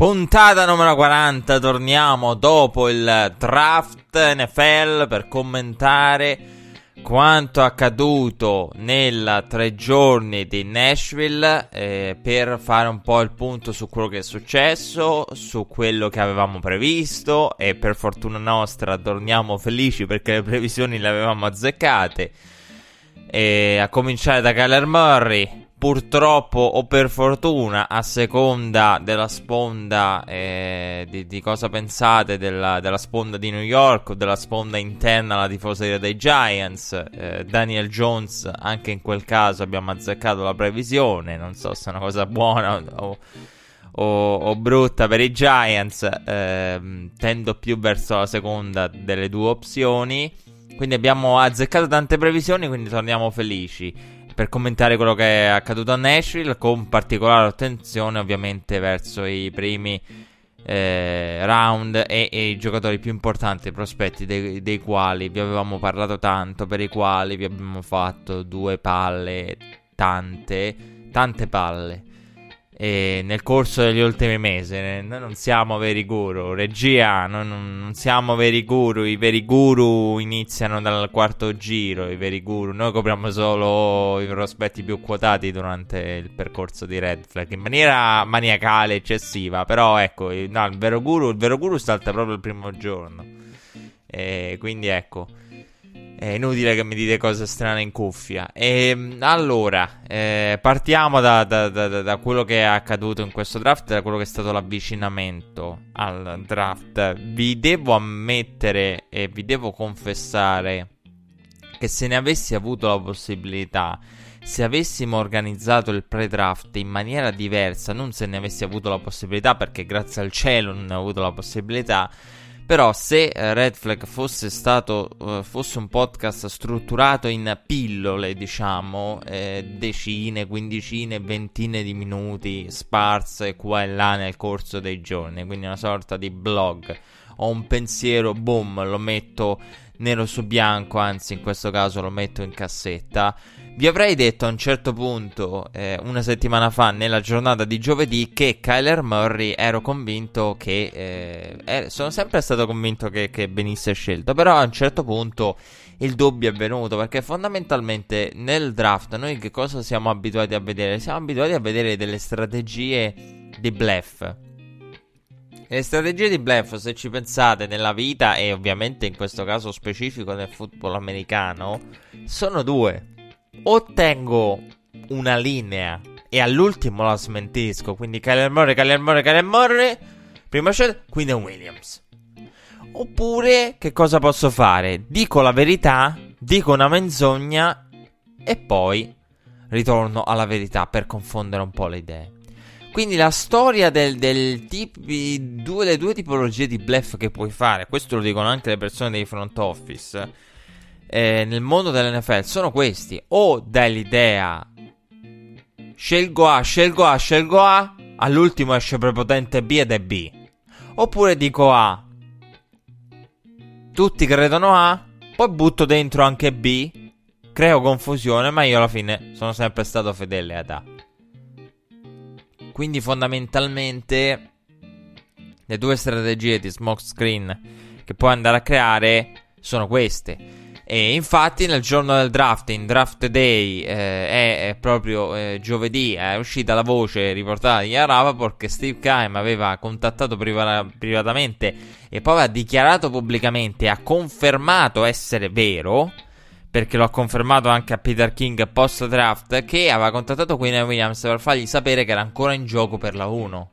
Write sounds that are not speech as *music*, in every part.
Puntata numero 40, torniamo dopo il draft NFL per commentare quanto accaduto nella tre giorni di Nashville eh, per fare un po' il punto su quello che è successo, su quello che avevamo previsto e per fortuna nostra torniamo felici perché le previsioni le avevamo azzeccate. E a cominciare da Kyler Murray, purtroppo o per fortuna, a seconda della sponda eh, di, di cosa pensate della, della sponda di New York o della sponda interna alla tifoseria dei Giants, eh, Daniel Jones, anche in quel caso abbiamo azzeccato la previsione, non so se è una cosa buona o, o, o brutta per i Giants, ehm, tendo più verso la seconda delle due opzioni. Quindi abbiamo azzeccato tante previsioni, quindi torniamo felici per commentare quello che è accaduto a Nashville, con particolare attenzione ovviamente verso i primi eh, round e, e i giocatori più importanti, i prospetti dei, dei quali vi avevamo parlato tanto, per i quali vi abbiamo fatto due palle, tante, tante palle. E nel corso degli ultimi mesi, noi non siamo veri guru, regia, noi non, siamo veri guru, i veri guru iniziano dal quarto giro, i veri guru, noi copriamo solo i prospetti più quotati durante il percorso di Red Flag, in maniera maniacale, eccessiva, però ecco, no, il vero guru, il vero guru salta proprio il primo giorno, e quindi ecco... È inutile che mi dite cose strane in cuffia. E allora, eh, partiamo da, da- da- da- da quello che è accaduto in questo draft, da quello che è stato l'avvicinamento al draft. Vi devo ammettere e vi devo confessare che se ne avessi avuto la possibilità, se avessimo organizzato il pre-draft in maniera diversa, non se ne avessi avuto la possibilità, perché grazie al cielo non ne ho avuto la possibilità. Però se eh, Red Flag fosse stato eh, fosse un podcast strutturato in pillole, diciamo, eh, decine, quindicine, ventine di minuti sparse qua e là nel corso dei giorni, quindi una sorta di blog, ho un pensiero, boom, lo metto nero su bianco, anzi in questo caso lo metto in cassetta. Vi avrei detto a un certo punto, eh, una settimana fa, nella giornata di giovedì, che Kyler Murray ero convinto che. eh, eh, sono sempre stato convinto che, che venisse scelto. Però a un certo punto il dubbio è venuto. Perché fondamentalmente nel draft noi che cosa siamo abituati a vedere? Siamo abituati a vedere delle strategie di bluff. Le strategie di bluff, se ci pensate nella vita e ovviamente in questo caso specifico nel football americano, sono due. O tengo una linea e all'ultimo la smentisco, quindi Kyler Murray, Kyler Murray, Kyler Murray, prima scelta, Quinn Williams. Oppure che cosa posso fare? Dico la verità, dico una menzogna e poi ritorno alla verità per confondere un po' le idee. Quindi la storia del, del tipi, due, le due tipologie di bluff che puoi fare, questo lo dicono anche le persone dei front office, eh, nel mondo dell'NFL sono questi. O dai l'idea, scelgo A, scelgo A, scelgo A, all'ultimo esce prepotente B ed è B. Oppure dico A, tutti credono A, poi butto dentro anche B, creo confusione, ma io alla fine sono sempre stato fedele ad A. Quindi fondamentalmente le due strategie di smoke screen che puoi andare a creare sono queste. E infatti nel giorno del draft, in draft day, eh, è, è proprio eh, giovedì, è uscita la voce riportata di Rapaport che Steve Keim aveva contattato priva- privatamente e poi aveva dichiarato pubblicamente ha confermato essere vero perché l'ho confermato anche a Peter King post draft, che aveva contattato Quinn Williams per fargli sapere che era ancora in gioco per la 1.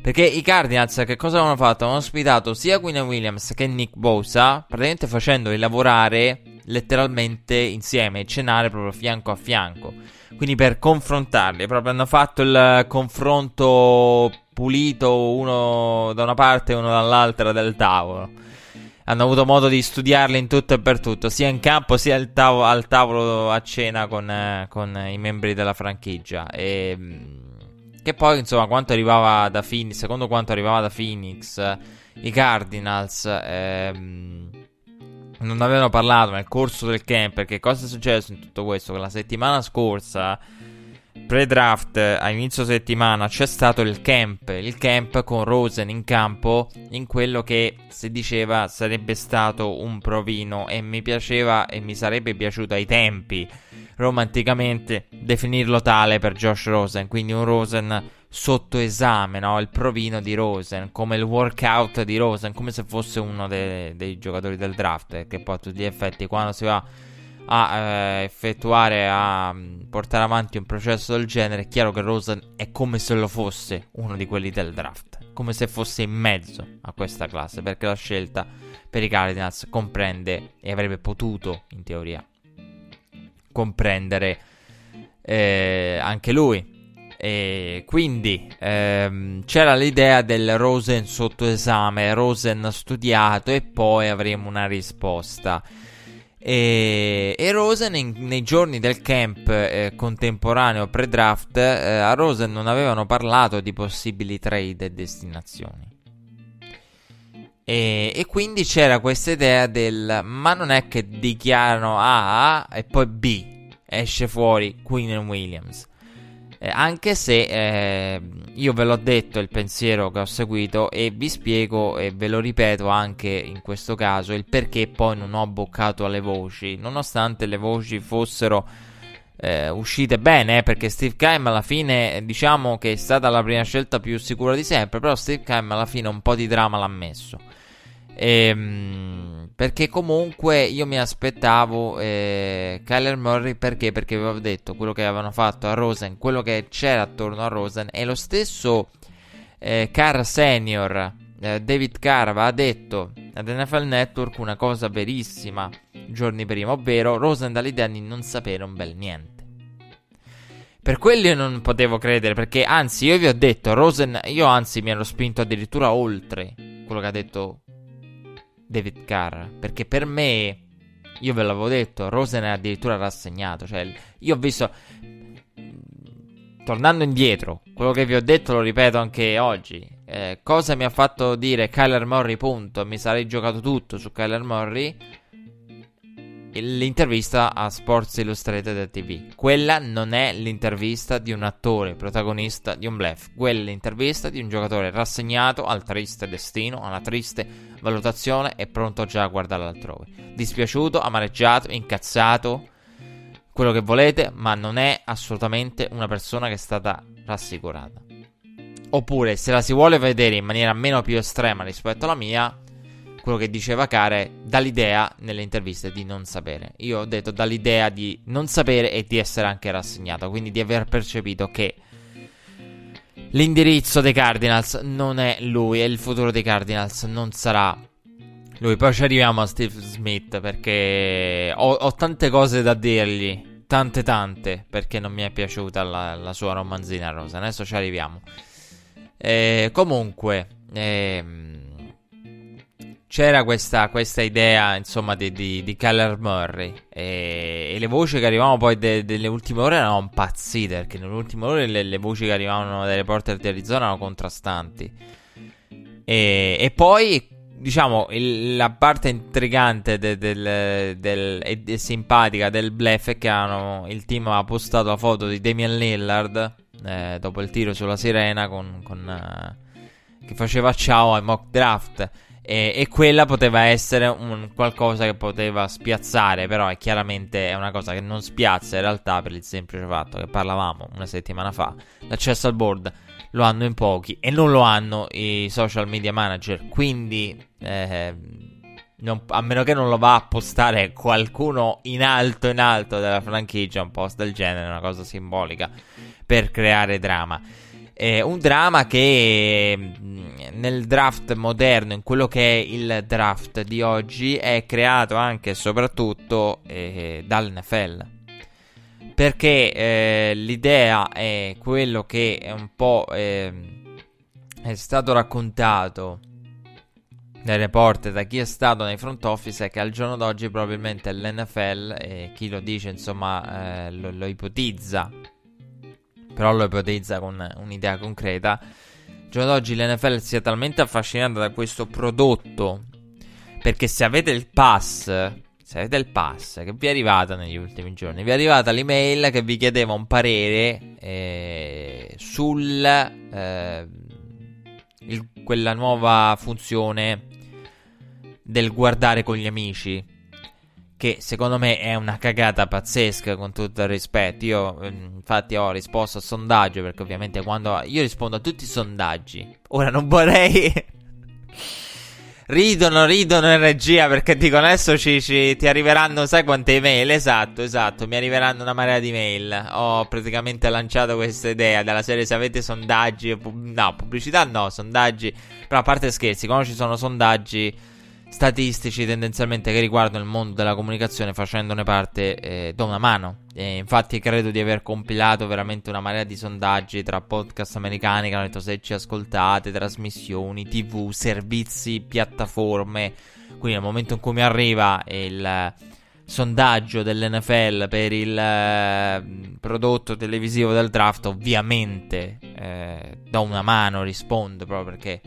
Perché i Cardinals che cosa avevano fatto? Avevano ospitato sia Quinn Williams che Nick Bosa, praticamente facendoli lavorare letteralmente insieme, cenare proprio fianco a fianco. Quindi per confrontarli, proprio hanno fatto il confronto pulito uno da una parte e uno dall'altra del tavolo. Hanno avuto modo di studiarli in tutto e per tutto, sia in campo sia al, tavolo, al tavolo a cena con, eh, con, i membri della franchigia. E, mm, che poi, insomma, quanto arrivava da Phoenix, secondo quanto arrivava da Phoenix, i Cardinals ehm, non avevano parlato nel corso del camp. Perché cosa è successo in tutto questo? Che la settimana scorsa pre-draft a inizio settimana c'è stato il camp, il camp con Rosen in campo in quello che si diceva sarebbe stato un provino e mi piaceva e mi sarebbe piaciuto ai tempi romanticamente definirlo tale per Josh Rosen, quindi un Rosen sotto esame, no? il provino di Rosen, come il workout di Rosen, come se fosse uno de- dei giocatori del draft, che poi a tutti gli effetti quando si va a eh, effettuare, a mm, portare avanti un processo del genere, è chiaro che Rosen è come se lo fosse uno di quelli del draft, come se fosse in mezzo a questa classe, perché la scelta per i Cardinals comprende e avrebbe potuto, in teoria, comprendere eh, anche lui. E quindi ehm, c'era l'idea del Rosen sotto esame, Rosen studiato e poi avremo una risposta. E, e Rosen in, nei giorni del camp eh, contemporaneo pre-draft eh, a Rosen non avevano parlato di possibili trade e destinazioni. E, e, quindi c'era questa idea del ma non è che dichiarano A, e poi B esce fuori Queen Williams. Eh, anche se eh, io ve l'ho detto il pensiero che ho seguito e vi spiego e ve lo ripeto anche in questo caso il perché poi non ho boccato alle voci, nonostante le voci fossero eh, uscite bene, eh, perché Steve Keim alla fine diciamo che è stata la prima scelta più sicura di sempre, però Steve Keim alla fine un po' di drama l'ha messo. Ehm, perché comunque io mi aspettavo eh, Kyler Murray perché? Perché avevo detto quello che avevano fatto a Rosen, quello che c'era attorno a Rosen e lo stesso eh, Carr Senior, eh, David Carr, aveva detto ad NFL Network una cosa verissima giorni prima, ovvero Rosen dall'idea di non sapere un bel niente. Per quello io non potevo credere, perché anzi io vi ho detto, Rosen, io anzi mi ero spinto addirittura oltre quello che ha detto David Carr. Perché per me, io ve l'avevo detto, Rosen è addirittura rassegnato. Cioè, io ho visto. Tornando indietro, quello che vi ho detto lo ripeto anche oggi. Eh, cosa mi ha fatto dire Kyler Murray? Punto. Mi sarei giocato tutto su Kyler Murray l'intervista a Sports Illustrated TV. Quella non è l'intervista di un attore protagonista di un blef. Quella è l'intervista di un giocatore rassegnato al triste destino, alla triste valutazione e pronto già a guardare altrove. Dispiaciuto, amareggiato, incazzato, quello che volete, ma non è assolutamente una persona che è stata rassicurata. Oppure, se la si vuole vedere in maniera meno più estrema rispetto alla mia, quello che diceva Care dall'idea nelle interviste di non sapere. Io ho detto dall'idea di non sapere e di essere anche rassegnato, quindi di aver percepito che l'indirizzo dei Cardinals non è lui e il futuro dei Cardinals non sarà lui. Poi ci arriviamo a Steve Smith perché ho, ho tante cose da dirgli, tante tante, perché non mi è piaciuta la, la sua romanzina rosa. Adesso ci arriviamo. Eh, comunque... Eh, c'era questa, questa, idea, insomma, di, di, di Kyler Murray. E, e, le voci che arrivavano poi de, delle ultime ore erano impazzite. Perché nelle ultime ore le, le voci che arrivavano dai reporter di Arizona erano contrastanti. E, e poi, diciamo, il, la parte intrigante de, del, del, e, e, simpatica del bluff è che hanno, il team ha postato la foto di Damian Lillard eh, dopo il tiro sulla sirena con, con, eh, che faceva ciao ai mock draft. E, e, quella poteva essere un qualcosa che poteva spiazzare, però è chiaramente è una cosa che non spiazza in realtà per il semplice fatto che parlavamo una settimana fa. L'accesso al board lo hanno in pochi e non lo hanno i social media manager, quindi eh, non, a meno che non lo va a postare qualcuno in alto in alto della franchigia, un post del genere, una cosa simbolica per creare drama. Eh, un dramma che mm, nel draft moderno, in quello che è il draft di oggi, è creato anche e soprattutto eh, dall'NFL. Perché eh, l'idea è quello che è un po' ehm, è stato raccontato nel report da chi è stato nei front office è che al giorno d'oggi probabilmente l'NFL, e chi lo dice insomma eh, lo, lo, ipotizza, però lo ipotizza con un'idea concreta, giorno d'oggi l'NFL sia talmente affascinata da questo prodotto, perché se avete il pass, se avete il pass che vi è arrivata negli ultimi giorni, vi è arrivata l'email che vi chiedeva un parere eh, sul... Eh, il, quella nuova funzione del guardare con gli amici. Che secondo me è una cagata pazzesca con tutto il rispetto. Io mm, infatti ho risposto al sondaggio perché ovviamente quando io rispondo a tutti i sondaggi. Ora non vorrei... *laughs* ridono, ridono in regia perché dicono adesso ci, ci, ti arriveranno, sai quante email? Esatto, esatto, mi arriveranno una marea di mail. Ho praticamente lanciato questa idea della serie se avete sondaggi, no, pubblicità no, sondaggi. Però a parte scherzi, quando ci sono sondaggi statistici tendenzialmente che riguardano il mondo della comunicazione facendone parte eh, do una mano. E infatti credo di aver compilato veramente una marea di sondaggi tra podcast americani che hanno detto se ci ascoltate, trasmissioni, tv, servizi, piattaforme. Quindi nel momento in cui mi arriva il sondaggio dell'NFL per il eh, prodotto televisivo del draft, ovviamente eh, do una mano, rispondo proprio perché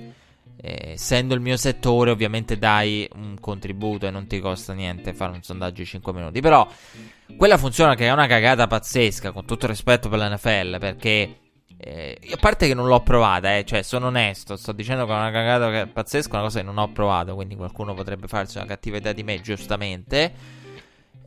eh, essendo il mio settore, ovviamente dai un contributo e non ti costa niente fare un sondaggio di 5 minuti. Però quella funziona che è una cagata pazzesca, con tutto il rispetto per l'NFL, perché eh, a parte che non l'ho provata, eh, cioè sono onesto, sto dicendo che è una cagata pazzesca, una cosa che non ho provato, quindi qualcuno potrebbe farsi una cattiva idea di me, giustamente.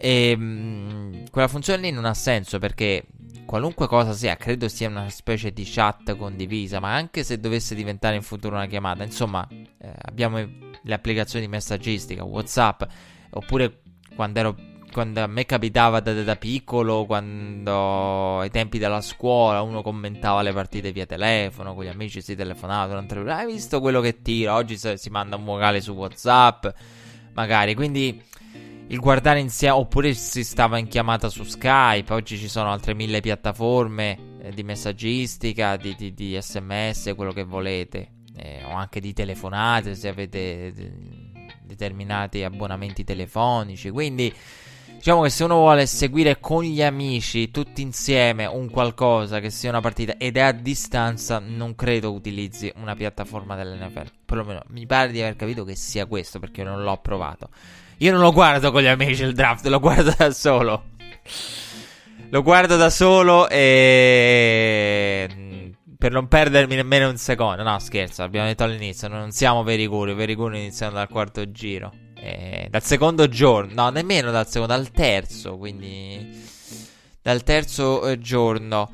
E ehm, mh, quella funzione lì non ha senso perché qualunque cosa sia, credo sia una specie di chat condivisa, ma anche se dovesse diventare in futuro una chiamata, insomma, eh, abbiamo le applicazioni di messaggistica, WhatsApp, oppure quando ero quando a me capitava da, da, piccolo, quando ai tempi della scuola uno commentava le partite via telefono, con gli amici si telefonava durante le hai visto quello che tira, oggi si manda un vocale su WhatsApp, magari, quindi il guardare insieme, oppure si stava in chiamata su Skype, oggi ci sono altre mille piattaforme eh, di messaggistica, di, di, di, sms, quello che volete, eh, o anche di telefonate se avete de- determinati abbonamenti telefonici, quindi diciamo che se uno vuole seguire con gli amici tutti insieme un qualcosa che sia una partita ed è a distanza, non credo utilizzi una piattaforma dell'NFL. Perlomeno mi pare di aver capito che sia questo perché non l'ho provato. Io non lo guardo con gli amici il draft, lo guardo da solo. Lo guardo da solo e. Per non perdermi nemmeno un secondo. No, scherzo, abbiamo detto all'inizio. Non siamo veri curi. Veri curi iniziano dal quarto giro. E dal secondo giorno. No, nemmeno dal secondo, dal terzo. Quindi. Dal terzo eh, giorno.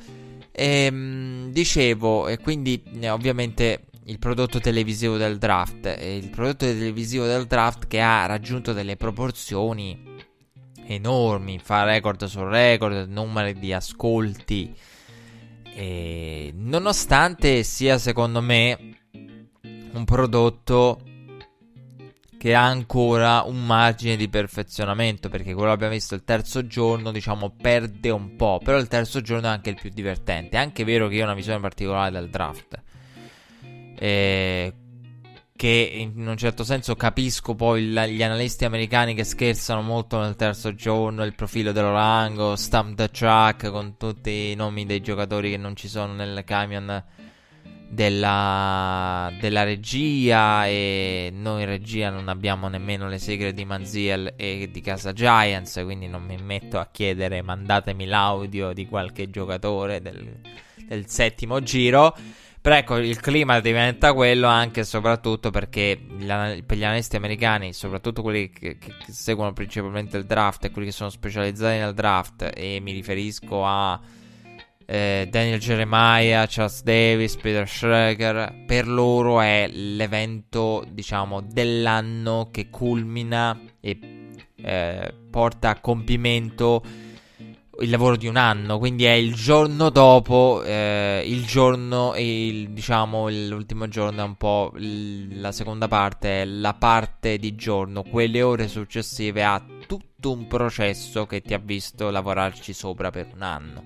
E, ehm, dicevo, e quindi ovviamente il prodotto televisivo del draft. Il prodotto televisivo del draft che ha raggiunto delle proporzioni enormi, fa record su record, numeri di ascolti. E nonostante sia secondo me un prodotto che ha ancora un margine di perfezionamento perché quello che abbiamo visto il terzo giorno diciamo perde un po' però il terzo giorno è anche il più divertente è anche vero che io ho una visione particolare del draft eh, che in un certo senso capisco poi la, gli analisti americani che scherzano molto nel terzo giorno il profilo dell'Orango, Stamp the Track con tutti i nomi dei giocatori che non ci sono nel camion della, della regia e noi in regia non abbiamo nemmeno le segre di Manziel e di Casa Giants quindi non mi metto a chiedere mandatemi l'audio di qualche giocatore del, del settimo giro però ecco, il clima diventa quello anche e soprattutto perché per gli analisti americani, soprattutto quelli che, che, seguono principalmente il draft e quelli che sono specializzati nel draft, e mi riferisco a eh, Daniel Jeremiah, Charles Davis, Peter Schreger, per loro è l'evento, diciamo, dell'anno che culmina e eh, porta a compimento il lavoro di un anno, quindi è il giorno dopo, eh, il giorno e il, diciamo l'ultimo giorno è un po' il, la seconda parte, è la parte di giorno, quelle ore successive a tutto un processo che ti ha visto lavorarci sopra per un anno.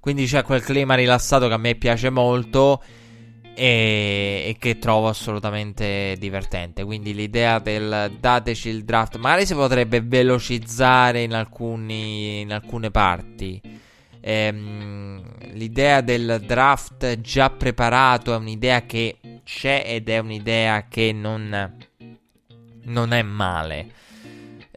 Quindi c'è quel clima rilassato che a me piace molto e, che trovo assolutamente divertente. Quindi l'idea del dateci il draft, magari si potrebbe velocizzare in, alcuni, in alcune parti. Ehm, l'idea del draft già preparato è un'idea che c'è ed è un'idea che non, non è male.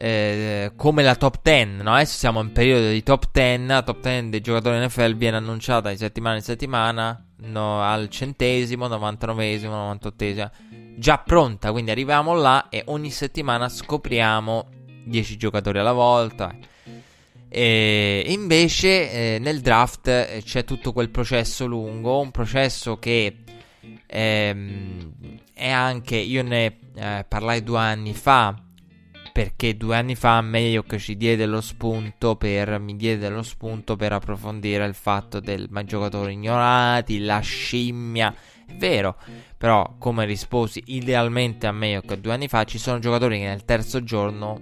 Eh, come la top 10, no? Adesso siamo in periodo di top 10. La top 10 dei giocatori NFL viene annunciata di settimana in settimana no, al centesimo, 99esimo, 98esimo. Già pronta, quindi arriviamo là e ogni settimana scopriamo 10 giocatori alla volta. E invece eh, nel draft eh, c'è tutto quel processo lungo, un processo che ehm, è anche, io ne eh, parlai due anni fa perché due anni fa Mayok ci diede lo spunto per, mi diede lo spunto per approfondire il fatto del ma giocatori ignorati, la scimmia. È vero, però come risposi idealmente a Mayok due anni fa, ci sono giocatori che nel terzo giorno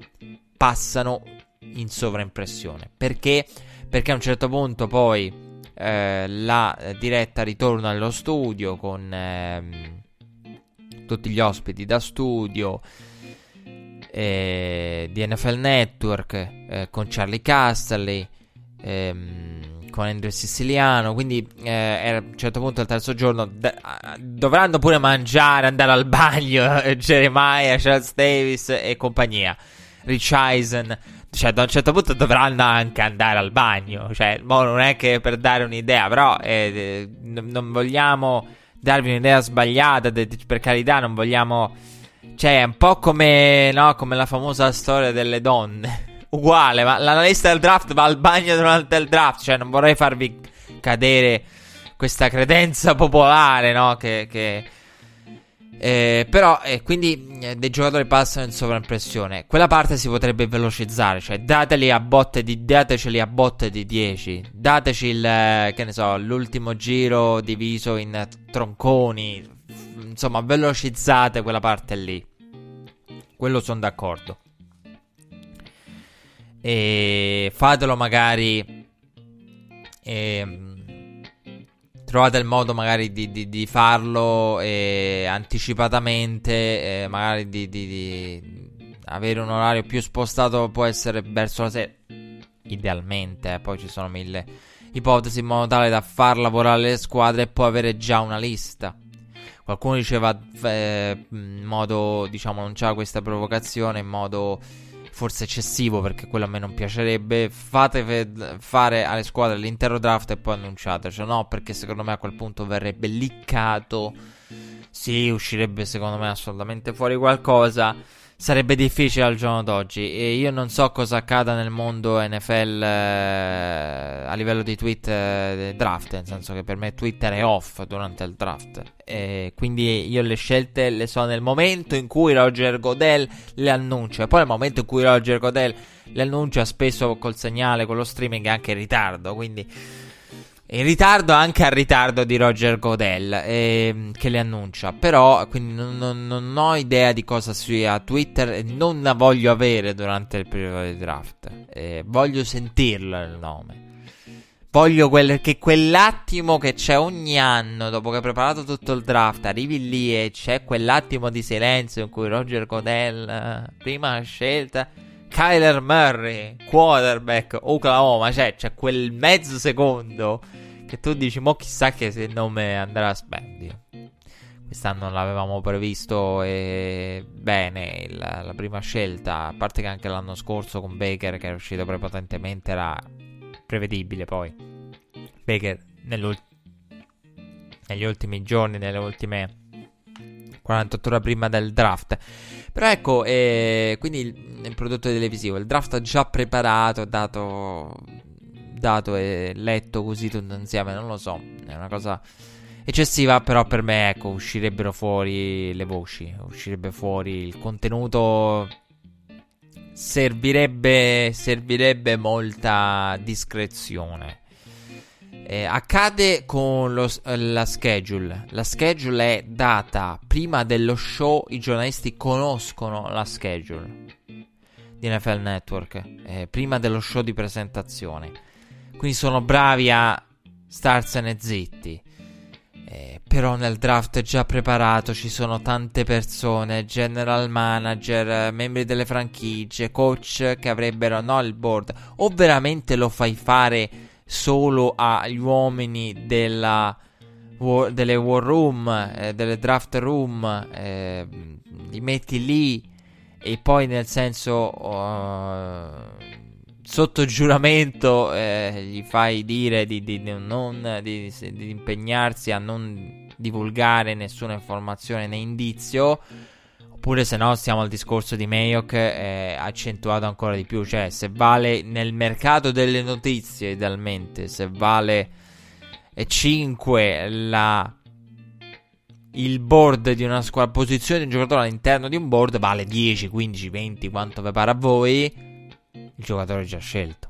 passano in sovraimpressione. Perché? Perché a un certo punto poi eh, la diretta ritorna allo studio con eh, tutti gli ospiti da studio eh, di NFL Network, eh, con Charlie Castelli, ehm, con Andrew Siciliano. Quindi eh, a un certo punto, al terzo giorno, d- dovranno pure mangiare, andare al bagno. *laughs* Jeremiah, Charles Davis e compagnia. Rich Eisen. Cioè, da un certo punto dovranno anche andare al bagno. Cioè, non è che per dare un'idea, però eh, non vogliamo darvi un'idea sbagliata. per carità, non vogliamo cioè, è un po' come, no, come la famosa storia delle donne. *laughs* Uguale, ma l'analista del draft va al bagno durante il draft. Cioè, non vorrei farvi cadere questa credenza popolare, no? Che. che eh, però, eh, quindi eh, dei giocatori passano in sovraimpressione. Quella parte si potrebbe velocizzare. Cioè, dateli a botte di. Dateceli a botte di 10. Dateci il. Eh, che ne so, l'ultimo giro diviso in tronconi insomma, velocizzate quella parte lì. Quello sono d'accordo. E fatelo magari. E, trovate il modo magari di, di, di farlo e anticipatamente, e magari di, di, avere un orario più spostato può essere verso la sera. Idealmente, eh, poi ci sono mille ipotesi in modo tale da far lavorare le squadre e poi avere già una lista. Qualcuno diceva eh, in modo, diciamo, non c'era questa provocazione, in modo forse eccessivo perché quello a me non piacerebbe. Fate fare alle squadre l'intero draft e poi annunciate. Cioè, no, perché secondo me a quel punto verrebbe liccato. Sì, uscirebbe secondo me assolutamente fuori qualcosa sarebbe difficile al giorno d'oggi. E io non so cosa accada nel mondo NFL eh, a livello di tweet eh, draft, nel senso che per me Twitter è off durante il draft. E quindi io le scelte le so nel momento in cui Roger Godel le annuncia. E poi nel momento in cui Roger Godel le annuncia, spesso col segnale, con lo streaming, è anche in ritardo. Quindi in ritardo anche al ritardo di Roger Godel eh, che le annuncia. Però quindi non, non, non, ho idea di cosa sia Twitter e non la voglio avere durante il periodo di draft. Eh, voglio sentirlo il nome. Voglio quel, che quell'attimo che c'è ogni anno dopo che hai preparato tutto il draft, arrivi lì e c'è quell'attimo di silenzio in cui Roger Godel, eh, prima scelta, Kyler Murray, quarterback, Oklahoma, cioè c'è quel mezzo secondo che tu dici, mo chissà che se il nome andrà a spendio. Quest'anno l'avevamo previsto e bene la, la, prima scelta, a parte che anche l'anno scorso con Baker che era uscito prepotentemente era prevedibile poi. Baker negli ultimi giorni, nelle ultime 48 ore prima del draft. Però ecco, eh, quindi il, il, prodotto televisivo, il draft già preparato, dato dato e letto così tutto insieme, non lo so, è una cosa eccessiva, però per me ecco, uscirebbero fuori le voci, uscirebbe fuori il contenuto servirebbe servirebbe molta discrezione. Eh, accade con lo, la schedule. La schedule è data prima dello show. I giornalisti conoscono la schedule di NFL Network eh, prima dello show di presentazione. Quindi sono bravi a starsene zitti. Eh, però nel draft già preparato ci sono tante persone, general manager, membri delle franchigie, coach che avrebbero no il board. O veramente lo fai fare solo agli uomini della, delle war room, eh, delle draft room, eh, li metti lì e poi nel senso uh, sotto giuramento eh, gli fai dire di, di, di, non, di, impegnarsi a non divulgare nessuna informazione né indizio. Oppure se no stiamo al discorso di Mayok eh, accentuato ancora di più. Cioè se vale nel mercato delle notizie idealmente, se vale 5 la il board di una squadra, posizione di un giocatore all'interno di un board vale 10, 15, 20, quanto vi pare a voi. Il giocatore già scelto.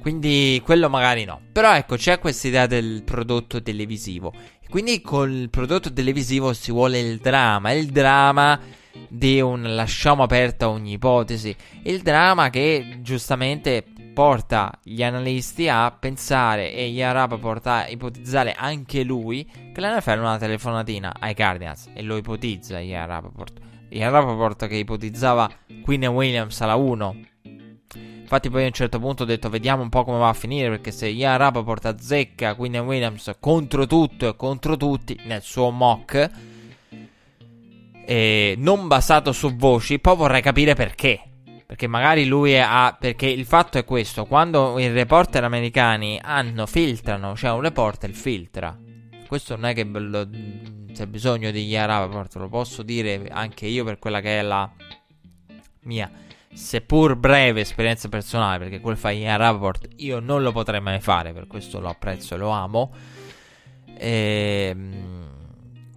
Quindi quello magari no. Però ecco, c'è questa idea del prodotto televisivo. Quindi col prodotto televisivo si vuole il dramma. Il dramma di un lasciamo aperta ogni ipotesi. Il dramma che giustamente porta gli analisti a pensare e gli Arab porta a ipotizzare anche lui che l'NFL una telefonatina ai Cardinals e lo ipotizza gli Rapaport. Gli Rapaport che ipotizzava Queen Williams alla 1 Infatti poi a un certo punto ho detto vediamo un po' come va a finire perché se Ian Rapaport azzecca e Williams contro tutto e contro tutti nel suo mock eh, non basato su voci, poi vorrei capire perché. Perché magari lui ha. Perché il fatto è questo: quando i reporter americani hanno, filtrano, cioè un reporter filtra. Questo non è che lo, c'è bisogno di Ian Rapaport, lo posso dire anche io per quella che è la mia, seppur breve esperienza personale, perché quel fa Ian Rapaport io non lo potrei mai fare, per questo lo apprezzo e lo amo. Ehm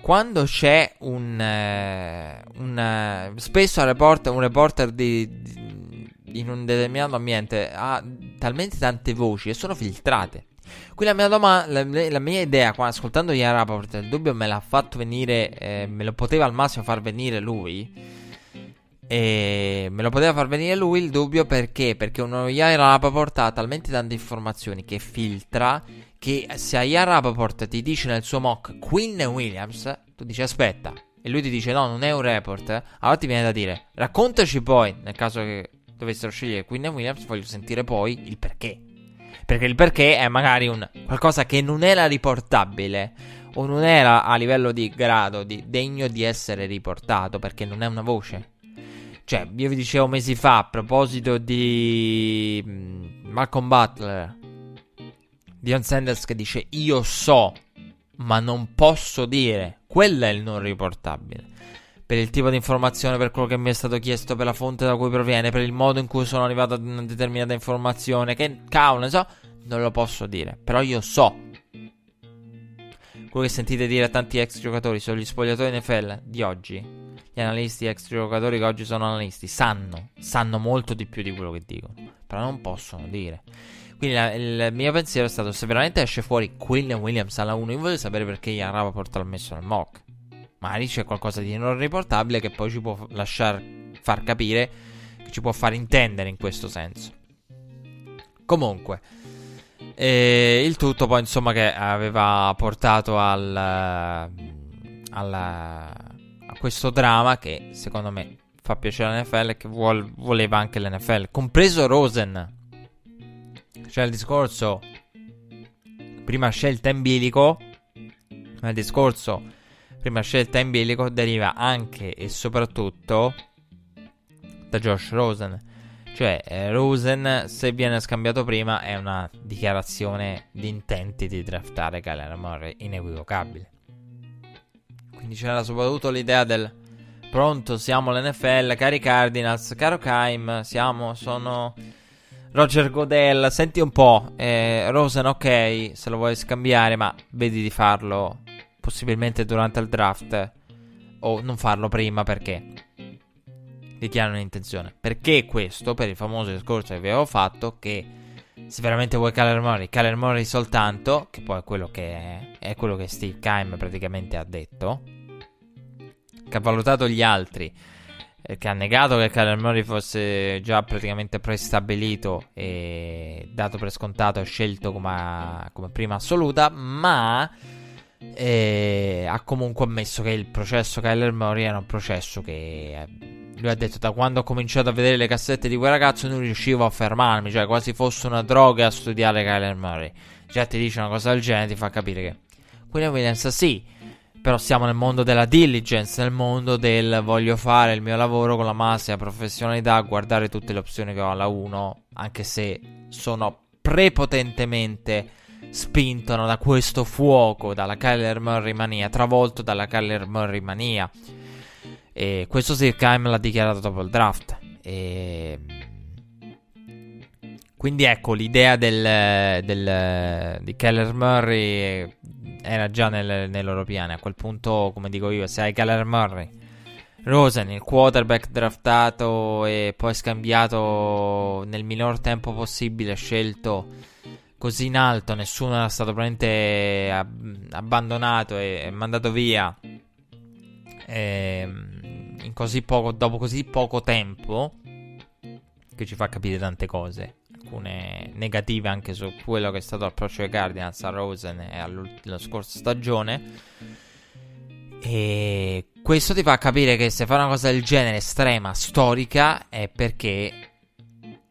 quando c'è un, uh, un uh, spesso report, un reporter di, di, in un determinato ambiente ha talmente tante voci e sono filtrate. Quindi la mia, domanda, la, la mia idea, qua, ascoltando Ian Rappaport, il dubbio me l'ha fatto venire, eh, me lo poteva al massimo far venire lui. E me lo poteva far venire lui il dubbio perché? Perché uno Ian Rappaport ha talmente tante informazioni che filtra che se Ian Rapoport ti dice nel suo mock Quinn Williams, tu dici aspetta, e lui ti dice no, non è un report, allora ti viene da dire raccontaci poi, nel caso che dovessero scegliere Quinn Williams, voglio sentire poi il perché. Perché il perché è magari un qualcosa che non era riportabile o non era a livello di grado di, degno di essere riportato perché non è una voce. Cioè, io vi dicevo mesi fa a proposito di mm, Malcolm Butler Dion Sanders che dice io so, ma non posso dire. Quello è il non riportabile. Per il tipo di informazione, per quello che mi è stato chiesto, per la fonte da cui proviene, per il modo in cui sono arrivato ad una determinata informazione, che cavolo ne so, non lo posso dire. Però io so. Quello che sentite dire a tanti ex giocatori sugli spogliatori NFL di oggi, gli analisti ex giocatori che oggi sono analisti, sanno, sanno molto di più di quello che dicono, però non possono dire. Quindi la, il mio pensiero è stato: se veramente esce fuori Quinn Williams alla 1, io voglio sapere perché Ian Rapoport l'ha messo nel mock. Magari c'è qualcosa di non riportabile che poi ci può lasciar far capire, che ci può far intendere in questo senso. Comunque, eh, il tutto poi insomma che aveva portato al, al, a questo dramma che secondo me fa piacere all'NFL e che vuol, voleva anche l'NFL, compreso Rosen c'è il discorso prima scelta in bilico, ma il discorso prima scelta in bilico deriva anche e soprattutto da Josh Rosen. Cioè, eh, Rosen, se viene scambiato prima, è una dichiarazione di intenti di draftare Kyler Murray inequivocabile. Quindi c'era soprattutto l'idea del pronto, siamo l'NFL, cari Cardinals, caro Kaim, siamo, sono Roger Godel, senti un po', eh, Rosen ok, se lo vuoi scambiare, ma vedi di farlo possibilmente durante il draft o non farlo prima perché dichiaro un'intenzione. Perché questo? Per il famoso discorso che vi avevo fatto che se veramente vuoi Kyler Murray, Kyler Murray soltanto, che poi è quello che è, è quello che Steve Keim praticamente ha detto, che ha valutato gli altri, eh, che ha negato che Kyler Murray fosse già praticamente prestabilito e dato per scontato e scelto come, come prima assoluta, ma eh, ha comunque ammesso che il processo Kyler Murray era un processo che eh, lui ha detto da quando ho cominciato a vedere le cassette di quel ragazzo non riuscivo a fermarmi, cioè quasi fosse una droga a studiare Kyler Murray. Già ti dice una cosa del genere, ti fa capire che William Williams sì, però siamo nel mondo della diligence, nel mondo del voglio fare il mio lavoro con la massima professionalità, guardare tutte le opzioni che ho alla 1, anche se sono prepotentemente spinto da questo fuoco, dalla Kyler Murray mania, travolto dalla Kyler Murray mania. E questo Sirkheim l'ha dichiarato dopo il draft. E... Quindi ecco, l'idea del, del, di Keller Murray era già nel, nei loro piani. A quel punto, come dico io, se hai Keller Murray, Rosen, il quarterback draftato e poi scambiato nel minor tempo possibile, scelto così in alto, nessuno era stato praticamente abbandonato e, e mandato via. E, ehm, così poco, dopo così poco tempo, che ci fa capire tante cose, alcune negative anche su quello che è stato l'approccio dei Cardinals a Rosen e alla scorsa stagione. E questo ti fa capire che se fai una cosa del genere estrema, storica, è perché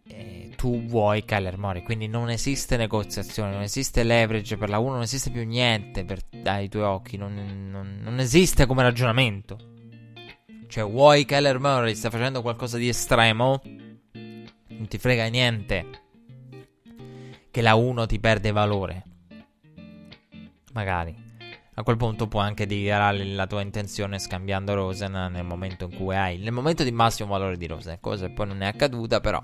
eh, tu vuoi Kyler Murray. Quindi non esiste negoziazione, non esiste leverage per la 1, non esiste più niente per, dai tuoi occhi, non, non, non esiste come ragionamento. Cioè, vuoi Keller Murray sta facendo qualcosa di estremo? Non ti frega niente che la 1 ti perde valore. Magari. A quel punto puoi anche dichiarare la tua intenzione scambiando Rosen nel momento in cui hai. Nel momento di massimo valore di Rosen. Cosa che poi non è accaduta, però.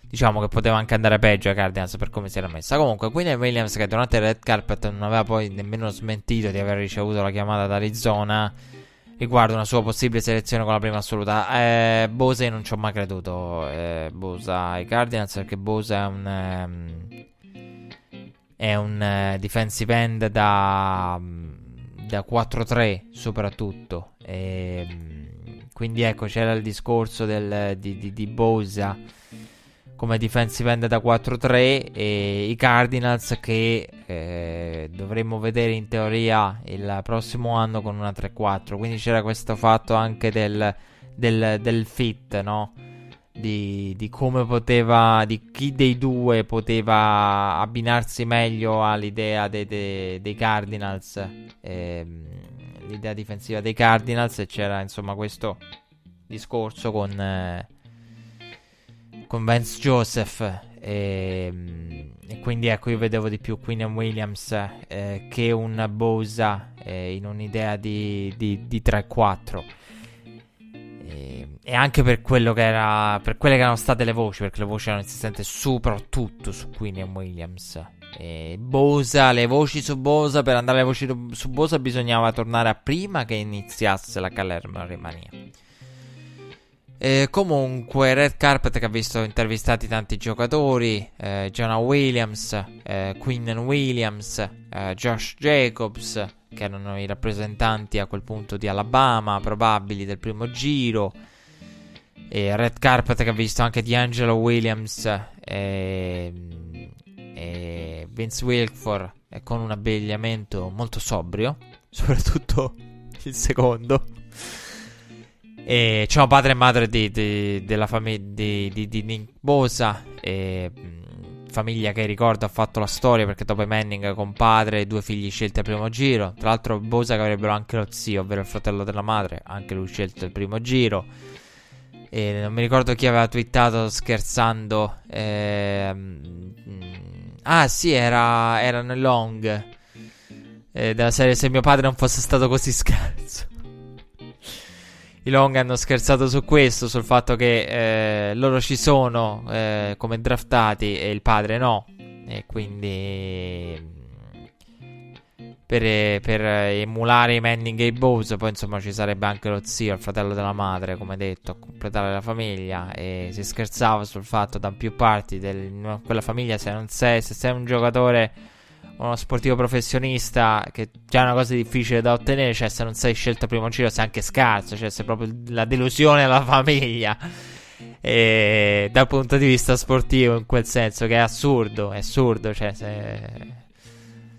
Diciamo che poteva anche andare peggio a Cardinals per come si era messa. Comunque, Queen Williams, che durante il red carpet non aveva poi nemmeno smentito di aver ricevuto la chiamata da Arizona riguardo una sua possibile selezione con la prima assoluta. Eh, Bosa non ci ho mai creduto. Eh, Bosa ai Cardinals perché Bosa è un. Um, è un uh, defensive end da, da 4-3 soprattutto. E, quindi ecco c'era il discorso del, di, di, di Bosa come defensive end da 4-3 e i Cardinals che eh, dovremmo vedere in teoria il prossimo anno con una 3-4 quindi c'era questo fatto anche del, del, del fit no? Di, di, come poteva di chi dei due poteva abbinarsi meglio all'idea dei, dei, dei Cardinals eh, l'idea difensiva dei Cardinals e c'era insomma questo discorso con eh, con Vance Joseph. E, ehm, e, quindi ecco, io vedevo di più Queen Williams eh, che un Bosa eh, in un'idea di, di, di 3-4. E, e, anche per quello che era per quelle che erano state le voci, perché le voci erano insistenti soprattutto su Queen Williams. E Bosa, le voci su Bosa, per andare alle voci su Bosa bisognava tornare a prima che iniziasse la Calerma Rimania. Eh, comunque, Red Carpet che ha visto intervistati tanti giocatori: eh, Jonah Williams, eh, Quinn Williams, eh, Josh Jacobs, che erano i rappresentanti a quel punto di Alabama, probabili del primo giro. E Red Carpet che ha visto anche D'Angelo Williams e, e Vince Wilkford con un abbigliamento molto sobrio, *laughs* soprattutto il secondo. E c'è un padre e madre di, di, della famiglia di, di, di Nick Bosa. E, famiglia che ricordo ha fatto la storia perché dopo Manning con padre e due figli scelti al primo giro. Tra l'altro, Bosa che avrebbero anche lo zio, ovvero il fratello della madre, anche lui scelto al primo giro. E non mi ricordo chi aveva twittato scherzando. Ehm, ah, sì, era, era long. Eh, della serie Se mio padre non fosse stato così *laughs* scarso. i Long hanno scherzato su questo, sul fatto che eh, loro ci sono eh, come draftati e il padre no. E quindi per, per, emulare i Manning e i Bowes. Poi insomma ci sarebbe anche lo zio, il fratello della madre, come detto, a completare la famiglia. E si scherzava sul fatto da più parti di quella famiglia, se non sei, se sei un giocatore uno sportivo professionista, che già è una cosa difficile da ottenere, cioè se non sei scelto primo giro sei anche scarso, cioè sei proprio la delusione alla famiglia. E dal punto di vista sportivo, in quel senso, che è assurdo, è assurdo, cioè se,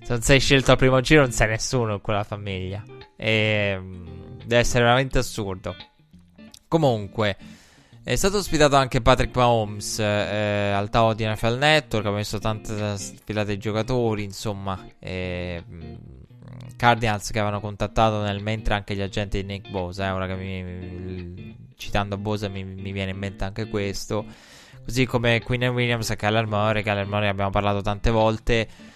se non sei scelto al primo giro non sei nessuno in quella famiglia. E deve essere veramente assurdo. Comunque, è stato ospitato anche Patrick Mahomes eh, al tavolo di NFL Network. Abbiamo visto tante sfilate di giocatori. Insomma, eh, Cardinals che avevano contattato nel mentre anche gli agenti di Nick Bosa. Eh, ora che mi, citando Bosa mi, mi, viene in mente anche questo. Così come Quinn Williams e Kyler Murray. Kyler Murray abbiamo parlato tante volte.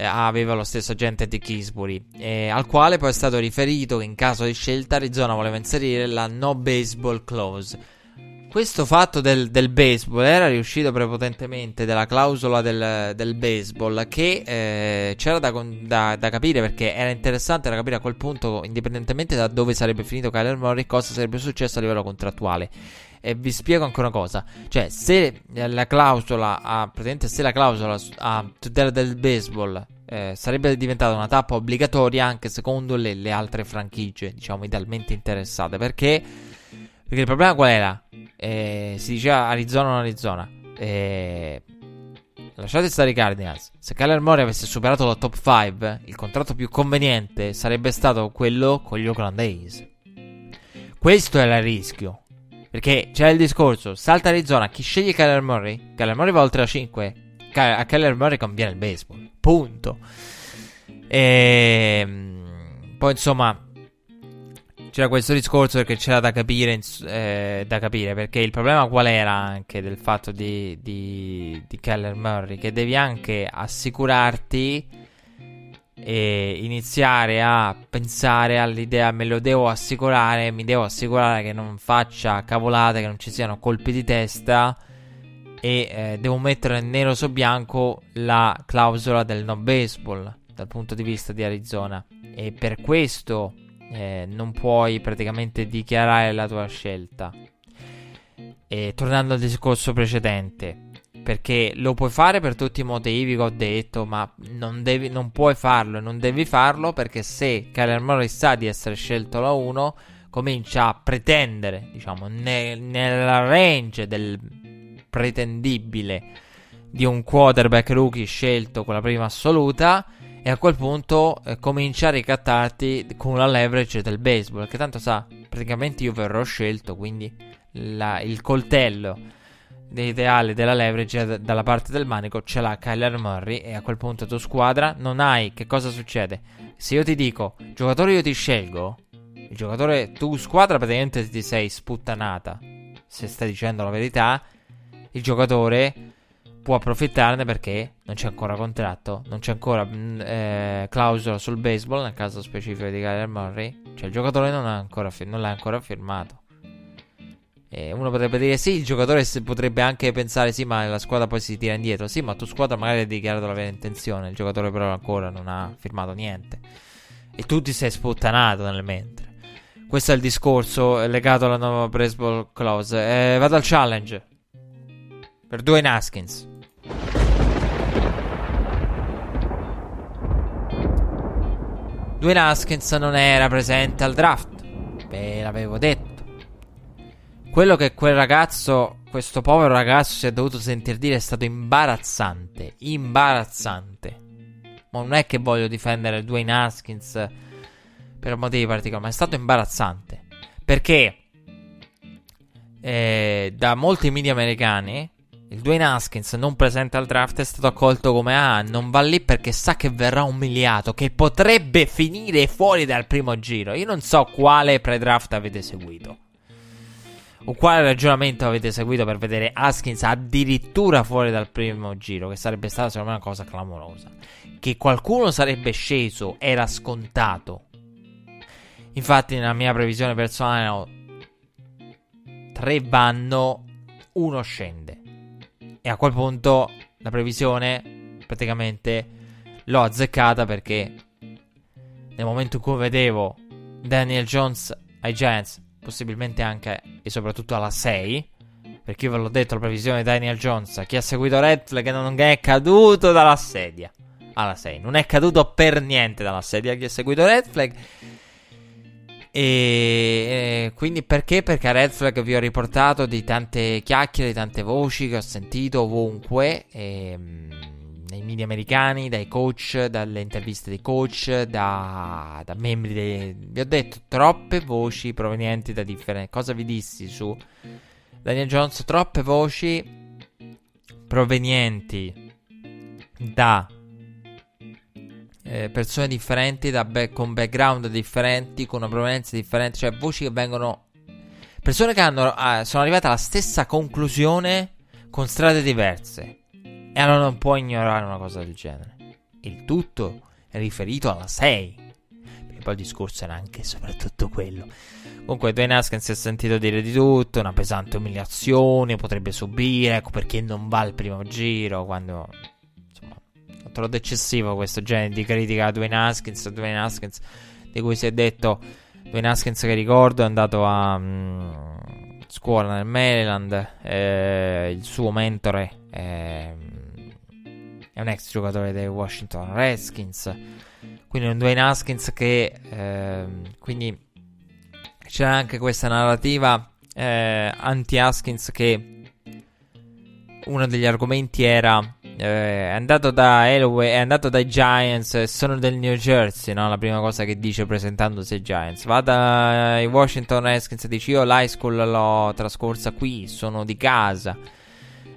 Eh, aveva lo stesso agente di Kisbury, eh, al quale poi è stato riferito che in caso di scelta Arizona voleva inserire la no baseball clause questo fatto del, del, baseball era riuscito prepotentemente della clausola del, del baseball che eh, c'era da, da, da, capire perché era interessante da capire a quel punto, indipendentemente da dove sarebbe finito Kyler Murray, cosa sarebbe successo a livello contrattuale. E vi spiego ancora una cosa: cioè, se la clausola a se la clausola a tutela del baseball eh, sarebbe diventata una tappa obbligatoria anche secondo le, le altre franchigie, diciamo, idealmente interessate, perché perché il problema qual era? Eh, si diceva Arizona o non Arizona. Eh, lasciate stare i Cardinals. Se Kyler Murray avesse superato la top 5, il contratto più conveniente sarebbe stato quello con gli Oakland A's. Questo era il rischio. Perché c'è il discorso: salta Arizona, chi sceglie Kyler Murray? Kyler Murray va oltre la 5. A Kyler Murray conviene il baseball. Punto. E ehm, poi insomma c'era questo discorso perché c'era da capire, eh, da capire, perché il problema qual era anche del fatto di, di, di Keller Murray? Che devi anche assicurarti e iniziare a pensare all'idea me lo devo assicurare, mi devo assicurare che non faccia cavolate, che non ci siano colpi di testa e eh, devo mettere nero su bianco la clausola del no baseball dal punto di vista di Arizona e per questo eh, non puoi praticamente dichiarare la tua scelta. E tornando al discorso precedente, perché lo puoi fare per tutti i motivi che ho detto, ma non, devi, non puoi farlo e non devi farlo perché se Kyler Murray sa di essere scelto la 1, comincia a pretendere, diciamo, nel, nella range del pretendibile di un quarterback rookie scelto con la prima assoluta e a quel punto eh, comincia a ricattarti con la leverage del baseball. Che tanto sa, praticamente io verrò scelto. Quindi la, il coltello ideale della leverage d- dalla parte del manico ce l'ha Kyler Murray. E a quel punto tu squadra non hai. Che cosa succede? Se io ti dico, giocatore, io ti scelgo. Il giocatore, tu squadra praticamente ti sei sputtanata. Se stai dicendo la verità, il giocatore può approfittarne perché non c'è ancora contratto, non c'è ancora mm, eh, clausola sul baseball, nel caso specifico di Kyler Murray, cioè il giocatore non, ancora, non l'ha ancora firmato. E uno potrebbe dire sì, il giocatore potrebbe anche pensare sì, ma la squadra poi si tira indietro. Sì, ma tu squadra magari hai dichiarato la vera intenzione, il giocatore però ancora non ha firmato niente. E tu ti sei sputtanato nel mentre. Questo è il discorso legato alla nuova baseball clause. Eh, vado al challenge. Per due Naskins. Dwayne Haskins non era presente al draft. Ve l'avevo detto. Quello che quel ragazzo, questo povero ragazzo, si è dovuto sentir dire è stato imbarazzante. Imbarazzante. Ma non è che voglio difendere Dwayne Haskins per motivi particolari, ma è stato imbarazzante. Perché eh, da molti media americani il Dwayne Haskins non presente al draft è stato accolto come ah, non va lì perché sa che verrà umiliato, che potrebbe finire fuori dal primo giro. Io non so quale pre-draft avete seguito. O quale ragionamento avete seguito per vedere Haskins addirittura fuori dal primo giro, che sarebbe stata secondo me una cosa clamorosa. Che qualcuno sarebbe sceso era scontato. Infatti nella mia previsione personale tre vanno, uno scende. E a quel punto la previsione praticamente l'ho azzeccata perché nel momento in cui vedevo Daniel Jones ai Giants, possibilmente anche e soprattutto alla 6, perché io ve l'ho detto la previsione di Daniel Jones, chi ha seguito Red Flag non è caduto dalla sedia alla 6, non è caduto per niente dalla sedia chi ha seguito Red Flag. E, quindi perché? Perché a Red Flag vi ho riportato di tante chiacchiere, di tante voci che ho sentito ovunque. E, ehm, nei media americani, dai coach, dalle interviste dei coach, da, da membri dei... Vi ho detto troppe voci provenienti da differenti... Cosa vi dissi su Daniel Jones? Troppe voci provenienti da eh, persone differenti, back- con background differenti, con una provenienza differente, cioè voci che vengono... Persone che hanno, eh, sono arrivate alla stessa conclusione con strade diverse. E allora non può ignorare una cosa del genere. Il tutto è riferito alla 6. Perché poi il discorso era anche e soprattutto quello. Comunque Dwayne Haskins si è sentito dire di tutto, una pesante umiliazione, potrebbe subire, ecco perché non va al primo giro, quando... Ho trovato eccessivo questo genere di critica a Dwayne Haskins, Dwayne Haskins di cui si è detto... Dwayne Haskins che ricordo è andato a... Mh, scuola nel Maryland, eh, il suo mentore... Eh, è un ex giocatore dei Washington Redskins. Quindi un Dwayne Haskins che... Eh, quindi c'era anche questa narrativa eh, anti-Haskins che uno degli argomenti era eh, è andato da Elway, è andato dai Giants, sono del New Jersey, no? La prima cosa che dice presentandosi ai Giants. Va dai Washington Redskins e dice io l'high school l'ho trascorsa qui, sono di casa.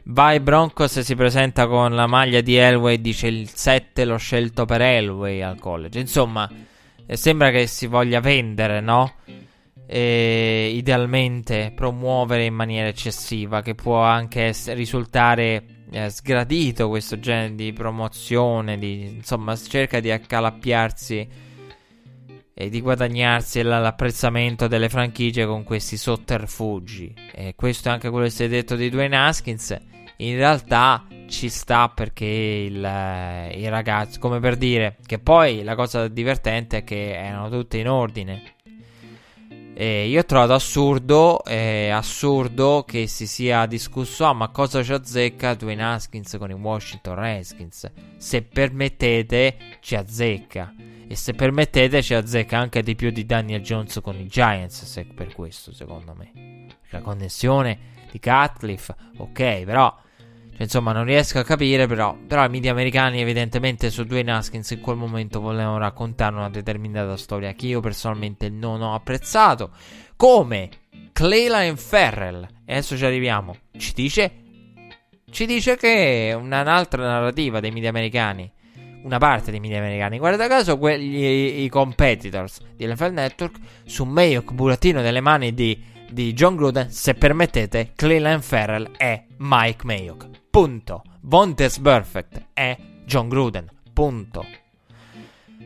Vai Broncos si presenta con la maglia di Elway, dice il 7 l'ho scelto per Elway al college. Insomma, eh, sembra che si voglia vendere, no? E idealmente promuovere in maniera eccessiva, che può anche essere, risultare eh, sgradito questo genere di promozione, di, insomma, cerca di accalappiarsi e di guadagnarsi l'apprezzamento delle franchigie con questi sotterfugi. E questo è anche quello che si è detto di Dwayne Haskins in realtà ci sta perché il, eh, i ragazzi, come per dire, che poi la cosa divertente è che erano tutte in ordine. E io ho trovato assurdo, eh, assurdo che si sia discusso, ah ma cosa ci azzecca Dwayne Haskins con i Washington Redskins? Se permettete ci azzecca. E se permettete ci azzecca anche di più di Daniel Jones con i Giants, se per questo secondo me. La connessione di Cutcliffe, ok, però cioè, insomma, non riesco a capire, però. Però i media americani, evidentemente, su Dwayne Haskins in quel momento volevano raccontare una determinata storia che io personalmente non ho apprezzato. Come Clayline Ferrell, e adesso ci arriviamo, ci dice. Ci dice che un'altra narrativa dei media americani. Una parte dei media americani, guarda caso, quelli, i competitors di NFL Network su Mayock burattino nelle mani di, di John Gruden. Se permettete, Clayline Ferrell è Mike Mayock. Punto. Vontes Perfect è John Gruden. Punto.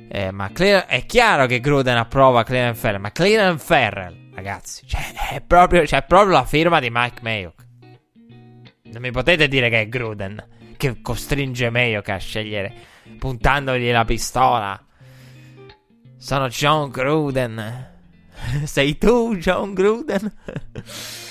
Eh, ma Cle- è chiaro che Gruden approva Cleveland Ferrell, ma Cleveland Ferrell, ragazzi, cioè, è proprio, cioè, proprio la firma di Mike Mayock. Non mi potete dire che è Gruden che costringe Mayock a scegliere puntandogli la pistola. Sono John Gruden. *laughs* Sei tu, John Gruden? *laughs*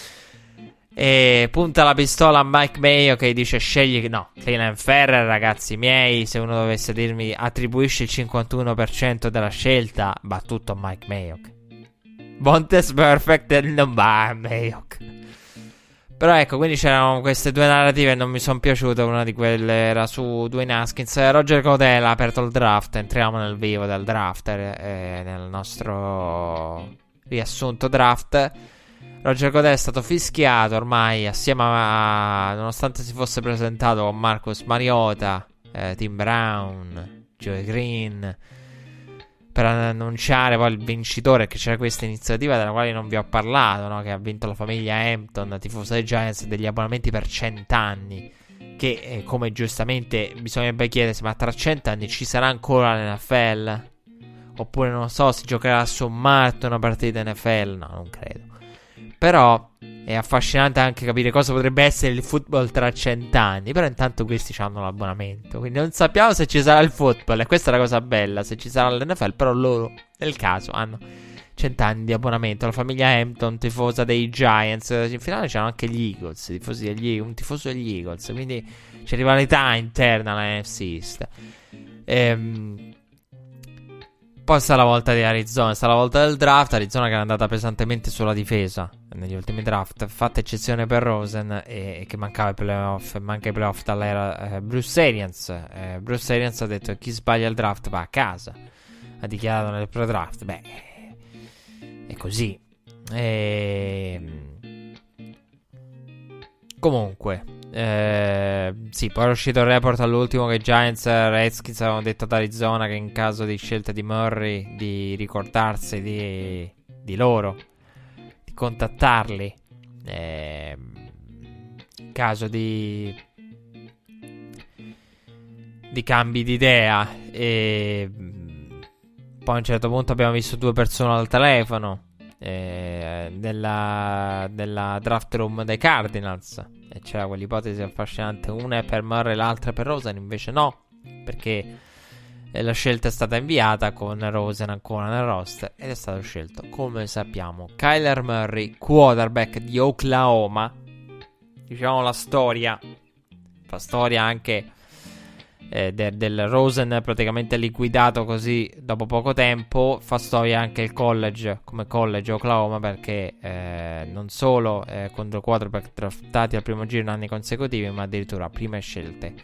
E punta la pistola a Mike Mayo che dice scegli no, Cleveland Ferrer ragazzi miei, se uno dovesse dirmi attribuisci il 51% della scelta, va tutto a Mike Mayo. Bontes Perfect non va a Mayo. Però ecco, quindi c'erano queste due narrative e non mi sono piaciute. Una di quelle era su Dwayne Haskins. Roger Codell ha aperto il draft. Entriamo nel vivo del draft. Eh, nel nostro riassunto draft. Roger Godet è stato fischiato ormai assieme a, nonostante si fosse presentato con Marcus Mariota, eh, Tim Brown, Joey Green, per annunciare poi il vincitore, che c'era questa iniziativa della quale non vi ho parlato, no? che ha vinto la famiglia Hampton, tifosa dei Giants, degli abbonamenti per cent'anni. Che eh, come giustamente bisognerebbe chiedersi, ma tra cent'anni ci sarà ancora l'NFL? Oppure non so, si giocherà su Marte una partita NFL? No, non credo. Però è affascinante anche capire cosa potrebbe essere il football tra cent'anni. Però intanto questi hanno l'abbonamento. Quindi non sappiamo se ci sarà il football. E questa è la cosa bella. Se ci sarà l'NFL. Però loro, nel caso, hanno cent'anni di abbonamento. La famiglia Hampton, tifosa dei Giants. In finale c'erano anche gli Eagles. Degli, un tifoso degli Eagles. Quindi c'è rivalità interna alla NFC East. Ehm. Poi sta la volta di Arizona, sta la volta del draft. Arizona che è andata pesantemente sulla difesa negli ultimi draft, fatta eccezione per Rosen e, e che mancava i playoff, manca i playoff dall'era eh, Bruce Arians. Eh, Bruce Arians ha detto chi sbaglia il draft va a casa. Ha dichiarato nel pre-draft. Beh, è così. E... Ehm, comunque, eh, sì, poi è uscito il report all'ultimo che Giants e Redskins avevano detto ad Arizona che in caso di scelta di Murray di ricordarsi di, di loro, di contattarli. Eh, in caso di, di cambi di idea. E poi a un certo punto abbiamo visto due persone al telefono. Eh, nella, nella draft room dei Cardinals c'era quell'ipotesi affascinante, una è per Murray e l'altra per Rosen, invece no, perché la scelta è stata inviata con Rosen ancora nel roster ed è stato scelto, come sappiamo, Kyler Murray, quarterback di Oklahoma. Diciamo la storia, fa storia anche eh, del, del Rosen praticamente liquidato così dopo poco tempo. Fa storia anche il college come college Oklahoma perché eh, non solo eh, contro quarterback draftati al primo giro in anni consecutivi, ma addirittura prime scelte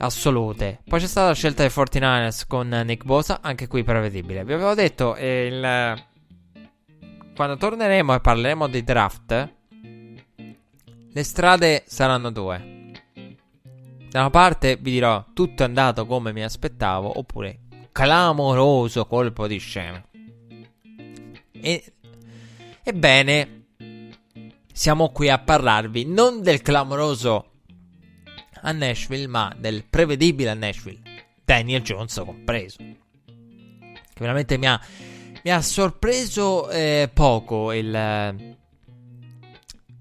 assolute. Poi c'è stata la scelta dei 49ers con Nick Bosa, anche qui prevedibile. Vi avevo detto eh, il... quando torneremo e parleremo di draft, le strade saranno due. Da una parte vi dirò tutto è andato come mi aspettavo, oppure clamoroso colpo di scena. E, ebbene, siamo qui a parlarvi non del clamoroso a Nashville, ma del prevedibile a Nashville, Daniel Jones compreso. Che veramente mi ha, mi ha sorpreso eh, poco il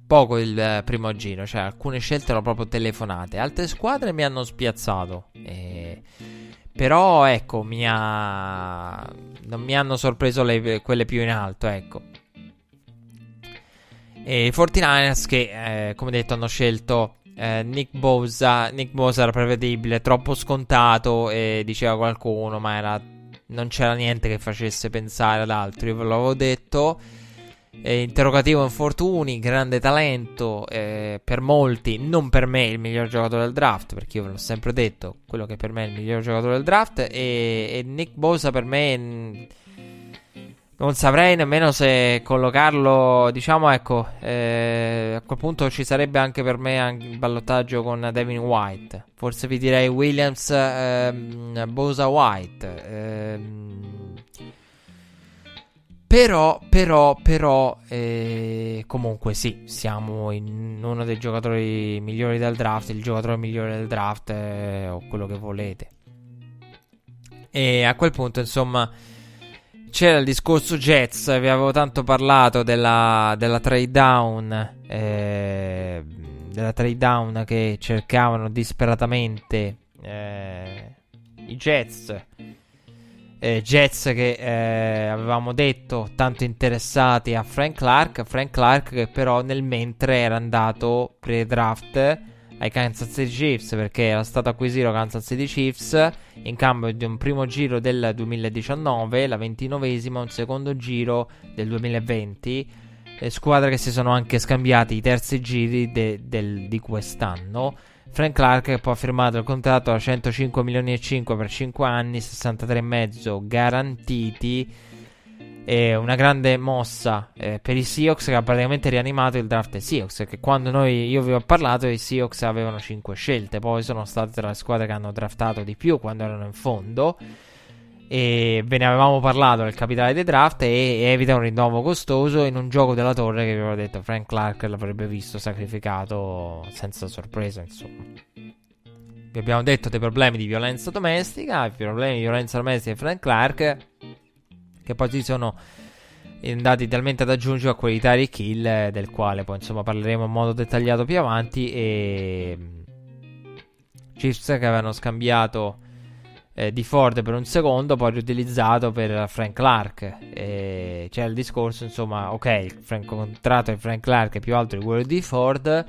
poco il eh, primo giro, cioè alcune scelte erano proprio telefonate, altre squadre mi hanno spiazzato. Eh, però ecco, mi ha... non mi hanno sorpreso le, quelle più in alto, ecco. E i 49ers che, eh, come detto, hanno scelto eh, Nick Bosa. Nick Bosa era prevedibile, troppo scontato, e diceva qualcuno, ma era... non c'era niente che facesse pensare ad altro. Io ve l'avevo detto. Eh, interrogativo infortuni, grande talento eh, per molti, non per me il miglior giocatore del draft, perché io ve l'ho sempre detto, quello che per me è il miglior giocatore del draft e, e Nick Bosa per me mh, non saprei nemmeno se collocarlo, diciamo ecco, eh, a quel punto ci sarebbe anche per me anche il ballottaggio con Devin White, forse vi direi Williams, ehm, Bosa White. Ehm, però, però, però, eh, comunque sì, siamo in uno dei giocatori migliori del draft, il giocatore migliore del draft eh, o quello che volete. E a quel punto, insomma, c'era il discorso Jets, vi avevo tanto parlato della, della trade down, eh, della trade down che cercavano disperatamente eh, i Jets eh, Jets che eh, avevamo detto tanto interessati a Frank Clark. Frank Clark che però nel mentre era andato pre-draft ai Kansas City Chiefs perché era stato acquisito Kansas City Chiefs in cambio di un primo giro del 2019, la ventinovesima, un secondo giro del 2020. Eh, squadre che si sono anche scambiati i terzi giri de- del, di quest'anno. Frank Clark che poi ha firmato il contratto a 105 milioni e 5 per 5 anni, 63,5 garantiti. E una grande mossa eh, per i Seahawks che ha praticamente rianimato il draft dei Seahawks. Che quando noi, io vi ho parlato, i Seahawks avevano 5 scelte. Poi sono state tra le squadre che hanno draftato di più quando erano in fondo e ve ne avevamo parlato nel capitale dei draft e evita un rinnovo costoso in un gioco della torre che vi avevo detto Frank Clark l'avrebbe visto sacrificato senza sorpresa insomma vi abbiamo detto dei problemi di violenza domestica i problemi di violenza domestica di Frank Clark che poi si sono andati talmente ad aggiungere a quelli di Tyreek Hill, del quale poi insomma parleremo in modo dettagliato più avanti. E Chiefs che avevano scambiato eh, di Ford per un secondo, poi riutilizzato per Frank Clark. E c'è il discorso, insomma, ok, il contratto di Frank Clark è più alto di quello di Ford.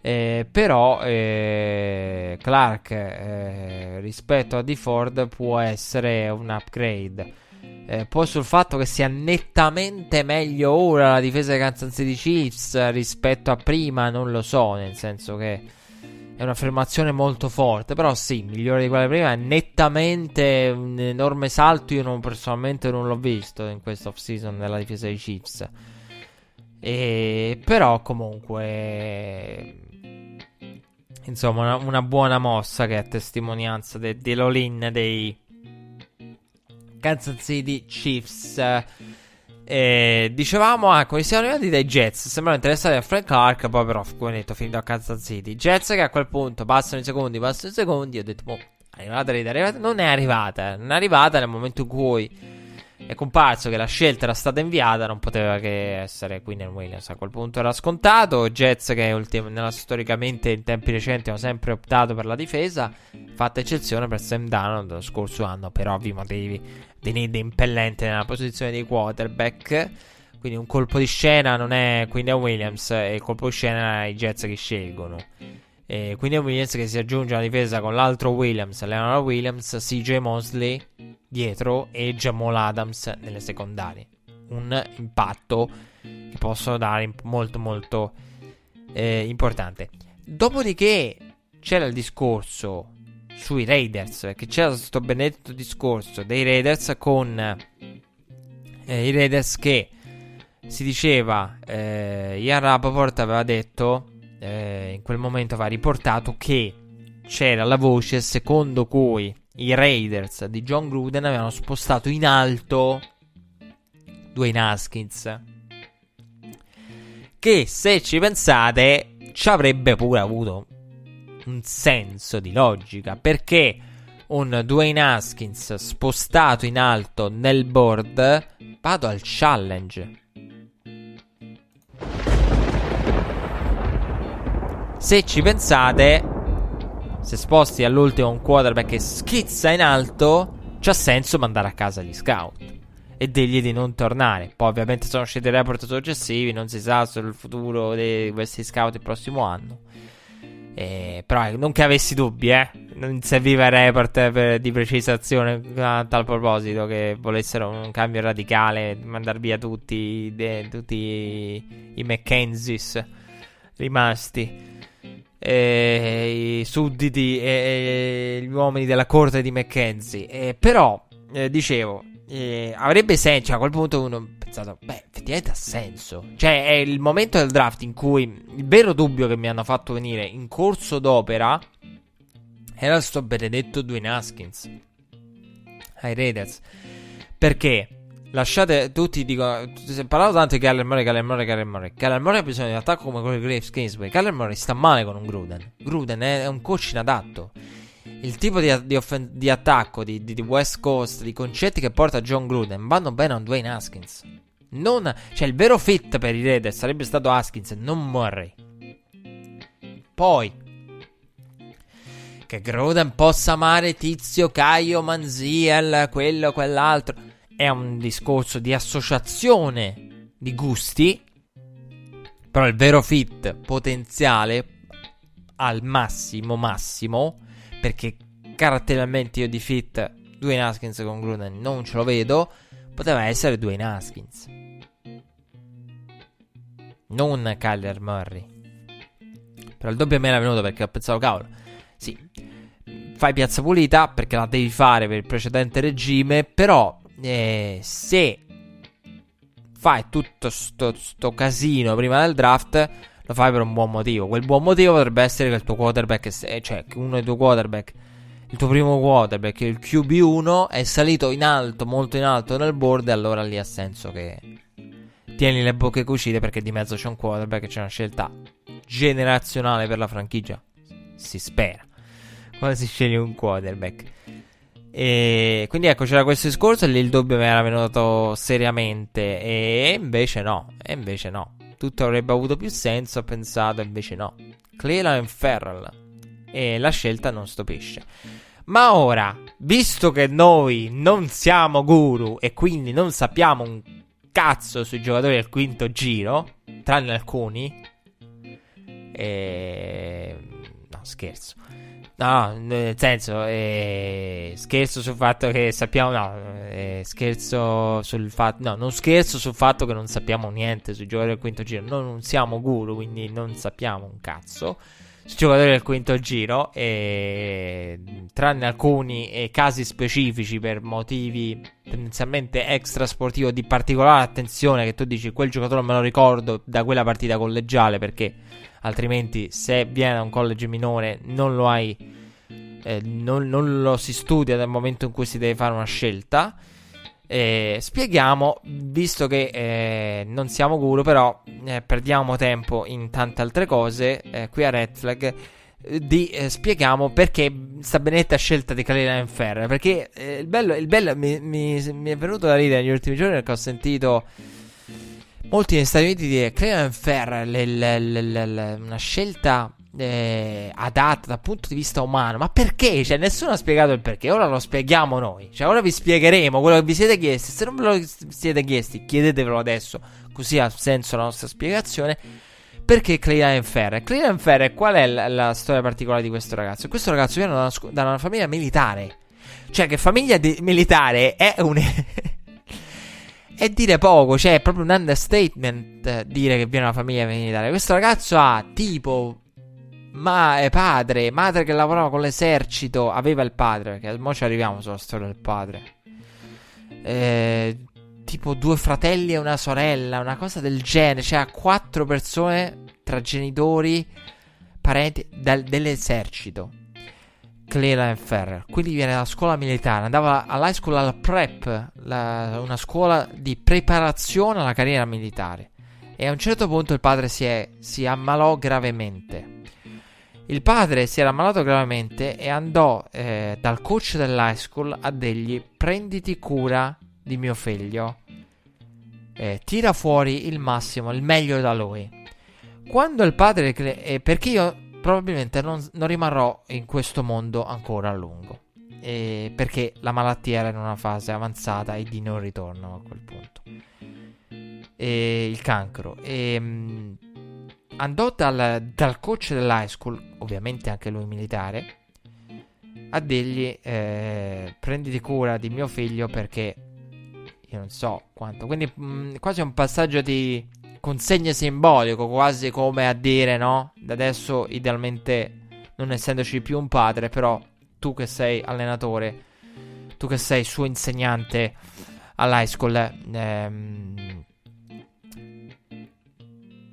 Eh, però eh, Clark eh, rispetto a Di Ford può essere un upgrade. Eh, poi sul fatto che sia nettamente meglio ora la difesa dei Kansas City Chiefs rispetto a prima, non lo so, nel senso che è un'affermazione molto forte, però sì, migliore di quella prima, è nettamente un enorme salto, io non, personalmente non l'ho visto in questa off-season della difesa dei Chiefs. E, però comunque insomma una, una, buona mossa che è testimonianza de, dei Kansas City Chiefs eh, dicevamo, ah, come siamo arrivati dai Jets. Sembrano interessati a Frank Clark. Poi, però, come detto, finito a Kansas City. Jets che a quel punto passano i secondi, passano i secondi. Ho detto, boh, arrivata, è arrivata. Non è arrivata. Non è arrivata nel momento in cui è comparso che la scelta era stata inviata. Non poteva che essere Quinn Williams. A quel punto era scontato. Jets che ultim- nella, storicamente in tempi recenti hanno sempre optato per la difesa. Fatta eccezione per Sam Donald lo scorso anno, per ovvi motivi di impellente nella posizione di quarterback. Quindi un colpo di scena non è quindi a Williams e il colpo di scena è i Jets che scelgono. Quindi a Williams che si aggiunge alla difesa con l'altro Williams, Leonard Williams, CJ Mosley dietro e Jamal Adams nelle secondarie. Un impatto che possono dare molto molto eh, importante. Dopodiché c'era il discorso sui Raiders, perché c'era questo benedetto discorso dei Raiders con eh, i Raiders che si diceva, eh, Ian Rapoport aveva detto, eh, in quel momento aveva riportato che c'era la voce secondo cui i Raiders di John Gruden avevano spostato in alto Dwayne Haskins. Che se ci pensate ci avrebbe pure avuto un senso di logica. Perché un Dwayne Haskins spostato in alto nel board, vado al challenge. Se ci pensate, se sposti all'ultimo un quarterback che schizza in alto, c'ha senso mandare a casa gli scout e dirgli di non tornare. Poi, ovviamente, sono usciti i report successivi. Non si sa sul futuro di questi scout il prossimo anno. Eh, però eh, non che avessi dubbi, eh. Non serviva il report per, di precisazione a tal proposito che volessero un cambio radicale, mandare via tutti, de, tutti i, Mackenzies rimasti. Eh, I sudditi e, gli uomini della corte di Mackenzie. Eh, però, dicevo, eh, avrebbe senso. Cioè, a quel punto uno pensato, beh, effettivamente ha senso. Cioè, è il momento del draft in cui il vero dubbio che mi hanno fatto venire in corso d'opera era sto benedetto Dwayne Haskins ai Raiders. Perché? Lasciate tutti, dico, si è parlato tanto di Kyler Murray, Kyler Murray, Kyler Murray. Kyler Murray ha bisogno di un attacco come quello di Graves Kingsbury. Kyler Murray sta male con un Gruden. Gruden è, è un coach inadatto il tipo di, di, offen- di attacco di, di, West Coast, di concetti che porta John Gruden vanno bene a Dwayne Haskins. Non, cioè, il vero fit per i Raiders sarebbe stato Haskins, non Murray. Poi, che Gruden possa amare Tizio, Caio, Manziel, quello, quell'altro, è un discorso di associazione di gusti. Però il vero fit potenziale al massimo, massimo perché caratterialmente io di fit Dwayne Haskins con Gruden non ce lo vedo, poteva essere Dwayne Haskins. Non Kyler Murray. Però il dubbio me era venuto perché ho pensato, cavolo, sì, fai piazza pulita perché la devi fare per il precedente regime, però eh, se fai tutto sto, sto casino prima del draft lo fai per un buon motivo. Quel buon motivo potrebbe essere che il tuo quarterback, cioè che uno dei tuoi quarterback, il tuo primo quarterback, il QB1, è salito in alto, molto in alto nel board. E allora lì ha senso che tieni le bocche cucite perché di mezzo c'è un quarterback, c'è una scelta generazionale per la franchigia. Si spera. Quando si sceglie un quarterback. E quindi ecco, c'era questo discorso e lì il dubbio mi era venuto seriamente. E invece no, e invece no. Tutto avrebbe avuto più senso, ho pensato, invece no. Cleland Ferrell. E la scelta non stupisce. Ma ora, visto che noi non siamo guru e quindi non sappiamo un cazzo sui giocatori del quinto giro, tranne alcuni, e... no, scherzo. No, nel senso, eh, scherzo sul fatto che sappiamo. No, eh, scherzo sul fatto. No, non scherzo sul fatto che non sappiamo niente sui giocatori del quinto giro. Noi non siamo guru, quindi non sappiamo un cazzo sui giocatori del quinto giro. E, tranne alcuni eh, casi specifici per motivi tendenzialmente extra sportivo di particolare attenzione. Che tu dici quel giocatore me lo ricordo da quella partita collegiale perché altrimenti se viene da un college minore non lo hai, eh, non, non, lo si studia nel momento in cui si deve fare una scelta. Eh, spieghiamo, visto che eh, non siamo guru, però eh, perdiamo tempo in tante altre cose, eh, qui a Red Flag, eh, di, spieghiamo perché sta benetta scelta di Kalina Ferrer. Perché il bello, il bello mi, mi, mi, è venuto da ridere negli ultimi giorni perché ho sentito molti negli Stati Uniti dire Cleveland Fair una scelta eh, adatta dal punto di vista umano. Ma perché? Cioè, nessuno ha spiegato il perché. Ora lo spieghiamo noi. Cioè, ora vi spiegheremo quello che vi siete chiesti. Se non ve lo siete chiesti, chiedetevelo adesso. Così ha senso la nostra spiegazione. Perché Cleveland Fair? Cleveland Fair, qual è la, la, storia particolare di questo ragazzo? Questo ragazzo viene da una, da una famiglia militare. Cioè, che famiglia di, militare è un. È dire poco, cioè è proprio un understatement eh, dire che viene una famiglia militare. Questo ragazzo ha tipo ma è padre, madre che lavorava con l'esercito, aveva il padre, perché mo ci arriviamo sulla storia del padre. Eh, tipo due fratelli e una sorella, una cosa del genere, cioè ha quattro persone tra genitori, parenti dal, dell'esercito. Cleland Ferrer. Quindi viene dalla scuola militare, andava all'high school al prep, la, una scuola di preparazione alla carriera militare. E a un certo punto il padre si, è, si ammalò gravemente. Il padre si era ammalato gravemente e andò eh, dal coach dell'high school a dirgli prenditi cura di mio figlio, eh, tira fuori il massimo, il meglio da lui. Quando il padre, eh, perché io probabilmente non, non rimarrò in questo mondo ancora a lungo. Eh, perché la malattia era in una fase avanzata e di non ritorno a quel punto. E il cancro. E, mh, andò dal, dal, coach dell'high school, ovviamente anche lui militare, a dirgli eh, prenditi cura di mio figlio perché io non so quanto. Quindi mh, quasi un passaggio di consegna simbolico, quasi come a dire, no? Da adesso, idealmente, non essendoci più un padre, però tu che sei allenatore, tu che sei suo insegnante all'high school, ehm,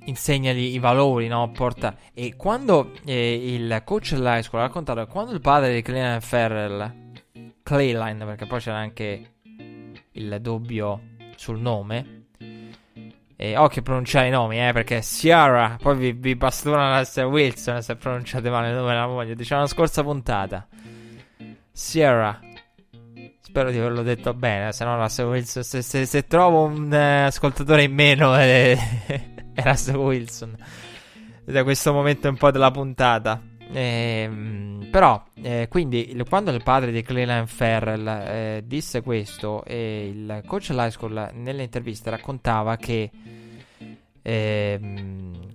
insegnali i valori, no? Porta. E quando eh, il coach dell'high school ha raccontato quando il padre di Clayline Ferrell, Clayline, perché poi c'era anche il dubbio sul nome, e occhio a pronunciare i nomi, eh, perché Ciara, poi vi, vi bastona Lester Wilson se pronunciate male il nome della moglie. Diciamo la scorsa puntata. Sierra. Spero di averlo detto bene, se no Lester Wilson, se, se, se trovo un eh, ascoltatore in meno eh, *laughs* è Lester Wilson. Da questo momento un po' della puntata. Eh, però, eh, quindi, quando il padre di Cleland Ferrell eh, disse questo, il coach high school nelle interviste raccontava che ehm,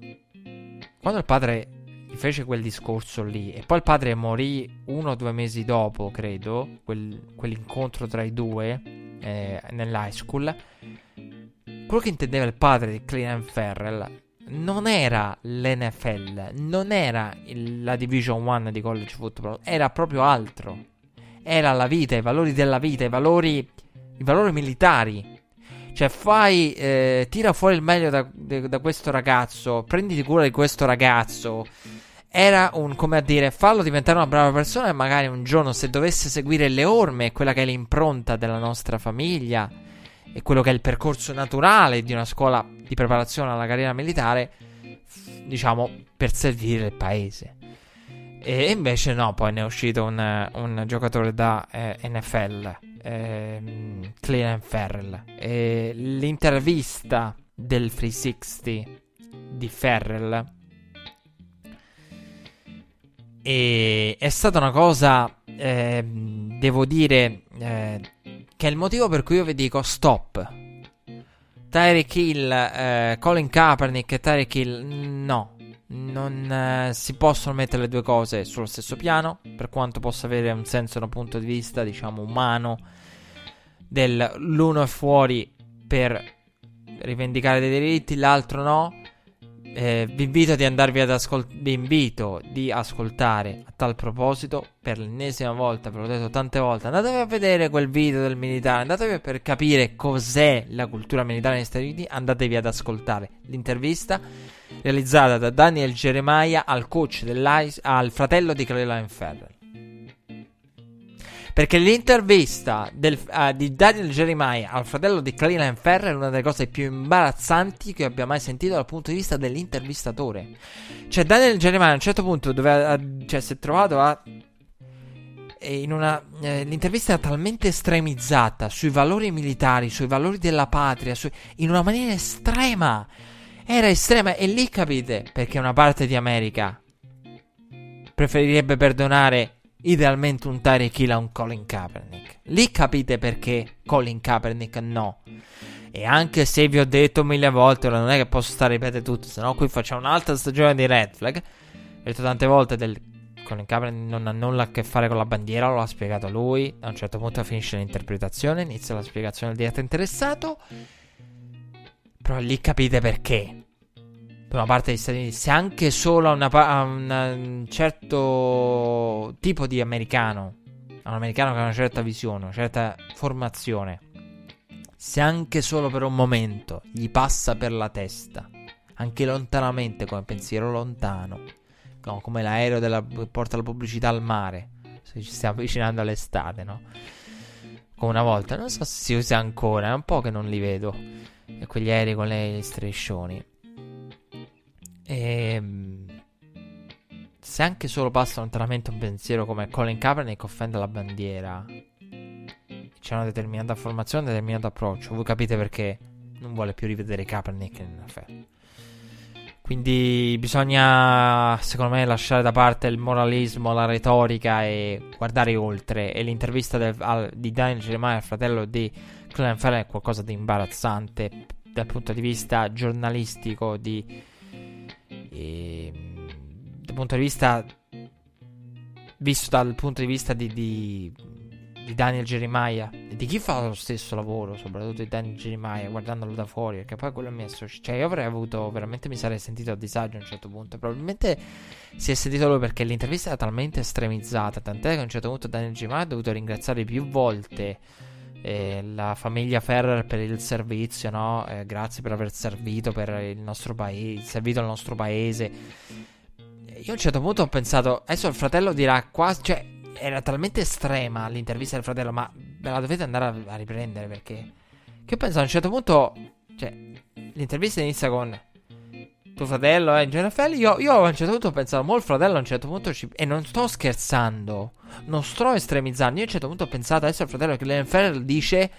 quando il padre fece quel discorso lì, e poi il padre morì uno o due mesi dopo, credo, quel, quell'incontro tra i due eh, nell'high school, quello che intendeva il padre di Cleland Ferrell non era l'NFL, non era il, la Division 1 di college football, era proprio altro. Era la vita, i valori della vita, i valori, i valori militari. Cioè, fai, eh, tira fuori il meglio da, da, questo ragazzo, prenditi cura di questo ragazzo. Era un, come a dire, fallo diventare una brava persona e magari un giorno se dovesse seguire le orme, quella che è l'impronta della nostra famiglia, e quello che è il percorso naturale di una scuola di preparazione alla carriera militare, diciamo, per servire il paese. E invece no, poi ne è uscito un, un giocatore da eh, NFL, eh, Cleveland Ferrell. E l'intervista del 360 di Ferrell e è stata una cosa, eh, devo dire, eh, che è il motivo per cui io vi dico stop. Tyreek Hill, eh, Colin Kaepernick e Tyreek Hill, no. Non eh, si possono mettere le due cose sullo stesso piano, per quanto possa avere un senso da un punto di vista, diciamo, umano, del l'uno è fuori per rivendicare dei diritti, l'altro no. Eh, vi invito ad andarvi ad ascoltare. Vi invito di ascoltare a tal proposito. Per l'ennesima volta, ve l'ho detto tante volte. Andatevi a vedere quel video del militare. Andatevi per capire cos'è la cultura militare negli Stati Uniti. Andatevi ad ascoltare l'intervista realizzata da Daniel Jeremiah al coach dell'ICE, al fratello di Cleveland Ferrell. Perché l'intervista del, uh, di Daniel Jeremiah al fratello di Cleveland Ferrer è una delle cose più imbarazzanti che abbia mai sentito dal punto di vista dell'intervistatore. Cioè, Daniel Jeremiah a un certo punto dove, uh, cioè, si è trovato a in una, eh, l'intervista era talmente estremizzata sui valori militari, sui valori della patria, su, in una maniera estrema. Era estrema e lì capite perché una parte di America preferirebbe perdonare idealmente un Tyreek Hill a un Colin Kaepernick. Lì capite perché Colin Kaepernick no. E anche se vi ho detto mille volte, ora non è che posso stare a ripetere tutto, se no qui facciamo un'altra stagione di Red Flag. Ho detto tante volte del Colin Kaepernick non ha nulla a che fare con la bandiera, lo ha spiegato lui. A un certo punto finisce l'interpretazione, inizia la spiegazione del diretto interessato. Però lì capite perché per parte degli Stati Uniti, se anche solo a, una, a un certo tipo di americano, a un americano che ha una certa visione, una certa formazione, se anche solo per un momento gli passa per la testa, anche lontanamente come pensiero lontano, come l'aereo che porta la pubblicità al mare, se ci stiamo avvicinando all'estate, no? Come una volta, non so se si usa ancora, è un po' che non li vedo, quegli aerei con le striscioni. E ehm, se anche solo passa lontanamente un pensiero come Colin Kaepernick offende la bandiera, c'è una determinata formazione, un determinato approccio. Voi capite perché non vuole più rivedere Kaepernick in NFL. Quindi bisogna, secondo me, lasciare da parte il moralismo, la retorica e guardare oltre. E l'intervista del, al, di Daniel Jeremiah, fratello di Clem Ferrer, è qualcosa di imbarazzante dal punto di vista giornalistico, di e, dal punto di vista visto dal punto di vista di, di, di, Daniel Jeremiah e di chi fa lo stesso lavoro, soprattutto di Daniel Jeremiah, guardandolo da fuori, perché poi quello mi è cioè io avrei avuto veramente mi sarei sentito a disagio a un certo punto. Probabilmente si è sentito lui perché l'intervista era talmente estremizzata, tant'è che a un certo punto Daniel Jeremiah ha dovuto ringraziare più volte eh, la famiglia Ferrer per il servizio, no? Eh, grazie per aver servito per il nostro paese, servito al nostro paese. Io a un certo punto ho pensato, adesso il fratello dirà quasi, cioè, era talmente estrema l'intervista del fratello, ma ve la dovete andare a, riprendere perché... Che ho pensato a un certo punto, cioè, l'intervista inizia con tuo fratello è in NFL. Io, io a un certo punto ho pensato, mo il fratello a un certo punto ci... E non sto scherzando. Non sto estremizzando. Io a un certo punto ho pensato, adesso il fratello che l'NFL dice...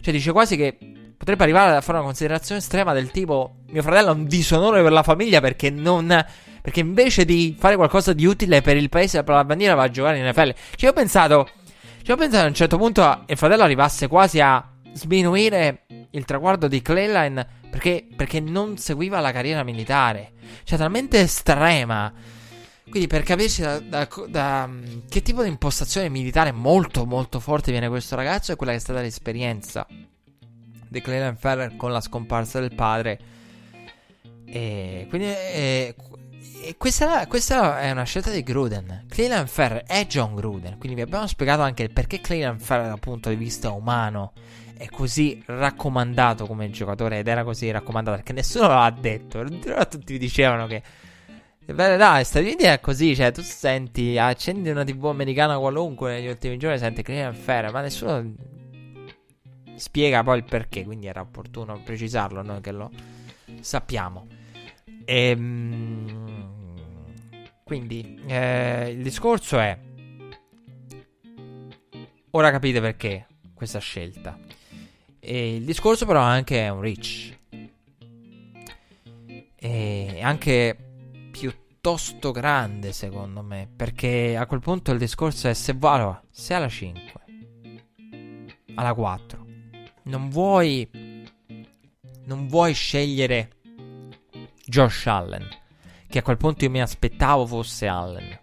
Cioè dice quasi che potrebbe arrivare a fare una considerazione estrema del tipo... Mio fratello è un disonore per la famiglia perché non... Perché invece di fare qualcosa di utile per il paese per la bandiera va a giocare in NFL. Cioè ho pensato... Cioè ho pensato a un certo punto il fratello arrivasse quasi a sminuire il traguardo di Clayline perché, perché non seguiva la carriera militare. Cioè, talmente estrema. Quindi, per capirci da, da, da, che tipo di impostazione militare molto, molto forte viene questo ragazzo, è quella che è stata l'esperienza di Cleveland Ferrer con la scomparsa del padre. E quindi, e, e questa, questa, è una scelta di Gruden. Cleveland Ferrer è John Gruden. Quindi, vi abbiamo spiegato anche perché Cleveland Ferrer, dal punto di vista umano, è così raccomandato come giocatore ed era così raccomandato perché nessuno l'ha detto. Tutti dicevano che è verità, Stati Uniti è così, cioè tu senti, accendi una TV americana qualunque negli ultimi giorni, senti Cleveland Fair, ma nessuno spiega poi il perché, quindi era opportuno precisarlo, noi che lo sappiamo. Ehm Quindi eh, il discorso è... Ora capite perché questa scelta. E il discorso però anche è un reach. E anche piuttosto grande secondo me. Perché a quel punto il discorso è se, allora, se alla 5, alla 4, non vuoi... Non vuoi scegliere Josh Allen che a quel punto io mi aspettavo fosse Allen.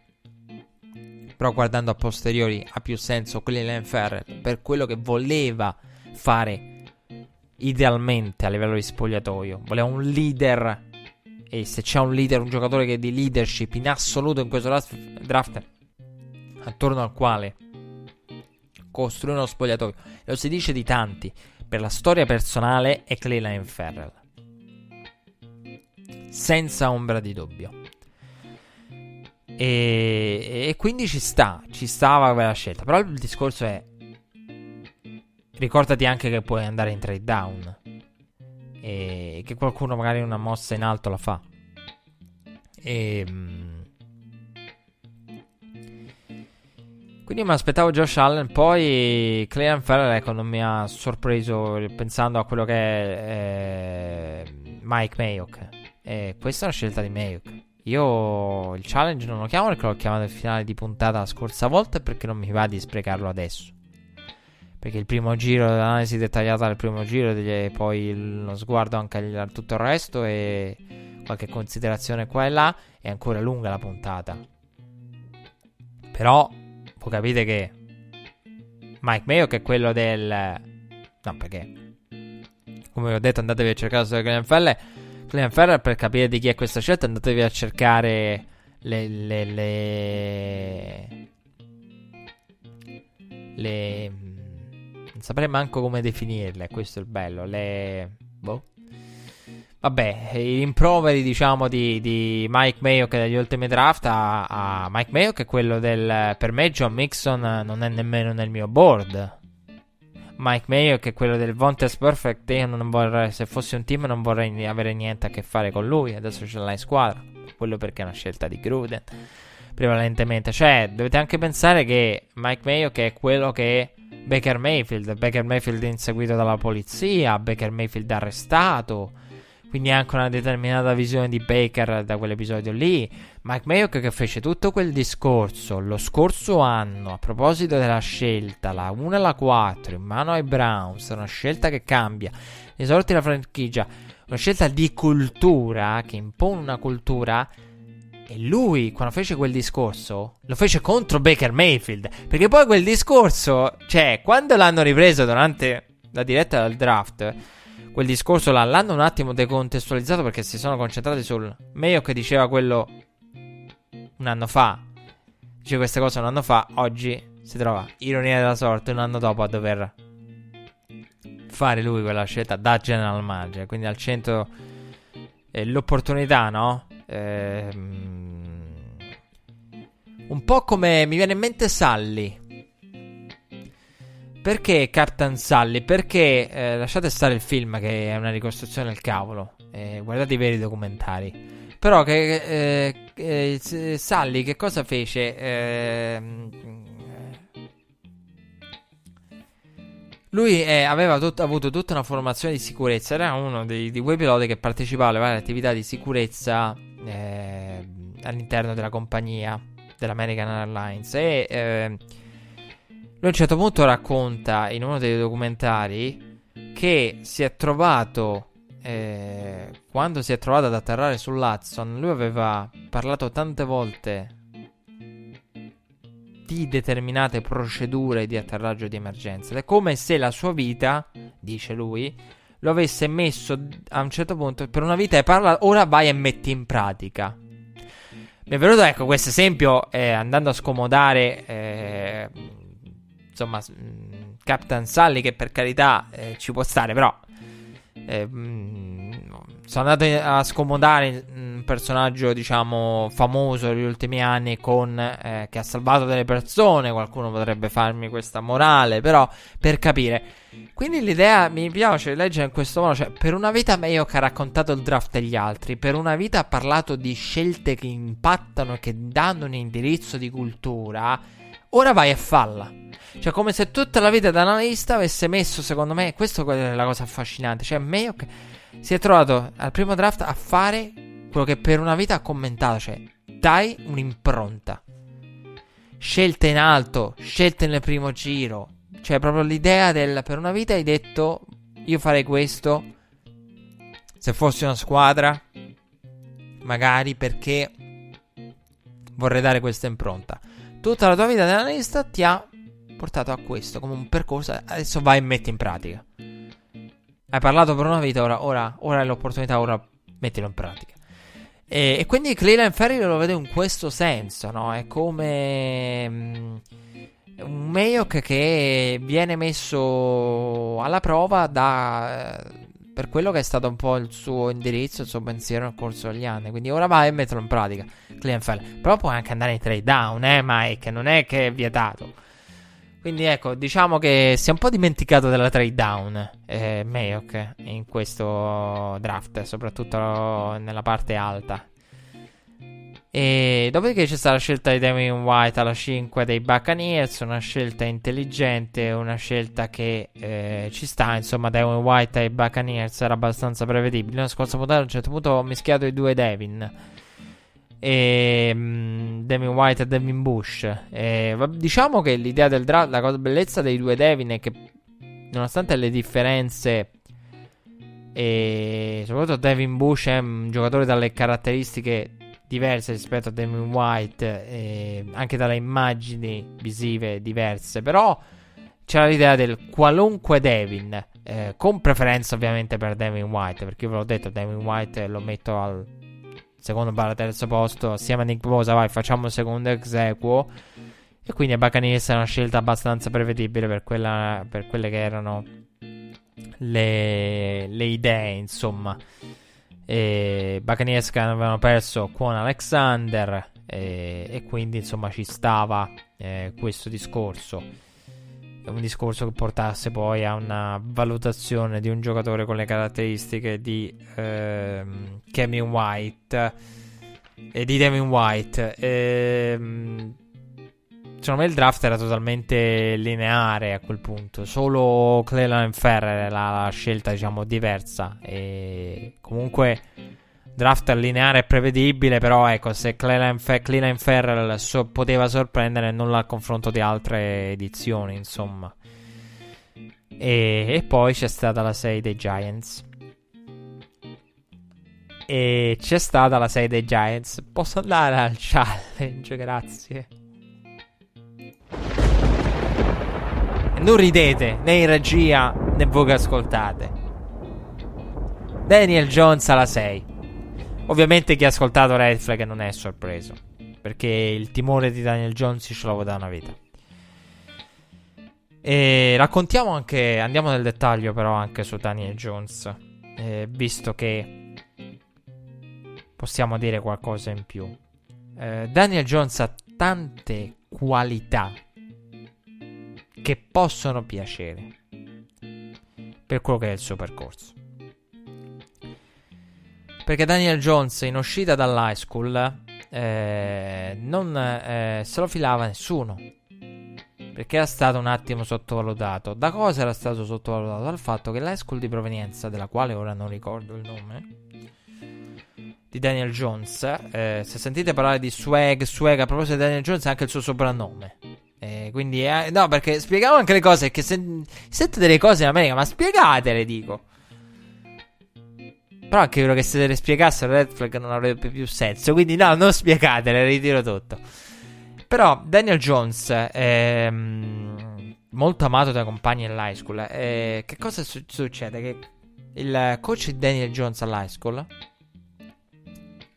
Però guardando a posteriori ha più senso Cleveland Ferrell per quello che voleva fare idealmente a livello di spogliatoio. Voleva un leader e se c'è un leader, un giocatore che è di leadership in assoluto in questo draft attorno al quale costruire uno spogliatoio. Lo si dice di tanti, per la storia personale è Cleveland Ferrell senza ombra di dubbio. E, e quindi ci sta, ci stava quella scelta. Però il discorso è: ricordati anche che puoi andare in trade down e che qualcuno magari una mossa in alto la fa. E. Quindi mi aspettavo Josh Allen. Poi Clean Farrell ecco, non mi ha sorpreso pensando a quello che è eh, Mike Mayock. E questa è una scelta di Mayuk. Io il challenge non lo chiamo perché l'ho chiamato il finale di puntata la scorsa volta perché non mi va di sprecarlo adesso. Perché il primo giro, l'analisi dettagliata del primo giro, e poi lo sguardo anche a tutto il resto e qualche considerazione qua e là, è ancora lunga la puntata. Però, voi capite che Mike Mayo che è quello del... No, perché... Come ho detto, andatevi a cercare su NFL Clean Ferrer per capire di chi è questa scelta andatevi a cercare le, le, le, le saprei manco come definirle questo è il bello. Le boh. Vabbè, i rimproveri diciamo di, di Mike Mayo che dagli ultimi draft a, a Mike Mayo è quello del per me John Mixon non è nemmeno nel mio board. Mike Mayo è quello del Vontes Perfect io non vorrei se fossi un team non vorrei avere niente a che fare con lui. Adesso ce l'ha in squadra quello perché è una scelta di Gruden prevalentemente. Cioè dovete anche pensare che Mike Mayo è quello che Baker Mayfield Baker Mayfield inseguito dalla polizia Baker Mayfield arrestato quindi anche una determinata visione di Baker da quell'episodio lì. Mike Mayock che fece tutto quel discorso lo scorso anno a proposito della scelta, la 1 e la 4 in mano ai Browns, una scelta che cambia le sorti della franchigia, una scelta di cultura che impone una cultura. E lui, quando fece quel discorso, lo fece contro Baker Mayfield. Perché poi quel discorso, cioè, quando l'hanno ripreso durante la diretta del draft quel discorso l'hanno un attimo decontestualizzato perché si sono concentrati sul Mayo che diceva quello un anno fa. Dice queste cose un anno fa, oggi si trova ironia della sorte un anno dopo a dover fare lui quella scelta da general manager, quindi al centro eh, l'opportunità, no? Eh, un po' come mi viene in mente Sally perché Cartan Sally? Perché eh, lasciate stare il film che è una ricostruzione del cavolo. Eh, guardate i veri documentari. Però che eh, eh Sally che cosa fece? Ehm, lui eh, aveva tut- avuto tutta una formazione di sicurezza. Era uno dei, di quei piloti che partecipava alle varie attività di sicurezza eh, all'interno della compagnia dell'American Airlines. E lui a un certo punto racconta in uno dei documentari che si è trovato eh, quando si è trovato ad atterrare sull'Hudson. Lui aveva parlato tante volte di determinate procedure di atterraggio di emergenza. Ed è come se la sua vita, dice lui, lo avesse messo a un certo punto per una vita e parla, ora vai e metti in pratica. Mi è venuto ecco questo esempio eh, andando a scomodare eh, insomma, mm, Captain Sully che per carità eh, ci può stare, però eh, mm, sono andato a scomodare mm, un personaggio, diciamo, famoso negli ultimi anni con, eh, che ha salvato delle persone. Qualcuno potrebbe farmi questa morale, però per capire. Quindi l'idea mi piace leggere in questo modo, cioè per una vita Mayock ha raccontato il draft degli altri, per una vita ha parlato di scelte che impattano e che danno un indirizzo di cultura, ora vai a falla. Cioè come se tutta la vita da analista avesse messo, secondo me, questo è la cosa affascinante, cioè Mayock si è trovato al primo draft a fare quello che per una vita ha commentato, cioè dai un'impronta. Scelte in alto, scelte nel primo giro, cioè proprio l'idea del per una vita hai detto io farei questo se fossi una squadra, magari perché vorrei dare questa impronta. Tutta la tua vita da analista ti ha portato a questo come un percorso, adesso vai e metti in pratica. Hai parlato per una vita, ora, ora, ora hai l'opportunità, ora mettilo in pratica. E, e quindi Cleveland Ferry lo vedo in questo senso, no? È come um, un Mayock che viene messo alla prova da, per quello che è stato un po' il suo indirizzo, il suo pensiero nel corso degli anni. Quindi ora vai e metterlo in pratica, Cleveland Ferry. Però puoi anche andare in trade down, eh, Mike, non è che è vietato. Quindi ecco, diciamo che si è un po' dimenticato della trade down eh, Mayock in questo draft, soprattutto nella parte alta. E dopodiché c'è stata la scelta di Damien White alla 5 dei Buccaneers, una scelta intelligente, una scelta che eh, ci sta, insomma Damien White ai Buccaneers era abbastanza prevedibile. La scorsa puntata a un certo punto ho mischiato i due Devin e um, Devin White e Devin Bush. E, diciamo che l'idea del draft, la cosa bellezza dei due Devin è che nonostante le differenze e soprattutto Devin Bush è un giocatore dalle caratteristiche diverse rispetto a Devin White, anche dalle immagini visive diverse, però c'era l'idea del qualunque Devin, eh, con preferenza ovviamente per Devin White, perché io ve l'ho detto, Devin White lo metto al secondo barra terzo posto assieme a Nick Bosa vai facciamo il secondo ex equo e quindi a è una scelta abbastanza prevedibile per, quella, per quelle che erano le, le idee insomma. E Buccaneers che avevano perso con Alexander e, e quindi insomma ci stava eh, questo discorso un discorso che portasse poi a una valutazione di un giocatore con le caratteristiche di ehm, Kevin White e di Devin White. Ehm, secondo me il draft era totalmente lineare a quel punto. Solo Cleland Ferrer era la scelta, diciamo, diversa. E comunque draft lineare e prevedibile, però ecco, se Cleland, Fe- Cleland Ferrell so- poteva sorprendere non al confronto di altre edizioni, insomma. E, e poi c'è stata la 6 dei Giants. E c'è stata la 6 dei Giants. Posso andare al challenge, *laughs* grazie. Non ridete, né in regia, né voi che ascoltate. Daniel Jones alla 6. Ovviamente chi ha ascoltato Red Flag non è sorpreso. Perché il timore di Daniel Jones ce l'avevo da una vita. E raccontiamo anche. Andiamo nel dettaglio, però, anche su Daniel Jones. Eh, visto che possiamo dire qualcosa in più. Eh, Daniel Jones ha tante qualità che possono piacere per quello che è il suo percorso. Perché Daniel Jones in uscita dall'high school eh, non eh, se lo filava nessuno. Perché era stato un attimo sottovalutato. Da cosa era stato sottovalutato? Dal fatto che l'high school di provenienza, della quale ora non ricordo il nome, di Daniel Jones, eh, se sentite parlare di swag, swag a proposito di Daniel Jones, è anche il suo soprannome. Eh, quindi, eh, no, perché spieghiamo anche le cose. Che se, sente delle cose in America, ma spiegatele, dico. Però anche quello che se le spiegassero Red Flag non avrebbe più senso. Quindi no, non spiegatele, ritiro tutto. Però Daniel Jones, ehm, molto amato dai compagni all'high school, eh, che cosa su- succede? Che il coach Daniel Jones all'high school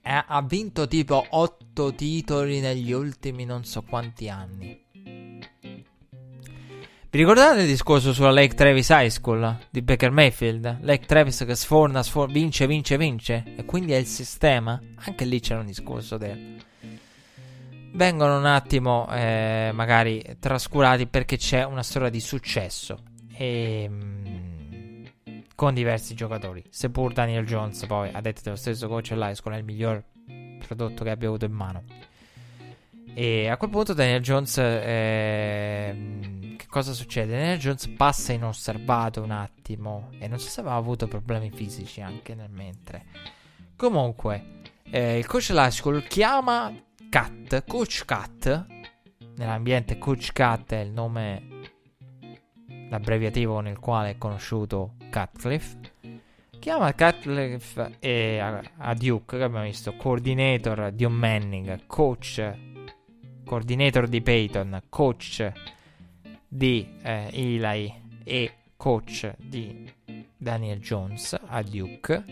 eh, ha vinto tipo 8 titoli negli ultimi non so quanti anni. Vi ricordate il discorso sulla Lake Travis High School di Baker Mayfield? Lake Travis che sforna, sforna, vince, vince, vince. E quindi è il sistema. Anche lì c'era un discorso del. Vengono un attimo, eh, magari trascurati perché c'è una storia di successo. E. Mm, con diversi giocatori. Seppur Daniel Jones, poi, a detto dello stesso coach all'high school, è il miglior prodotto che abbia avuto in mano. E a quel punto Daniel Jones, eh, che cosa succede? Daniel Jones passa inosservato un attimo e non so se aveva avuto problemi fisici anche nel mentre. Comunque, eh, il coach School chiama Cat, Coach Cat, nell'ambiente Coach Cat è il nome, l'abbreviativo nel quale è conosciuto Catcliffe. Chiama Catcliffe e a, a Duke, che abbiamo visto, coordinator Dion Manning, coach coordinator di Peyton, coach di eh, Eli e coach di Daniel Jones a Duke.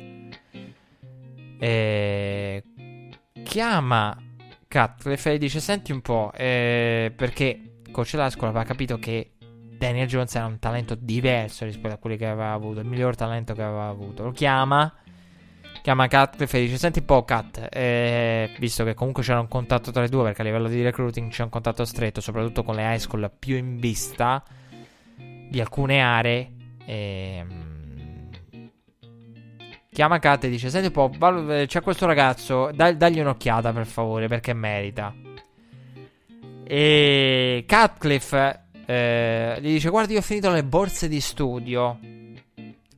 E chiama Cutcliffe e dice: Senti un po', eh, perché coach Lascola aveva capito che Daniel Jones era un talento diverso rispetto a quelli che aveva avuto, il miglior talento che aveva avuto. Lo chiama chiama Cat e dice senti un po' Cat eh, visto che comunque c'era un contatto tra le due perché a livello di recruiting c'è un contatto stretto soprattutto con le high school più in vista di alcune aree eh, chiama Cat e dice senti un po' val- c'è questo ragazzo dai, dagli un'occhiata per favore perché merita. E Catcliffe eh, gli dice guarda io ho finito le borse di studio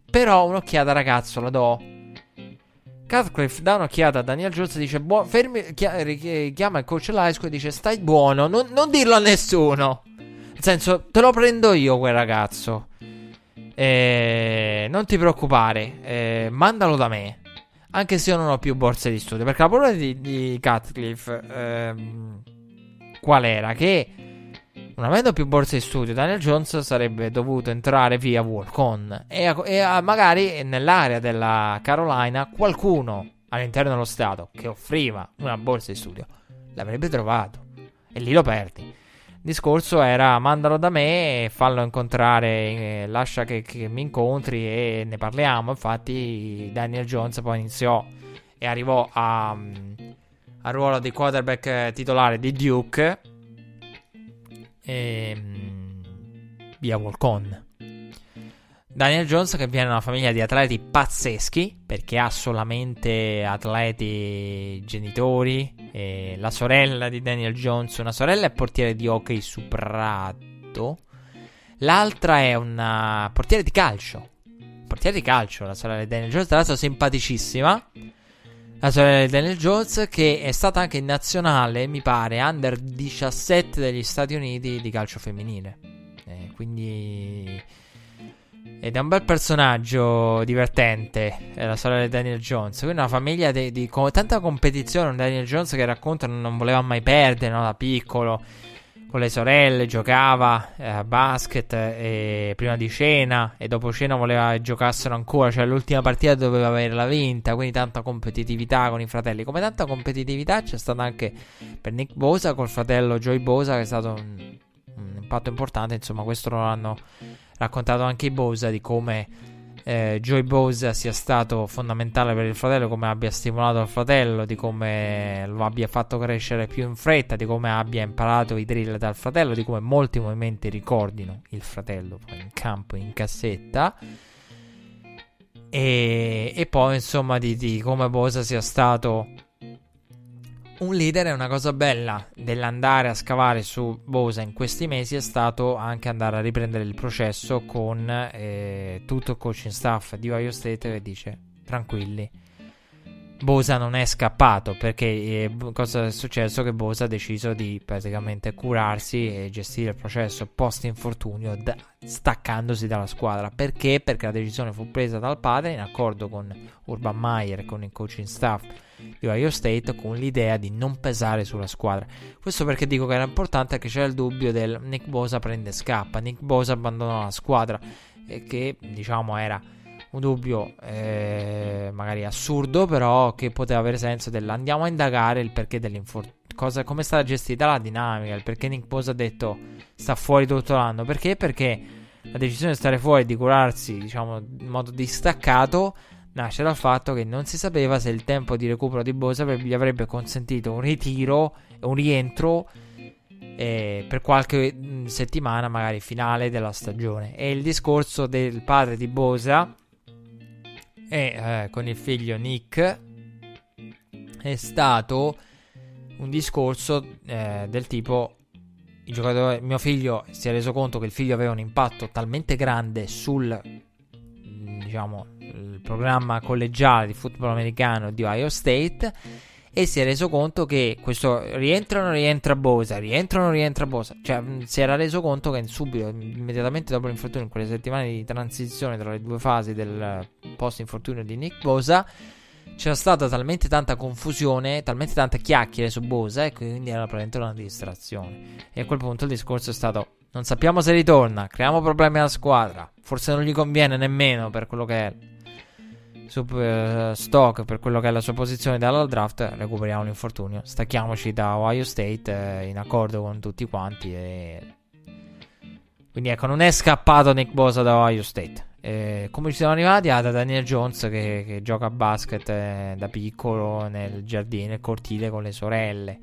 però un'occhiata ragazzo la do Cutcliffe dà un'occhiata a Daniel Jones e dice: buo- fermi, chiama il coach Laisco e dice: Stai buono, non, non, dirlo a nessuno. Nel senso, te lo prendo io quel ragazzo. Eh, non ti preoccupare, eh, mandalo da me. Anche se io non ho più borse di studio. Perché la paura di, di Cutcliffe ehm, qual era? Che non avendo più borse di studio, Daniel Jones sarebbe dovuto entrare via walk-on. E, e magari nell'area della Carolina qualcuno all'interno dello Stato che offriva una borsa di studio l'avrebbe trovato. E lì lo perdi. Il discorso era mandalo da me, fallo incontrare, eh, lascia che, che, mi incontri e ne parliamo. Infatti Daniel Jones poi iniziò e arrivò a, al ruolo di quarterback titolare di Duke e, ehm, via Walcon. Daniel Jones che viene da una famiglia di atleti pazzeschi perché ha solamente atleti genitori. La sorella di Daniel Jones, una sorella è portiere di hockey su prato. L'altra è una portiere di calcio. Portiere di calcio, la sorella di Daniel Jones, tra l'altro simpaticissima la sorella di Daniel Jones, che è stata anche in nazionale, mi pare, under 17 degli Stati Uniti di calcio femminile. Eh, quindi. Ed è un bel personaggio divertente, è la sorella di Daniel Jones. Quindi una famiglia di, di con tanta competizione. Daniel Jones che racconta non voleva mai perdere no, da piccolo con le sorelle, giocava eh, a basket eh, prima di cena e dopo cena voleva giocassero ancora, cioè l'ultima partita doveva averla vinta, quindi tanta competitività con i fratelli. Come tanta competitività c'è stata anche per Nick Bosa col fratello Joy Bosa che è stato un, un impatto importante, insomma questo lo hanno raccontato anche i Bosa di come eh, Joy Bose sia stato fondamentale per il fratello, come abbia stimolato il fratello, di come lo abbia fatto crescere più in fretta, di come abbia imparato i drill dal fratello, di come molti movimenti ricordino il fratello poi in campo, in cassetta. E, e poi insomma di, di come Bosa sia stato un leader è una cosa bella dell'andare a scavare su Bosa in questi mesi è stato anche andare a riprendere il processo con eh, tutto il coaching staff di Ohio State che dice tranquilli Bosa non è scappato perché eh, cosa è successo? Che Bosa ha deciso di praticamente curarsi e gestire il processo post infortunio da, staccandosi dalla squadra perché? Perché la decisione fu presa dal padre in accordo con Urban Meyer con il coaching staff di Ohio State con l'idea di non pesare sulla squadra. Questo perché dico che era importante che c'era il dubbio del Nick Bosa prende e scappa, Nick Bosa abbandona la squadra e che diciamo era un dubbio eh, magari assurdo però che poteva avere senso dell'andiamo a indagare il perché dell'infortunio come è stata gestita la dinamica, perché Nick Bosa ha detto sta fuori tutto l'anno. Perché? Perché la decisione di stare fuori e di curarsi, diciamo, in modo distaccato nasce dal fatto che non si sapeva se il tempo di recupero di Bosa gli avrebbe consentito un ritiro, un rientro eh, per qualche settimana, magari finale della stagione. E il discorso del padre di Bosa e eh, con il figlio Nick è stato un discorso eh, del tipo il mio figlio si è reso conto che il figlio aveva un impatto talmente grande sul diciamo programma collegiale di football americano di Ohio State e si è reso conto che questo rientra o non rientra Bosa, rientra o non rientra Bosa, cioè si era reso conto che subito, immediatamente dopo l'infortunio, in quelle settimane di transizione tra le due fasi del post infortunio di Nick Bosa, c'era stata talmente tanta confusione, talmente tante chiacchiere su Bosa e quindi era praticamente una distrazione. E a quel punto il discorso è stato non sappiamo se ritorna, creiamo problemi alla squadra, forse non gli conviene nemmeno per quello che è super stock per quello che è la sua posizione dalla draft, recuperiamo l'infortunio, stacchiamoci da Ohio State eh, in accordo con tutti quanti e... Quindi ecco, non è scappato Nick Bosa da Ohio State. Eh, come ci siamo arrivati? Ah, da Daniel Jones che, che gioca a basket eh, da piccolo nel giardino, nel cortile con le sorelle.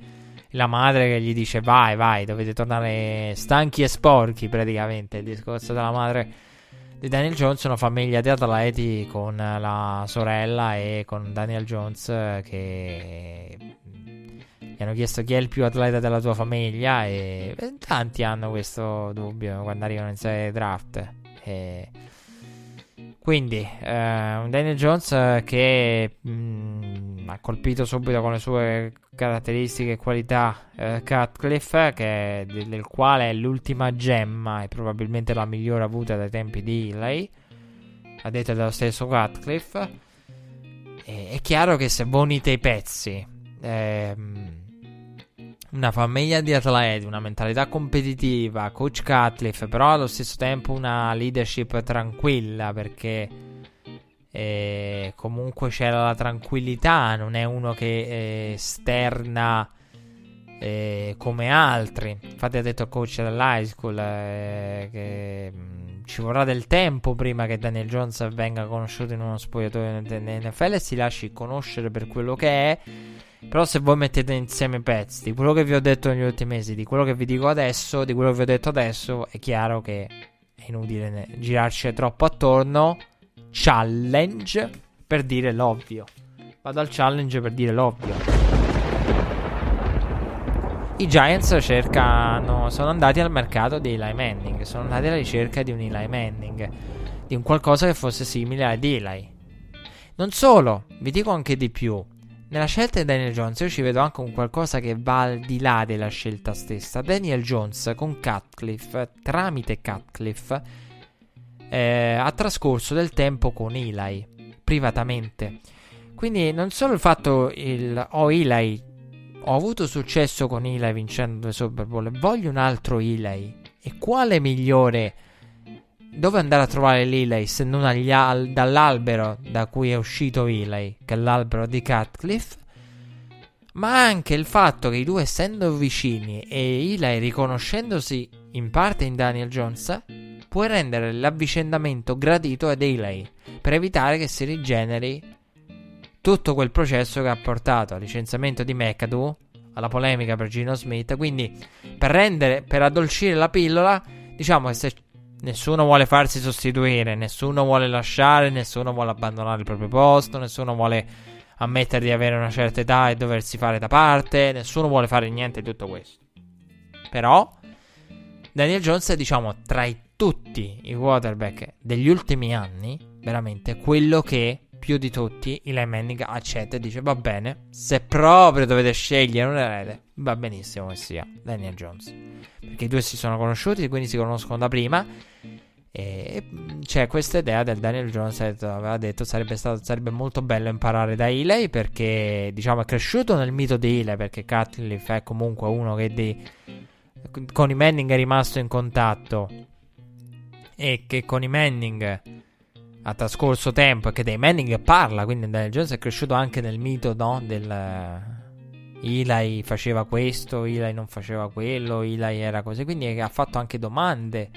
La madre che gli dice vai, vai, dovete tornare stanchi e sporchi praticamente. Il discorso della madre di Daniel Jones, una famiglia di atleti con la sorella e con Daniel Jones che gli hanno chiesto chi è il più atleta della tua famiglia e tanti hanno questo dubbio quando arrivano in serie draft. E quindi, eh, un Daniel Jones che mh, mm, ha colpito subito con le sue caratteristiche e qualità eh, Cutcliffe, che, del quale è l'ultima gemma e probabilmente la migliore avuta dai tempi di Eli, ha detto dello stesso Cutcliffe. E, è chiaro che se voi unite i pezzi, ehm, una famiglia di atleti, una mentalità competitiva, coach Cutcliffe, però allo stesso tempo una leadership tranquilla perché eh, comunque c'era la tranquillità, non è uno che eh, esterna eh, come altri. Infatti ha detto il coach dell'high school eh, che mm, ci vorrà del tempo prima che Daniel Jones venga conosciuto in uno spogliatoio NFL e si lasci conoscere per quello che è però se voi mettete insieme i pezzi di quello che vi ho detto negli ultimi mesi, di quello che vi dico adesso, di quello che vi ho detto adesso, è chiaro che è inutile girarci troppo attorno. Challenge per dire l'ovvio. Vado al challenge per dire l'ovvio. I Giants cercano, sono andati al mercato di Eli Manning, sono andati alla ricerca di un Eli Manning, di un qualcosa che fosse simile ad Eli. Non solo, vi dico anche di più. Nella scelta di Daniel Jones io ci vedo anche un qualcosa che va al di là della scelta stessa. Daniel Jones con Cutcliffe, tramite Cutcliffe, eh, ha trascorso del tempo con Eli, privatamente. Quindi non solo il fatto il oh Eli, ho avuto successo con Eli vincendo due Super Bowl, voglio un altro Eli. E quale migliore dove andare a trovare Eli se non al- dall'albero da cui è uscito Eli, che è l'albero di Cutcliffe? Ma anche il fatto che i due, essendo vicini e Eli riconoscendosi in parte in Daniel Jones, può rendere l'avvicendamento gradito ad Eli per evitare che si rigeneri tutto quel processo che ha portato al licenziamento di McAdoo, alla polemica per Gino Smith. Quindi, per rendere, per addolcire la pillola, diciamo che se Nessuno vuole farsi sostituire, nessuno vuole lasciare, nessuno vuole abbandonare il proprio posto, nessuno vuole ammettere di avere una certa età e doversi fare da parte, nessuno vuole fare niente di tutto questo. Però Daniel Jones è diciamo tra i, tutti i quarterback degli ultimi anni, veramente quello che più di tutti Eli Manning accetta e dice va bene, se proprio dovete scegliere un erede, va benissimo che sia Daniel Jones. Perché i due si sono conosciuti, quindi si conoscono da prima e c'è questa idea del Daniel Jones aveva detto sarebbe, stato, sarebbe molto bello imparare da Eli perché diciamo è cresciuto nel mito di Eli perché Cutcliffe è comunque uno che di, con i Manning è rimasto in contatto e che con i Manning ha trascorso tempo e che dei Manning parla quindi Daniel Jones è cresciuto anche nel mito no, del Eli faceva questo, Eli non faceva quello, Eli era così. Quindi ha fatto anche domande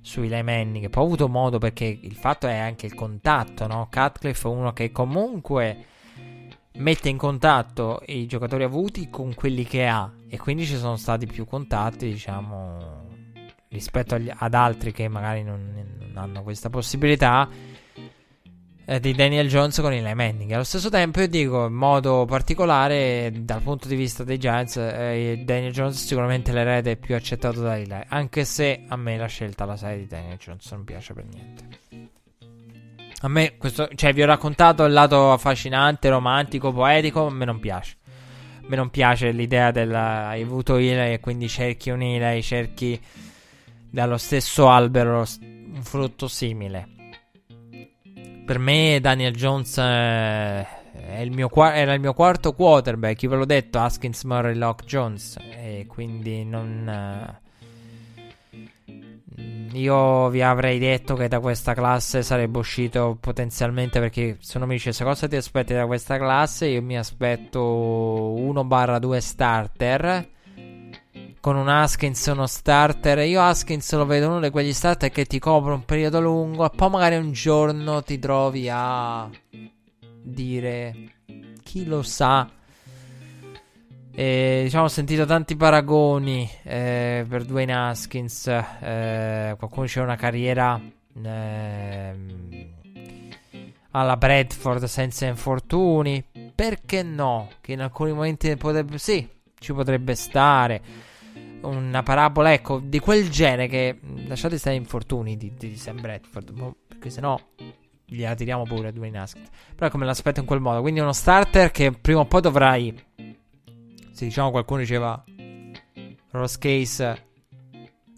su Eli Manning. Poi ha avuto modo perché il fatto è anche il contatto, no? Cutcliffe è uno che comunque mette in contatto i giocatori avuti con quelli che ha e quindi ci sono stati più contatti, diciamo, rispetto agli, ad altri che magari non, non hanno questa possibilità eh, di Daniel Jones con il Manning. Allo stesso tempo, io dico in modo particolare, dal punto di vista dei Giants, eh, Daniel Jones è sicuramente l'erede più accettato da Eli. Anche se a me la scelta, la sai, di Daniel Jones non piace per niente. A me questo, cioè, vi ho raccontato il lato affascinante, romantico, poetico. A me non piace. A me non piace l'idea del hai avuto Eli e quindi cerchi un Eli, cerchi dallo stesso albero un frutto simile per me Daniel Jones eh, il mio, era il mio quarto quarterback. Io ve l'ho detto, Haskins, Murray, Locke, Jones. E quindi non... Uh, io vi avrei detto che da questa classe sarebbe uscito potenzialmente perché se uno mi dicesse cosa ti aspetti da questa classe, io mi aspetto 1-2 starter con un Haskins uno starter. Io Haskins lo vedo uno di quegli starter che ti copre un periodo lungo e poi magari un giorno ti trovi a dire chi lo sa. E, diciamo, ho sentito tanti paragoni eh, per Dwayne Haskins. Eh, qualcuno c'è una carriera eh, alla Bradford senza infortuni. Perché no? Che in alcuni momenti potrebbe. Sì, ci potrebbe stare una parabola, ecco, di quel genere che lasciate stare infortuni di, di Sam Bradford, boh, perché sennò gliela tiriamo pure a Dwayne Haskins. Però ecco, me l'aspetto in quel modo, quindi uno starter che prima o poi dovrai se diciamo qualcuno diceva Ross Case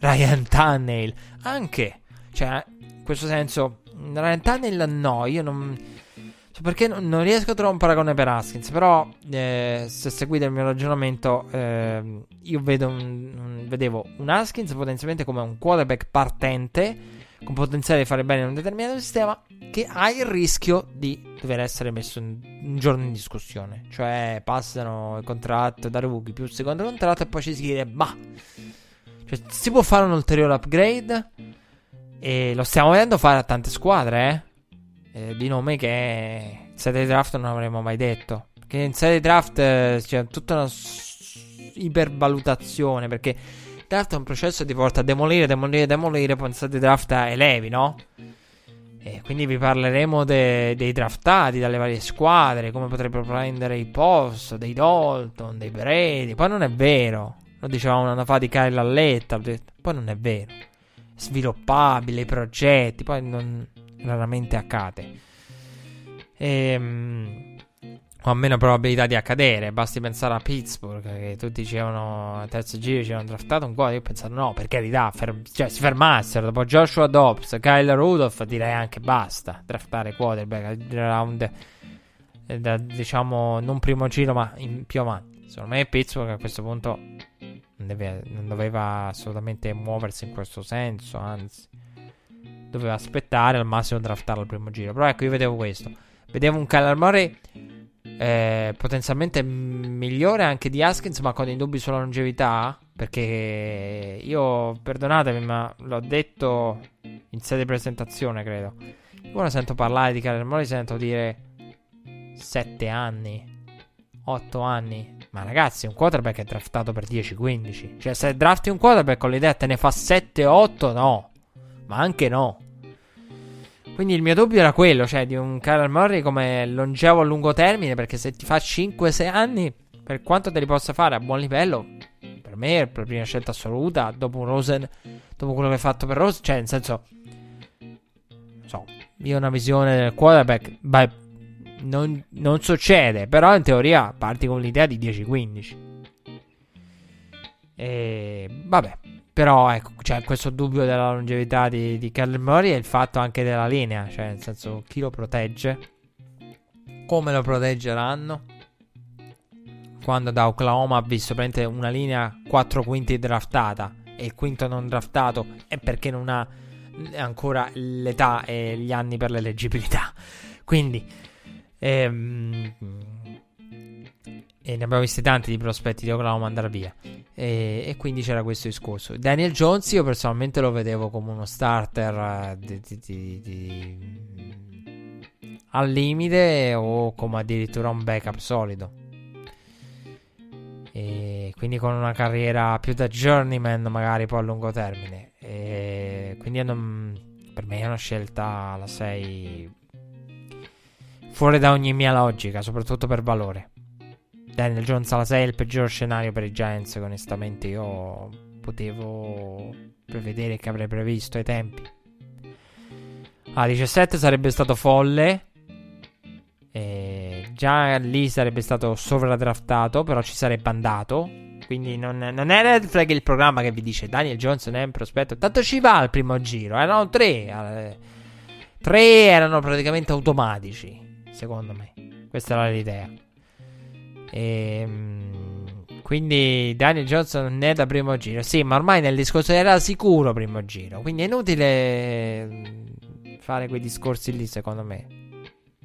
Ryan Tunnel, anche, cioè, in questo senso Ryan Tunnel no, io non perché non riesco a trovare un paragone per Haskins. Però, eh, se seguite il mio ragionamento, eh, io vedo un, un, vedevo un Haskins potenzialmente come un quarterback partente. Con potenziale di fare bene in un determinato sistema. Che ha il rischio di dover essere messo in, un giorno in discussione. Cioè, passano il contratto da rookie più il secondo contratto. E poi ci si chiede: Ma cioè, si può fare un ulteriore upgrade? E lo stiamo vedendo fare a tante squadre, eh eh, di nome che in serie draft non avremmo mai detto. Perché in serie draft eh, c'è tutta una s- ipervalutazione. Perché il draft è un processo che ti porta a demolire, demolire, demolire. Poi in serie draft elevi, no? E quindi vi parleremo de- dei draftati dalle varie squadre, come potrebbero prendere i post, dei Dalton, dei Brady. Poi non è vero. Lo dicevamo un anno fa di Kyle Alletta. Poi non è vero. Sviluppabile, i progetti. Poi non, raramente accade. Ehm, o ha meno probabilità di accadere. Basti pensare a Pittsburgh, che tutti dicevano a terzo giro ci hanno draftato un quarterback. Io ho pensato, no, per carità, fer- cioè, si fermassero dopo Joshua Dobbs, Kyle Rudolph. Direi anche basta draftare quarterback al round, eh, da, diciamo, non primo giro, ma in, più avanti. Secondo me, Pittsburgh a questo punto non, deve, non doveva assolutamente muoversi in questo senso, anzi doveva aspettare al massimo draftarlo al primo giro. Però ecco, io vedevo questo. Vedevo un Kyler eh, potenzialmente migliore anche di Haskins, ma con i dubbi sulla longevità. Perché io, perdonatemi, ma l'ho detto in sede di presentazione, credo. Io quando sento parlare di Kyler Murray sento dire 7 anni, 8 anni. Ma ragazzi, un quarterback è draftato per 10-15. Cioè, se drafti un quarterback con l'idea te ne fa 7-8, no. Ma anche no. Quindi il mio dubbio era quello, cioè di un Kyler Murray come longevo a lungo termine, perché se ti fa 5-6 anni, per quanto te li possa fare a buon livello, per me è la prima scelta assoluta, dopo Rosen, dopo quello che hai fatto per Rosen, cioè nel senso, so, io ho una visione del quarterback, beh, non, non succede, però in teoria parti con l'idea di 10-15. E vabbè, però ecco, c'è questo dubbio della longevità di, di Kyler Murray e il fatto anche della linea, cioè nel senso chi lo protegge, come lo proteggeranno. Quando da Oklahoma ha visto una linea 4 quinti draftata e il quinto non draftato è perché non ha ancora l'età e gli anni per l'eleggibilità. *laughs* Quindi ehm, e ne abbiamo visti tanti di prospetti di Oklahoma andare via. E, e, quindi c'era questo discorso. Daniel Jones, io personalmente lo vedevo come uno starter di, di, di, al limite o come addirittura un backup solido. E quindi con una carriera più da journeyman, magari poi a lungo termine. E quindi non, per me è una scelta alla 6 fuori da ogni mia logica, soprattutto per valore. Daniel Jones alla 6 è il peggior scenario per i Giants onestamente io potevo prevedere che avrei previsto ai tempi. A 17 sarebbe stato folle. E già lì sarebbe stato sovradraftato, però ci sarebbe andato. Quindi non, non è Red Flag il programma che vi dice Daniel Jones non è un prospetto. Tanto ci va al primo giro. Erano tre. Eh, tre erano praticamente automatici, secondo me. Questa era l'idea. E, ehm, quindi Daniel Johnson non è da primo giro. Sì, ma ormai nel discorso era sicuro primo giro. Quindi è inutile mm, fare quei discorsi lì, secondo me.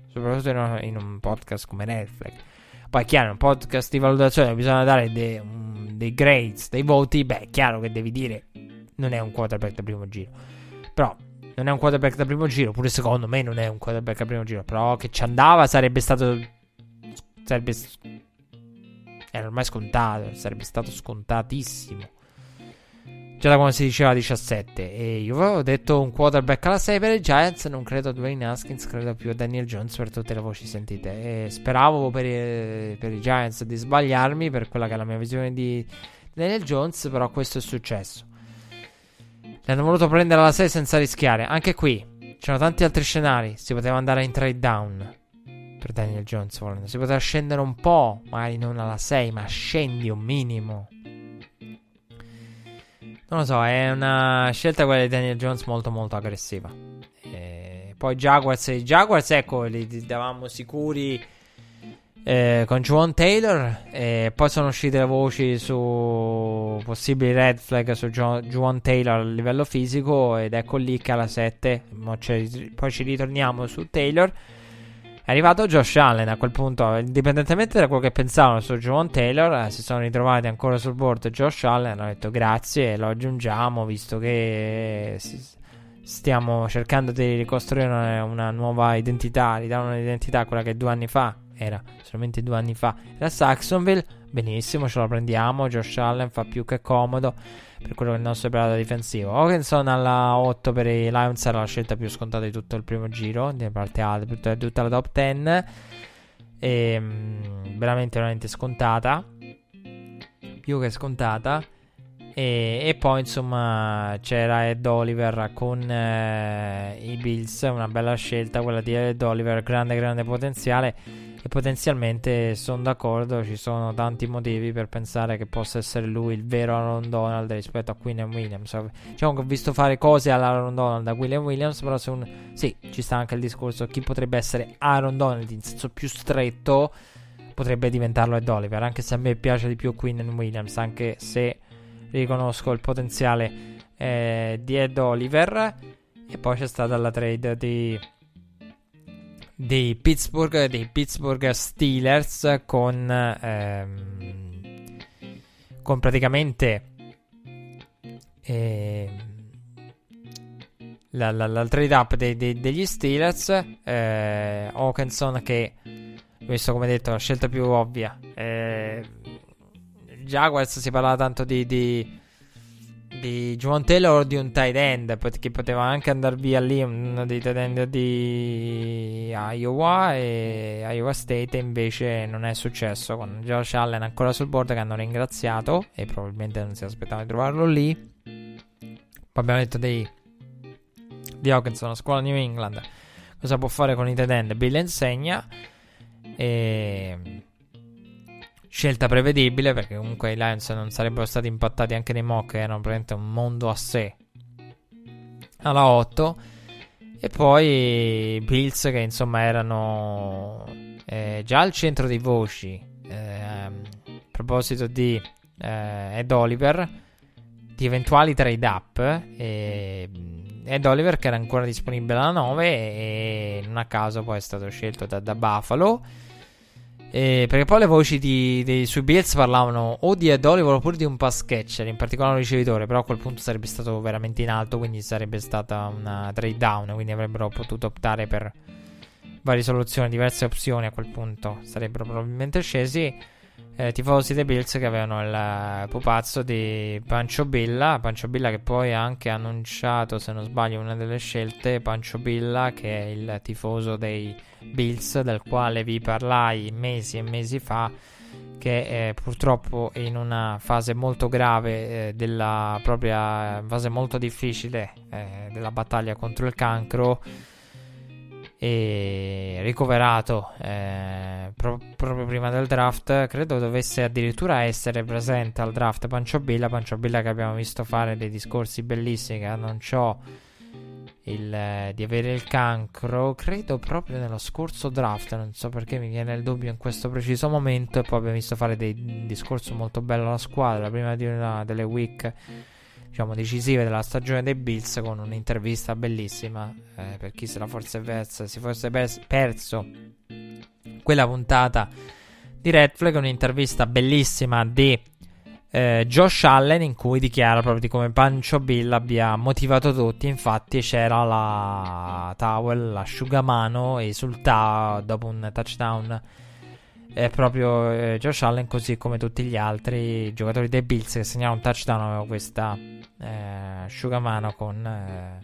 Soprattutto in un, in podcast come Netflix. Poi è chiaro, un podcast di valutazione bisogna dare dei, um, dei grades, dei voti. Beh, è chiaro che devi dire non è un quarterback da primo giro. Però non è un quarterback da primo giro. Pure secondo me non è un quarterback da primo giro. Però che ci andava sarebbe stato. Sarebbe era ormai scontato, sarebbe stato scontatissimo. Già da quando si diceva 17. E io avevo detto un quarterback alla 6 per i Giants. Non credo a Dwayne Haskins, credo più a Daniel Jones per tutte le voci sentite. E speravo per i, per i Giants di sbagliarmi per quella che è la mia visione di Daniel Jones. Però questo è successo. Li hanno voluto prendere alla 6 senza rischiare. Anche qui c'erano tanti altri scenari. Si poteva andare in trade down per Daniel Jones volendo. Si poteva scendere un po', magari non alla 6, ma scendi un minimo. Non lo so, è una scelta quella di Daniel Jones molto molto aggressiva. E poi Jaguars, Jaguars, ecco, li davamo sicuri eh, con Juwan Taylor. E poi sono uscite le voci su possibili red flag su Ju- Juwan Taylor a livello fisico. Ed ecco lì che alla 7. Poi ci ritorniamo su Taylor. È arrivato Josh Allen a quel punto, indipendentemente da quello che pensavano su John Taylor, eh, si sono ritrovati ancora sul board. Josh Allen, hanno detto grazie, lo aggiungiamo visto che stiamo cercando di ricostruire una, una nuova identità, ridare un'identità a quella che due anni fa era, solamente due anni fa, era Saxonville, benissimo, ce la prendiamo, Josh Allen fa più che comodo per quello che è il nostro operato difensivo. Hawkinson alla 8 per i Lions era la scelta più scontata di tutto il primo giro, di parte alta, di tutta la top 10. E, um, veramente, veramente scontata. Più che scontata. E, e poi insomma c'era Ed Oliver con eh, i Bills, una bella scelta quella di Ed Oliver, grande grande potenziale e potenzialmente sono d'accordo, ci sono tanti motivi per pensare che possa essere lui il vero Aaron Donald rispetto a William Williams. Diciamo che ho visto fare cose all'Aaron Donald da William Williams, però se un... sì, ci sta anche il discorso chi potrebbe essere Aaron Donald in senso più stretto potrebbe diventarlo Ed Oliver, anche se a me piace di più Quinn Williams, anche se riconosco il potenziale eh, di Ed Oliver. E poi c'è stata la trade di dei Pittsburgh, dei Pittsburgh Steelers con, ehm, con praticamente eh, la, la, la, trade up dei, dei, degli Steelers eh, Hawkinson che visto come detto la scelta più ovvia. Eh, Jaguars si parlava tanto di, di di Juan Taylor o di un tight end perché poteva anche andare via lì uno dei tight end di Iowa e Iowa State invece non è successo. Con Josh Allen ancora sul board che hanno ringraziato e probabilmente non si aspettava di trovarlo lì. Poi abbiamo detto dei di Hawkinson, la scuola New England. Cosa può fare con i tight end? Bill insegna. E Scelta prevedibile perché comunque i Lions non sarebbero stati impattati anche nei mock, erano praticamente un mondo a sé. Alla 8. E poi Bills che insomma erano eh, già al centro dei voci. Eh, a proposito di eh, Ed Oliver, di eventuali trade up. E, Ed Oliver che era ancora disponibile alla 9 e non a caso poi è stato scelto da, da Buffalo. Eh, perché poi le voci di, di, sui Bills parlavano o di Ed Oliver oppure di un pass catcher, in particolare un ricevitore, però a quel punto sarebbe stato veramente in alto, quindi sarebbe stata una trade down, quindi avrebbero potuto optare per varie soluzioni, diverse opzioni a quel punto sarebbero probabilmente scesi. Eh, tifosi dei Bills che avevano il pupazzo di Pancho Billa, Pancio Billa che poi ha anche annunciato, se non sbaglio, una delle scelte, Pancio Billa che è il tifoso dei Bills del quale vi parlai mesi e mesi fa che eh, purtroppo è in una fase molto grave eh, della propria fase molto difficile eh, della battaglia contro il cancro e ricoverato eh, pro- proprio prima del draft credo dovesse addirittura essere presente al draft Pancio Billa Pancio Billa che abbiamo visto fare dei discorsi bellissimi che annunciò il, eh, di avere il cancro credo proprio nello scorso draft non so perché mi viene il dubbio in questo preciso momento e poi abbiamo visto fare dei discorsi molto bello alla squadra prima di una delle week diciamo, decisive della stagione dei Bills con un'intervista bellissima eh, per chi se la fosse persa, si fosse pers- perso quella puntata di Red Flag, un'intervista bellissima di eh, Josh Allen in cui dichiara proprio di come Pancho Bill abbia motivato tutti, infatti c'era la towel, l'asciugamano esultava dopo un touchdown è proprio eh, Josh Allen, così come tutti gli altri giocatori dei Bills che segnavano un touchdown, aveva questa eh, asciugamano con, eh,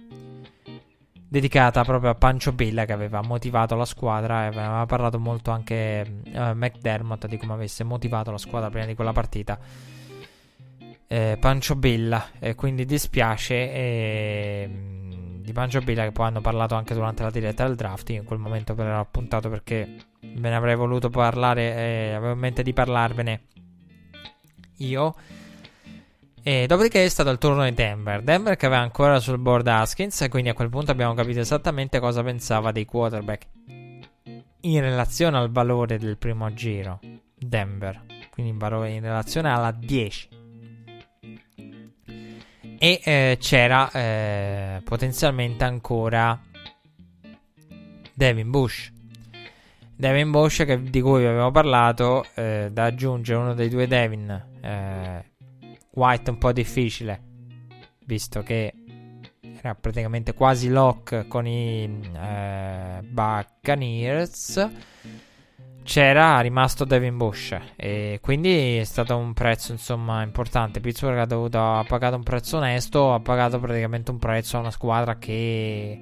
dedicata proprio a Pancho Billa che aveva motivato la squadra e aveva parlato molto anche eh, McDermott di come avesse motivato la squadra prima di quella partita. Eh, Pancho Billa, e quindi dispiace. E, di Pancho Billa che poi hanno parlato anche durante la diretta del draft. in quel momento ve l'ho appuntato perché ve ne avrei voluto parlare, eh, avevo in mente di parlarvene io. E dopodiché è stato il turno di Denver. Denver che aveva ancora sul board Haskins. E quindi a quel punto abbiamo capito esattamente cosa pensava dei quarterback in relazione al valore del primo giro. Denver, quindi in, valore, in relazione alla 10. E eh, c'era eh, potenzialmente ancora Devin Bush. Devin Bush che, di cui avevo parlato, eh, da aggiungere uno dei due Devin. White un po' difficile, visto che era praticamente quasi lock con i eh, Buccaneers. C'era rimasto Devin Bush e quindi è stato un prezzo insomma importante. Pittsburgh ha, dovuto, ha pagato un prezzo onesto, ha pagato praticamente un prezzo a una squadra che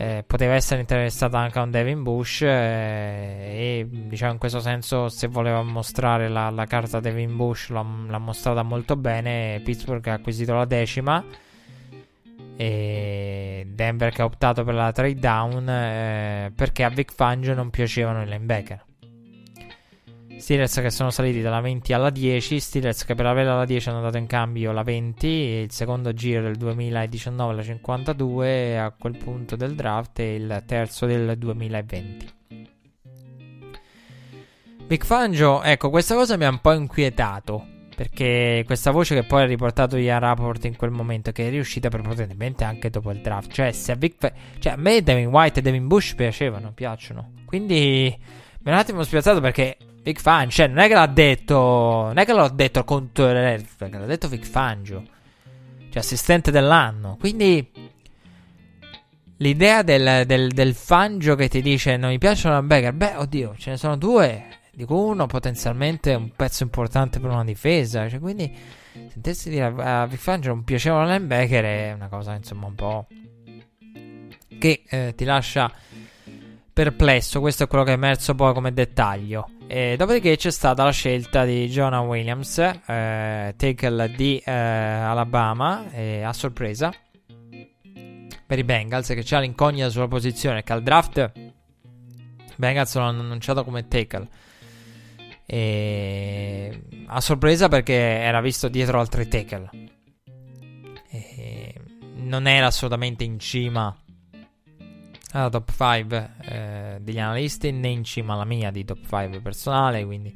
eh, poteva essere interessata anche a un Devin Bush eh, e diciamo in questo senso se voleva mostrare la, la carta Devin Bush l'ha, l'ha, mostrata molto bene. Pittsburgh ha acquisito la decima e Denver che ha optato per la trade down eh, perché a Vic Fangio non piacevano i linebacker Steelers che sono saliti dalla 20 alla 10, Steelers che per avere la 10 hanno dato in cambio la 20, il secondo giro del 2019 la 52 a quel punto del draft e il terzo del 2020. Big Fangio, ecco, questa cosa mi ha un po' inquietato. Perché questa voce che poi ha riportato Ian Rapport in quel momento, che è riuscita prepotentemente anche dopo il draft. Cioè, se a Vic cioè, a me Devin White e Devin Bush piacevano, piacciono. Quindi mi ha un attimo spiazzato perché Vic Fangio, cioè, non è che l'ha detto. Non è che l'ha detto contro l'ha detto Vic Fangio. Cioè, assistente dell'anno. Quindi. L'idea del, del, del Fangio che ti dice non mi piacciono i Becker. Beh, oddio, ce ne sono due. Dico uno potenzialmente un pezzo importante per una difesa. Cioè, quindi, sentirsi dire a Vic Fangio non un linebacker è una cosa, insomma, un po'. che eh, ti lascia perplesso. Questo è quello che è emerso poi come dettaglio. E dopodiché c'è stata la scelta di Jonah Williams, eh, tackle di eh, Alabama, eh, a sorpresa per i Bengals, che c'ha l'incognita sulla posizione, che al draft Bengals l'hanno annunciato come tackle. E a sorpresa perché era visto dietro altri tackle. E non era assolutamente in cima alla top 5 eh, degli analisti né in cima alla mia di top 5 personale quindi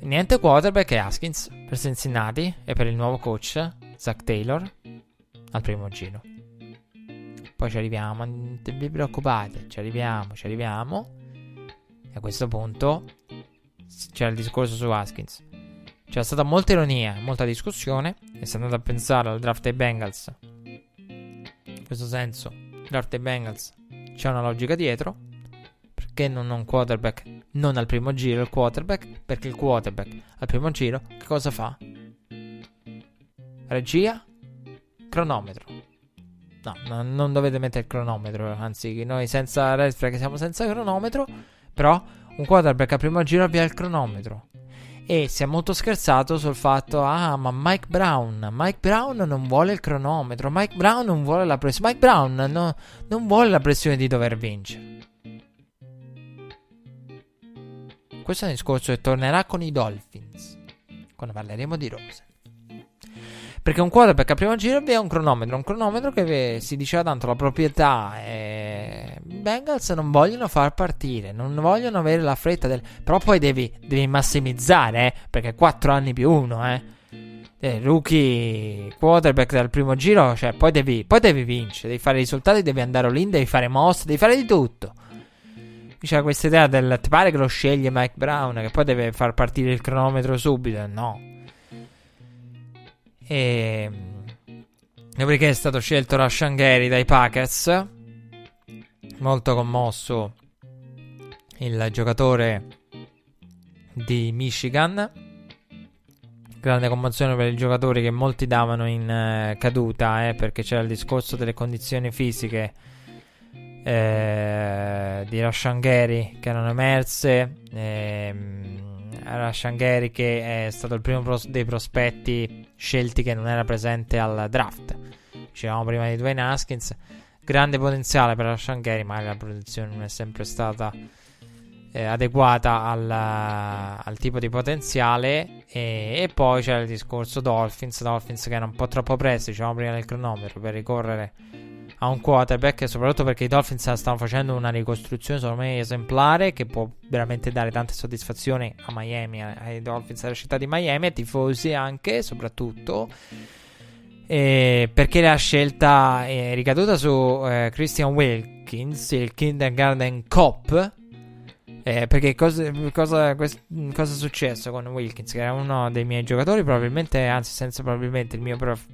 niente quarterback è Haskins per Cincinnati e per il nuovo coach Zach Taylor al primo giro poi ci arriviamo non vi preoccupate ci arriviamo ci arriviamo E a questo punto c'era il discorso su Haskins. C'è stata molta ironia, molta discussione. E se andate a pensare al draft dei Bengals, in questo senso, dei Bengals c'è una logica dietro. Perché non un quarterback non al primo giro il quarterback? Perché il quarterback al primo giro che cosa fa? Regia? Cronometro. No, no non dovete mettere il cronometro. Anzi, noi senza red flag siamo senza cronometro. Però un quarterback al primo giro avvia il cronometro. E si è molto scherzato sul fatto: ah, ma Mike Brown, Mike Brown non vuole il cronometro, Mike Brown non vuole la pressione, Mike Brown no, non vuole la pressione di dover vincere. Questo è un discorso che tornerà con i Dolphins quando parleremo di rose. Perché un quarterback a primo giro avvia un cronometro, un cronometro che si diceva tanto la proprietà e Bengals non vogliono far partire, non vogliono avere la fretta del... Però poi devi, devi massimizzare, eh, perché 4 anni più 1, eh. eh. Rookie quarterback dal primo giro, cioè poi devi, poi devi vincere, devi fare risultati, devi andare lì, devi fare mosse, devi fare di tutto. C'è questa idea del ti pare che lo sceglie Mike Brown, che poi deve far partire il cronometro subito? No. E. Dopodiché è stato scelto Rashan Gary dai Packers. Molto commosso il giocatore di Michigan. Grande commozione per i giocatori che molti davano in uh, caduta, eh, perché c'era il discorso delle condizioni fisiche eh, di Rashan Gary che erano emerse. Eh, Rashan Gary che è stato il primo pros- dei prospetti scelti che non era presente al draft. Dicevamo prima di Dwayne Haskins. Grande potenziale per Rashan Gary, ma la produzione non è sempre stata eh, adeguata al, al, tipo di potenziale. E, e, poi c'era il discorso Dolphins. Dolphins che era un po' troppo presto, diciamo prima del cronometro, per ricorrere a un quarterback, soprattutto perché i Dolphins stanno facendo una ricostruzione, secondo me, esemplare, che può veramente dare tante soddisfazioni a Miami, ai Dolphins, alla città di Miami, ai tifosi anche, soprattutto. Eh, perché la scelta è ricaduta su eh, Christian Wilkins, il kindergarten cop. Eh, perché cosa, cosa, cosa, è successo con Wilkins? Che era uno dei miei giocatori, probabilmente, anzi, senza probabilmente il mio prof,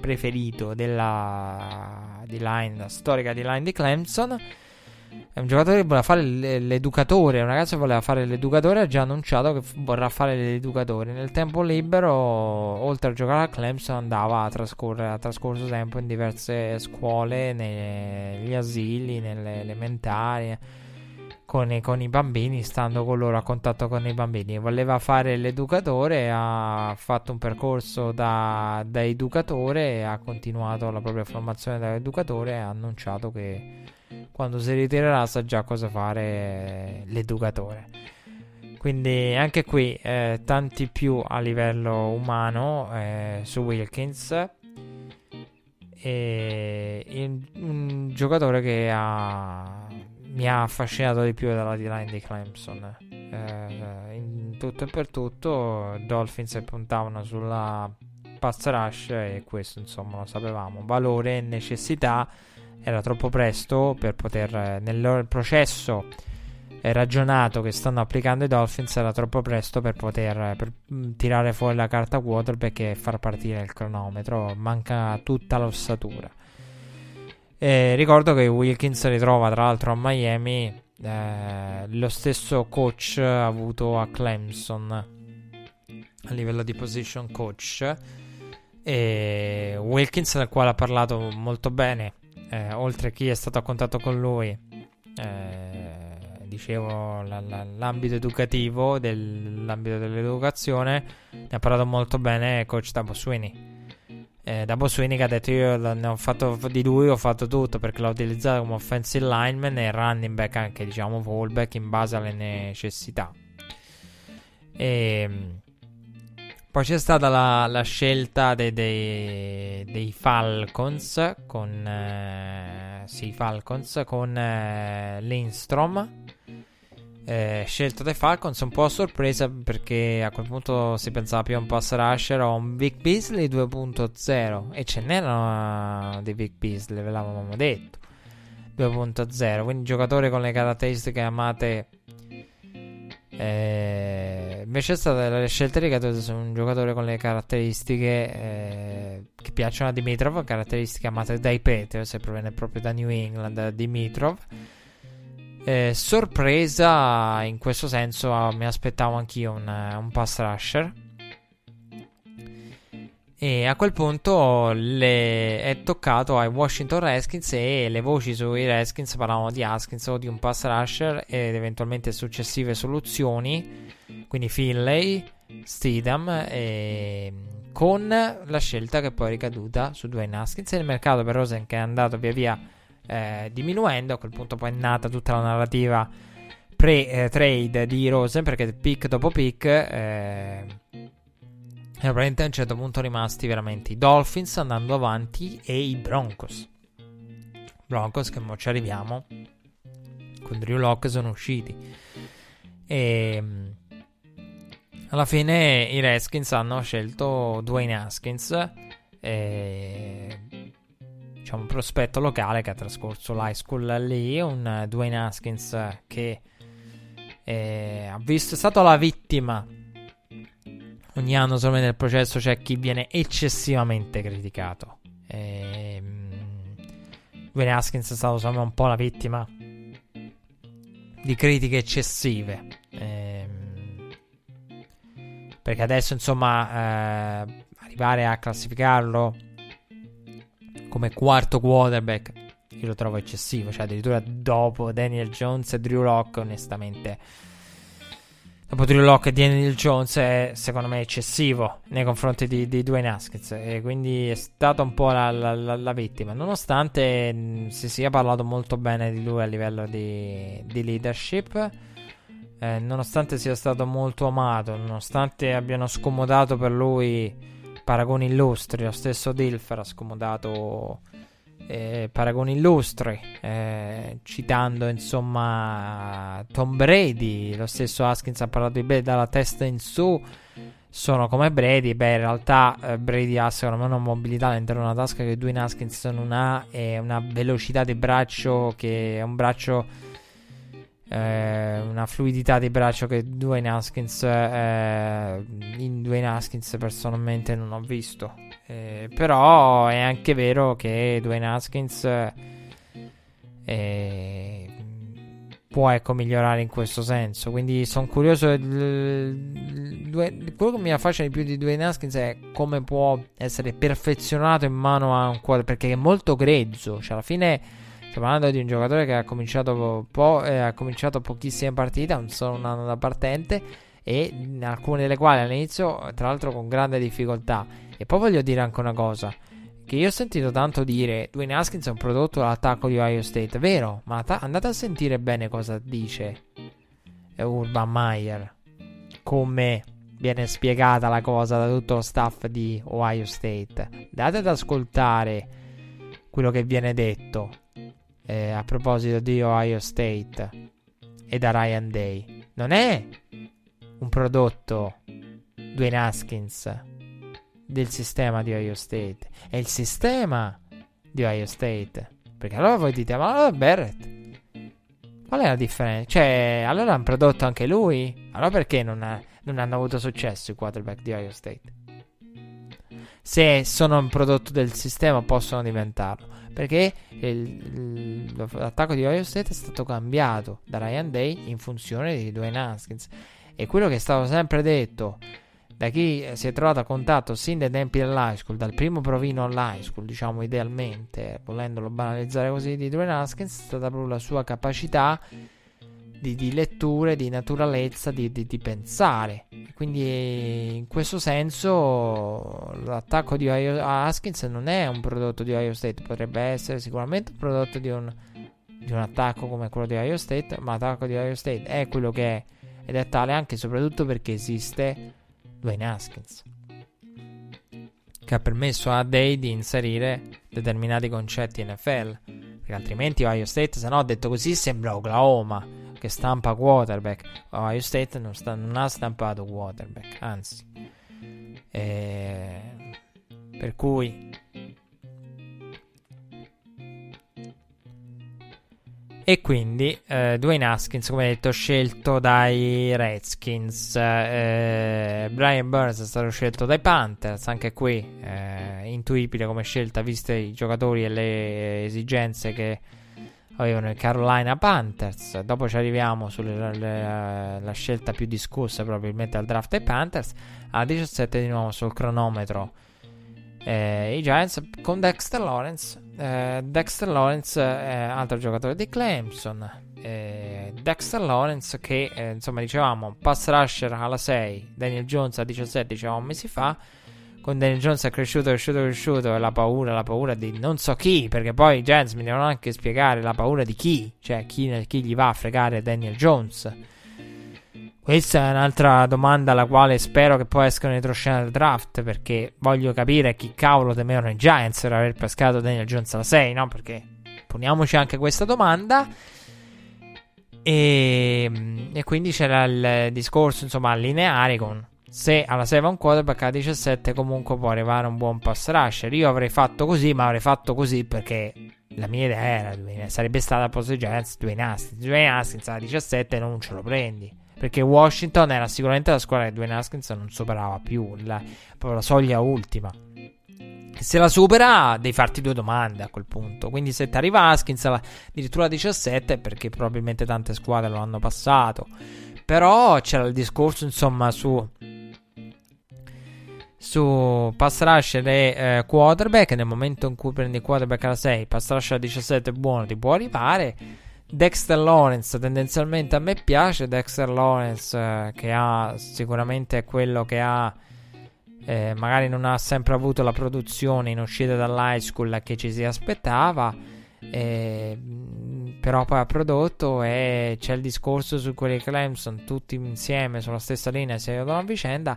preferito della di line, storica di line di Clemson. È un giocatore che voleva fare l'educatore. Un ragazzo che voleva fare l'educatore. Ha già annunciato che vorrà fare l'educatore. Nel tempo libero, oltre a giocare a Clemson, andava a trascorrere. Ha trascorso tempo in diverse scuole, negli asili, nelle elementari con i, con i, bambini, stando con loro a contatto con i bambini. Voleva fare l'educatore, ha fatto un percorso da, da educatore, ha continuato la propria formazione da educatore e ha annunciato che quando si ritirerà sa già cosa fare l'educatore. Quindi anche qui eh, tanti più a livello umano eh, su Wilkins. E un giocatore che ha mi ha affascinato di più della D-line di Clemson. Eh, in tutto e per tutto, Dolphins puntavano sulla pass rush e questo insomma lo sapevamo. Valore e necessità era troppo presto per poter nel processo ragionato che stanno applicando i Dolphins era troppo presto per poter per mm, tirare fuori la carta quarterback e far partire il cronometro. Manca tutta l'ossatura. E ricordo che Wilkins ritrova tra l'altro a Miami eh, lo stesso coach avuto a Clemson a livello di position coach. E Wilkins, del quale ha parlato molto bene, eh, oltre a chi è stato a contatto con lui, eh, dicevo l- l- l'ambito educativo, dell'ambito dell'educazione, ne ha parlato molto bene coach Dabo Sweeney eh, da Boswini che ha detto io ho fatto di lui ho fatto tutto perché l'ho utilizzato come offensive lineman e running back anche diciamo fullback in base alle necessità. E ehm, poi c'è stata la, la scelta dei, dei, dei, Falcons con eh, sì Falcons con eh, Lindstrom eh, scelto dai Falcons un po' a sorpresa perché a quel punto si pensava più a un pass rusher o a un Vic Beasley 2.0 e ce n'erano di Vic Beasley, ve l'avevamo detto. 2.0 quindi giocatore con le caratteristiche amate Eh, invece è stata la scelta ricadute su un giocatore con le caratteristiche eh, che piacciono a Dimitrov, caratteristiche amate dai Patriots e proviene proprio da New England, Dimitrov. Eh, sorpresa in questo senso, mi aspettavo anch'io un, un pass rusher. E a quel punto è toccato ai Washington Redskins e le voci sui Redskins parlavano di Haskins o di un pass rusher ed eventualmente successive soluzioni, quindi Finlay, Steedham, e... con la scelta che poi è ricaduta su Dwayne Haskins e il mercato per Rosen che è andato via via eh, diminuendo, a quel punto poi è nata tutta la narrativa pre-trade eh, di Rosen perché pick dopo pick... Eh, praticamente a un certo punto rimasti veramente i Dolphins andando avanti e i Broncos. Broncos che ora ci arriviamo. Con Drew Locke sono usciti. E alla fine i Redskins hanno scelto Dwayne Haskins. E, diciamo un prospetto locale che ha trascorso l'high school lì. Un Dwayne Haskins che è, ha visto, è stato la vittima ogni anno solamente nel processo c'è chi viene eccessivamente criticato. E, Dwayne Haskins è stato me un po' la vittima di critiche eccessive. E, perché adesso insomma eh, arrivare a classificarlo come quarto quarterback io lo trovo eccessivo, cioè addirittura dopo Daniel Jones e Drew Locke onestamente dopo Drew Locke e Daniel Jones è secondo me eccessivo nei confronti di, di Dwayne Haskins e quindi è stata un po' la, la, la, la vittima nonostante mh, si sia parlato molto bene di lui a livello di, di leadership eh, nonostante sia stato molto amato nonostante abbiano scomodato per lui paragoni illustri lo stesso Dilfer ha scomodato eh, paragoni illustri, eh, citando insomma Tom Brady, lo stesso Haskins ha parlato di Brady dalla testa in su, sono come Brady, beh in realtà eh, Brady ha secondo me una mobilità all'interno una tasca che Dwayne Haskins non ha e una velocità di braccio che è un braccio eh, una fluidità di braccio che Dwayne Haskins eh, in Dwayne Haskins personalmente non ho visto. Eh, però è anche vero che Dwayne Haskins eh, può ecco migliorare in questo senso. Quindi sono curioso il, il, quello che mi affascina di più di Dwayne Haskins è come può essere perfezionato in mano a un quadro perché è molto grezzo. Cioè alla fine Stiamo parlando di un giocatore che ha cominciato, po- eh, ha cominciato pochissime partite, non solo un anno da partente, e alcune delle quali all'inizio, tra l'altro, con grande difficoltà. E poi voglio dire anche una cosa. Che io ho sentito tanto dire Dwayne Haskins è un prodotto dall'attacco di Ohio State, vero? Ma ta- andate a sentire bene cosa dice Urban Meyer. Come viene spiegata la cosa da tutto lo staff di Ohio State. Date ad ascoltare quello che viene detto eh, a proposito di Ohio State e da Ryan Day. Non è un prodotto Dwayne Haskins del sistema di Ohio State, è il sistema di Ohio State. Perché allora voi dite, ma allora Barrett, qual è la differenza? Cioè, allora hanno prodotto anche lui? Allora perché non, ha, non hanno avuto successo i quarterback di Ohio State? Se sono un prodotto del sistema possono diventarlo perché il, l'attacco di Ohio State è stato cambiato da Ryan Day in funzione di Dwayne Haskins. E quello che è stato sempre detto da chi si è trovato a contatto sin dai tempi dell'high school, dal primo provino all'high school, diciamo idealmente, volendolo banalizzare così, di Dwayne Haskins, è stata proprio la sua capacità di, di letture, di naturalezza, di, di, di, pensare. Quindi in questo senso l'attacco di Ohio Haskins non è un prodotto di Ohio State, potrebbe essere sicuramente un prodotto di un, di un attacco come quello di Ohio State, ma l'attacco di Ohio State è quello che è ed è tale anche e soprattutto perché esiste Dwayne Haskins che ha permesso a Day di inserire determinati concetti NFL perché altrimenti Ohio State se no detto così sembra Oklahoma che stampa quarterback. Ohio State non, sta, non ha stampato quarterback, anzi. Eh, per cui... E quindi eh, Dwayne Haskins, come detto, scelto dai Redskins. Eh, Brian Burns è stato scelto dai Panthers. Anche qui eh, intuibile come scelta, viste i giocatori e le esigenze che avevano i Carolina Panthers. Dopo ci arriviamo sulla scelta più discussa, probabilmente al draft dei Panthers. A 17 di nuovo sul cronometro. Eh, I Giants con Dexter Lawrence eh, Dexter Lawrence è altro giocatore di Clemson. Eh, Dexter Lawrence che eh, insomma dicevamo pass rusher alla 6, Daniel Jones a 17 dicevamo mesi fa. Con Daniel Jones è cresciuto, cresciuto, cresciuto e la paura, la paura di non so chi, perché poi i Giants mi devono anche spiegare la paura di chi, cioè chi, chi gli va a fregare Daniel Jones questa è un'altra domanda alla quale spero che poi escano retroscena del draft. Perché voglio capire chi cavolo temevano i Giants per aver pescato Daniel Jones alla 6, no? Perché poniamoci anche questa domanda. E, e quindi c'era il discorso, insomma, lineare con se alla 6 va un quarterback a 17 comunque può arrivare un buon pass rusher. Io avrei fatto così, ma avrei fatto così perché la mia idea era sarebbe stata posto di Giants Dwayne Haskins. Dwayne Haskins a 17 non ce lo prendi. Perché Washington era sicuramente la squadra che Dwayne Haskins non superava più la, la soglia ultima. Se la supera, devi farti due domande a quel punto. Quindi, se ti arriva Haskins addirittura a 17, perché probabilmente tante squadre lo hanno passato. Però c'era il discorso, insomma, su su pass rush e eh, quarterback. Nel momento in cui prendi quarterback alla 6, pass rush a 17 buono, ti può arrivare. Dexter Lawrence tendenzialmente a me piace Dexter Lawrence eh, che ha sicuramente quello che ha eh, magari non ha sempre avuto la produzione in uscita dall'high school che ci si aspettava eh, però poi ha prodotto e c'è il discorso su quelli Clemson tutti insieme sulla stessa linea si aiutano a vicenda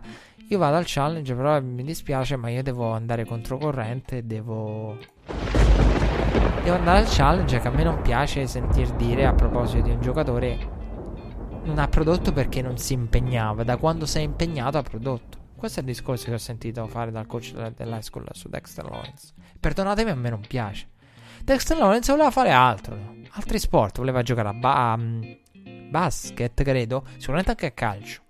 io vado al challenge però mi dispiace ma io devo andare controcorrente devo Devo andare al challenge che a me non piace sentir dire a proposito di un giocatore non ha prodotto perché non si impegnava. Da quando si è impegnato ha prodotto. Questo è il discorso che ho sentito fare dal coach dell'high school su Dexter Lawrence. Perdonatemi, a me non piace. Dexter Lawrence voleva fare altro, altri sport. Voleva giocare a ba- basket, credo, sicuramente anche a calcio.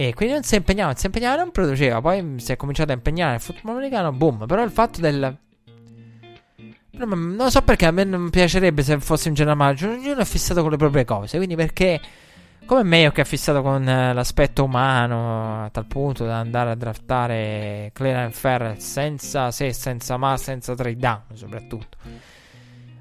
E quindi non si impegnava, non si impegnava non produceva. Poi si è cominciato a impegnare nel football americano, boom. Però il fatto del non so perché a me non piacerebbe se fossi un general manager. Ognuno è fissato con le proprie cose. Quindi perché. Come me che è fissato con eh, l'aspetto umano a tal punto da andare a draftare Cleveland Ferrell senza se, senza ma, senza trade down soprattutto.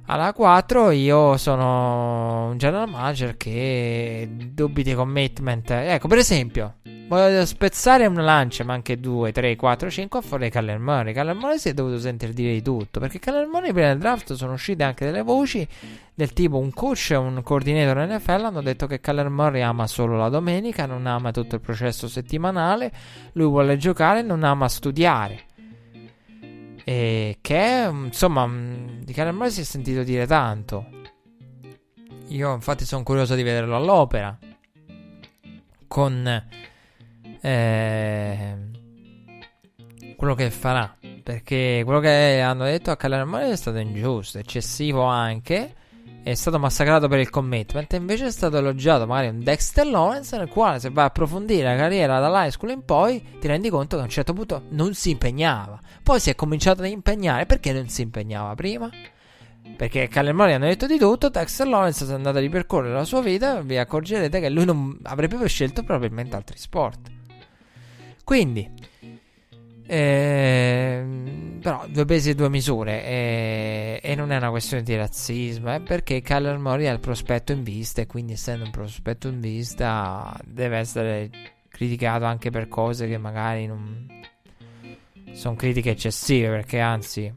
Alla 4 io sono un general manager che dubbi di commitment. Ecco, per esempio, Voglio spezzare una lancia, ma anche 2, 3, 4, 5 a di Kyler Murray. Murray si è dovuto sentire dire di tutto. Perché Murray prima del draft sono uscite anche delle voci del tipo un coach e un coordinator NFL hanno detto che Murray ama solo la domenica, non ama tutto il processo settimanale, lui vuole giocare, non ama studiare. E che insomma di Kyler Murray si è sentito dire tanto. Io infatti sono curioso di vederlo all'opera. Con eh, quello che farà. Perché quello che hanno detto a Calermone è stato ingiusto, eccessivo anche. È stato massacrato per il commitment. Invece è stato elogiato magari un Dexter Lawrence. Nel quale, se vai a approfondire la carriera dall'high school in poi, ti rendi conto che a un certo punto non si impegnava. Poi si è cominciato ad impegnare. Perché non si impegnava prima? Perché Murray hanno detto di tutto, Dexter Lawrence è andato a ripercorrere la sua vita vi accorgerete che lui non avrebbe scelto probabilmente altri sport. Quindi, eh, però, due pesi e due misure. Eh, e non è una questione di razzismo, è perché Kyler Murray ha il prospetto in vista. E quindi, essendo un prospetto in vista, deve essere criticato anche per cose che magari non sono critiche eccessive. Perché anzi,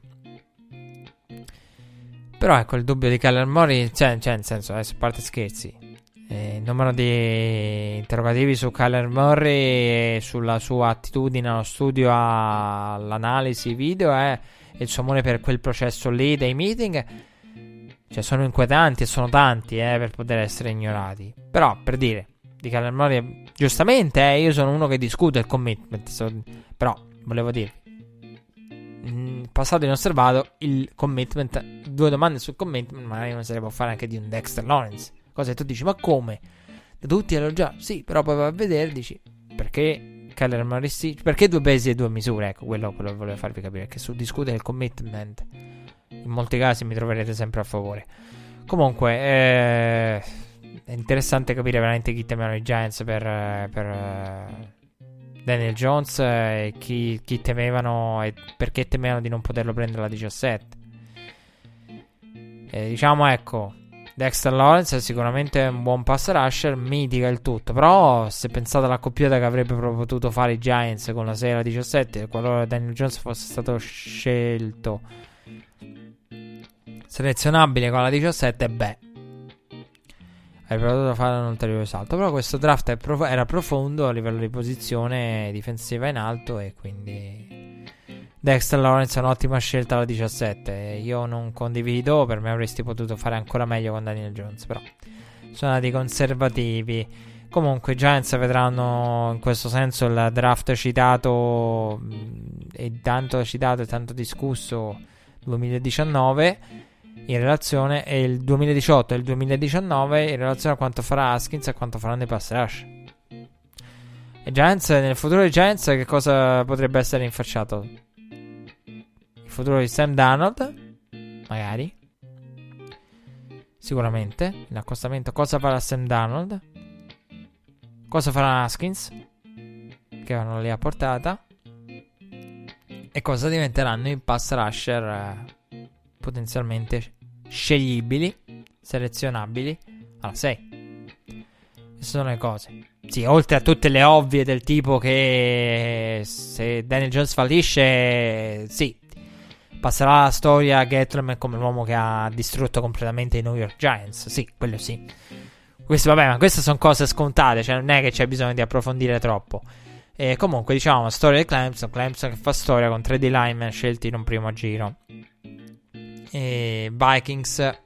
però ecco il dubbio di Kyler Murray, cioè, cioè nel senso, adesso a parte scherzi, il numero di interrogativi su Kyler Murray e sulla sua attitudine allo studio, all'analisi video e il suo amore per quel processo lì dei meeting. Cioè, sono inquietanti e sono tanti eh, per poter essere ignorati. Però, per dire, di Kyler Murray, giustamente, eh, io sono uno che discute il commitment. So, però, volevo dire, mm, passato inosservato il commitment. Due domande sul commitment, magari non se le può fare anche di un Dexter Lawrence. Cosa che tu dici, ma come? Tutti ero già, sì, però poi vai a vedere, dici, perché Keller Murray perché due pesi e due misure? Ecco, quello, quello che volevo farvi capire, che su discutere il commitment, in molti casi mi troverete sempre a favore. Comunque, eh, è interessante capire veramente chi temevano i Giants per, per uh, Daniel Jones e chi, chi, temevano e perché temevano di non poterlo prendere alla 17. E diciamo, ecco, Dexter Lawrence è sicuramente un buon pass rusher, mitiga il tutto. Però, se pensate alla coppiata che avrebbe potuto fare i Giants con la 6 alla 17, qualora Daniel Jones fosse stato scelto selezionabile con la 17, beh, avrebbe potuto fare un ulteriore salto. Però questo draft prof- era profondo a livello di posizione difensiva in alto e quindi Dexter Lawrence è un'ottima scelta alla 17. Io non condivido, per me avresti potuto fare ancora meglio con Daniel Jones, però sono andati conservativi. Comunque i Giants vedranno in questo senso il draft citato e tanto citato e tanto discusso 2019 in relazione e il 2018 e il 2019 in relazione a quanto farà Haskins e a quanto faranno i pass rush. E Giants, nel futuro dei Giants, che cosa potrebbe essere rinfacciato? Futuro di Sam Darnold? Magari. Sicuramente. L'accostamento. Cosa farà Sam Darnold? Cosa farà Haskins? Che vanno lì a portata. E cosa diventeranno i pass rusher eh, potenzialmente sceglibili, selezionabili alla 6. Queste sono le cose. Sì, oltre a tutte le ovvie del tipo che se Daniel Jones fallisce, sì, passerà la storia a come l'uomo che ha distrutto completamente i New York Giants. Sì, quello sì. Queste, vabbè, ma queste sono cose scontate, cioè non è che c'è bisogno di approfondire troppo. E comunque, diciamo, storia di Clemson. Clemson che fa storia con 3D linemen scelti in un primo giro e Vikings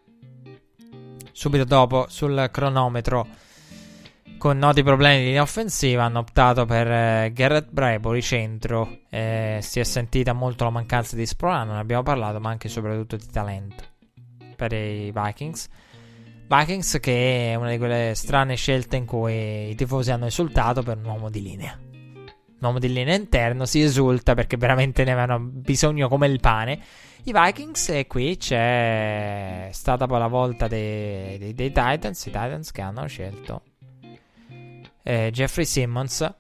subito dopo sul cronometro con noti problemi di linea offensiva hanno optato per eh, Garrett Bradbury centro. Eh, si è sentita molto la mancanza di Sprolano ne abbiamo parlato ma anche e soprattutto di talento per i Vikings. Vikings che è una di quelle strane scelte in cui i tifosi hanno esultato per un uomo di linea. Un uomo di linea interno si esulta perché veramente ne avevano bisogno come il pane. I Vikings e qui c'è stata poi la volta dei, dei, dei Titans, i Titans che hanno scelto eh, Jeffrey Simmons,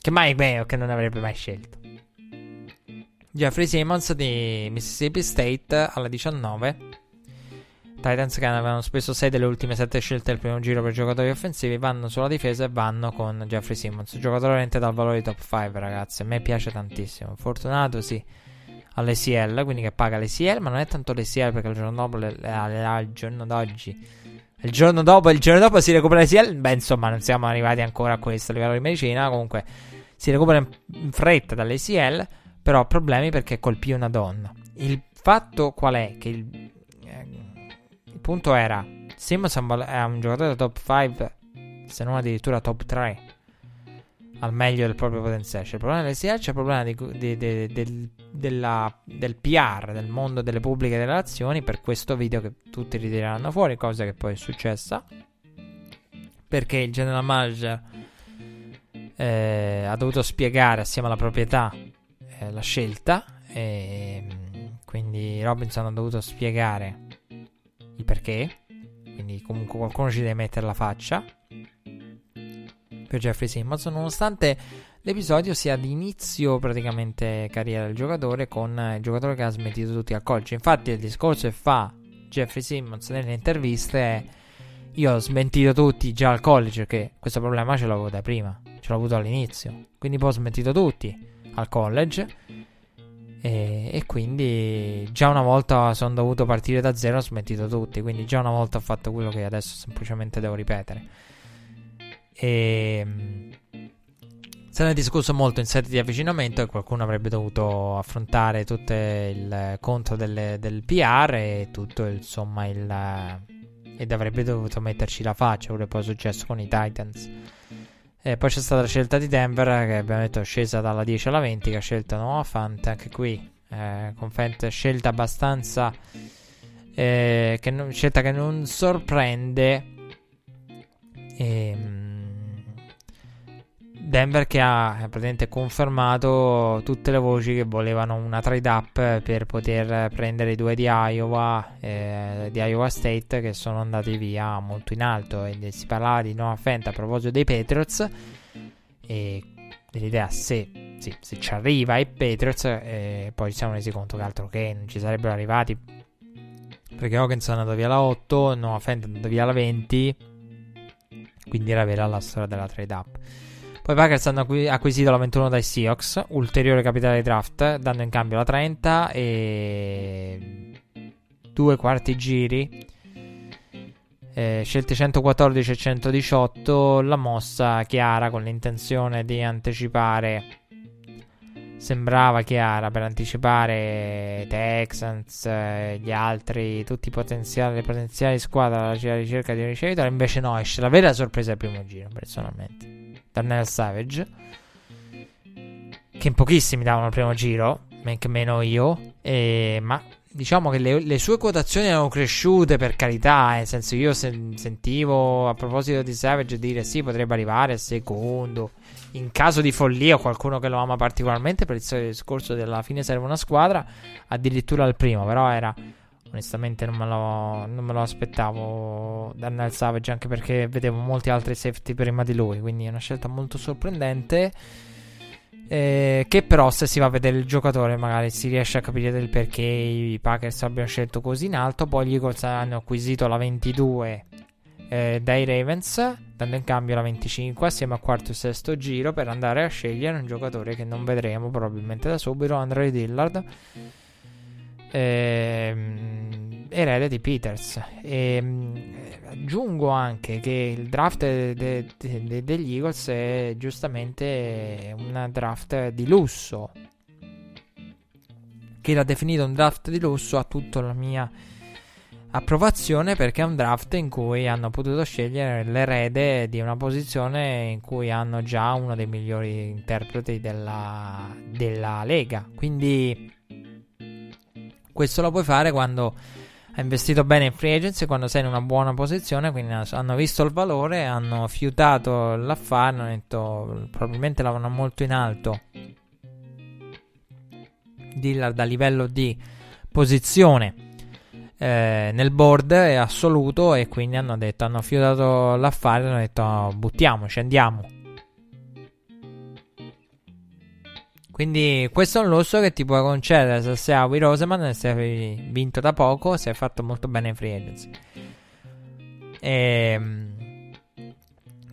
che mai beh, che non avrebbe mai scelto. Jeffrey Simmons di Mississippi State alla 19. Titans che avevano speso 6 delle ultime 7 scelte del primo giro per giocatori offensivi vanno sulla difesa e vanno con Jeffrey Simmons, giocatore veramente dal valore di top 5 ragazzi, a me piace tantissimo, fortunato sì all'ECL, quindi che paga l'ECL, ma non è tanto l'ECL perché il giorno dopo, le, le, le, il giorno d'oggi, il giorno dopo, il giorno dopo si recupera l'ECL, beh insomma non siamo arrivati ancora a questo livello di medicina, comunque si recupera in fretta dall'ECL, però ha problemi perché colpì una donna. Il fatto qual è? Che il, eh, il punto era, Simmons è un giocatore top 5, se non addirittura top 3 al meglio del proprio potenziale. C'è il problema dell'SEA, c'è il problema di, di, di, del, della, del PR, del mondo delle pubbliche relazioni, per questo video che tutti ritireranno fuori, cosa che poi è successa. Perché il general manager eh, ha dovuto spiegare assieme alla proprietà eh, la scelta. E, quindi Robinson ha dovuto spiegare il perché. Quindi comunque qualcuno ci deve mettere la faccia per Jeffrey Simmons, nonostante l'episodio sia di inizio praticamente carriera del giocatore con il giocatore che ha smentito tutti al college. Infatti il discorso che fa Jeffrey Simmons nelle interviste è io ho smentito tutti già al college perché questo problema ce l'avevo da prima, ce l'ho avuto all'inizio, quindi poi ho smentito tutti al college e, e, quindi già una volta sono dovuto partire da zero ho smentito tutti, quindi già una volta ho fatto quello che adesso semplicemente devo ripetere. E ehm, se ne è discusso molto in sede di avvicinamento e qualcuno avrebbe dovuto affrontare tutto il conto delle, del PR e tutto insomma il ed avrebbe dovuto metterci la faccia che poi è successo con i Titans e poi c'è stata la scelta di Denver che abbiamo detto è scesa dalla 10 alla 20 che ha scelto Noah Fant anche qui Eh, con Fent scelta abbastanza. Eh, che non, scelta che non sorprende. E, ehm, Denver che ha praticamente confermato tutte le voci che volevano una trade up per poter prendere i due di Iowa, eh, di Iowa State che sono andati via molto in alto. E si parlava di Noah Fent a proposito dei Patriots. E dell'idea se, sì, se ci arriva ai Patriots eh, poi ci siamo resi conto che altro che non ci sarebbero arrivati. Perché Hawkins è andato via alla 8, Noah Fent è andato via alla 20 quindi era vera la storia della trade up poi Packers hanno acquisito la 21 dai Seahawks, ulteriore capitale draft, dando in cambio la 30 e due quarti giri. Eh, scelte 114 e 118, la mossa chiara con l'intenzione di anticipare sembrava chiara per anticipare Texans, eh, gli altri, tutti i potenziali, le potenziali squadre alla ricerca di un ricevitore. Invece no, esce la vera sorpresa del primo giro, personalmente. Darnell Savage. Che in pochissimi davano il primo giro, men che meno io. E, ma diciamo che le, le, sue quotazioni erano cresciute per carità. Nel senso, io sen- sentivo a proposito di Savage dire sì, potrebbe arrivare secondo. In caso di follia, qualcuno che lo ama particolarmente per il discorso della fine serve una squadra, addirittura al primo, però era Onestamente non me lo, non me lo aspettavo Darnell Savage anche perché vedevo molti altri safety prima di lui, quindi è una scelta molto sorprendente. Eh, che però se si va a vedere il giocatore magari si riesce a capire del perché i Packers abbiano scelto così in alto. Poi gli Eagles hanno acquisito la 22 eh, dai Ravens, dando in cambio la 25 assieme al quarto e sesto giro per andare a scegliere un giocatore che non vedremo probabilmente da subito, Andre Dillard ehm, erede di Peters. E, ehm, aggiungo anche che il draft de, de, de, degli Eagles è giustamente un draft di lusso. Che l'ha definito un draft di lusso ha tutta la mia approvazione perché è un draft in cui hanno potuto scegliere l'erede di una posizione in cui hanno già uno dei migliori interpreti della, della Lega. Quindi questo lo puoi fare quando hai investito bene in free agency, quando sei in una buona posizione, quindi hanno visto il valore, hanno fiutato l'affare, hanno detto probabilmente lavorano molto in alto. Dillard a livello di posizione eh, nel board è assoluto e quindi hanno detto hanno fiutato l'affare hanno detto oh, buttiamoci andiamo Quindi questo è un lusso che ti puoi concedere se sei a Will Roseman e se hai vinto da poco, se hai fatto molto bene in free agency. E, ehm,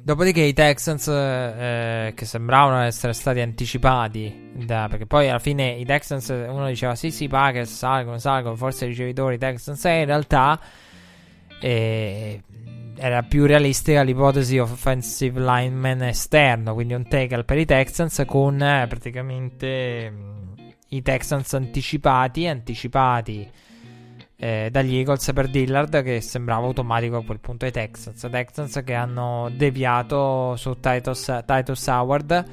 dopodiché i Texans eh, che sembravano essere stati anticipati da, perché poi alla fine i Texans uno diceva sì sì Packers salgono salgono forse i ricevitori Texans e in realtà eh, era più realistica l'ipotesi offensive lineman esterno, quindi un tackle per i Texans con eh, praticamente mh, mm, i Texans anticipati, anticipati eh, dagli Eagles per Dillard che sembrava automatico a quel punto ai Texans. Texans che hanno deviato su Titus, Titus Howard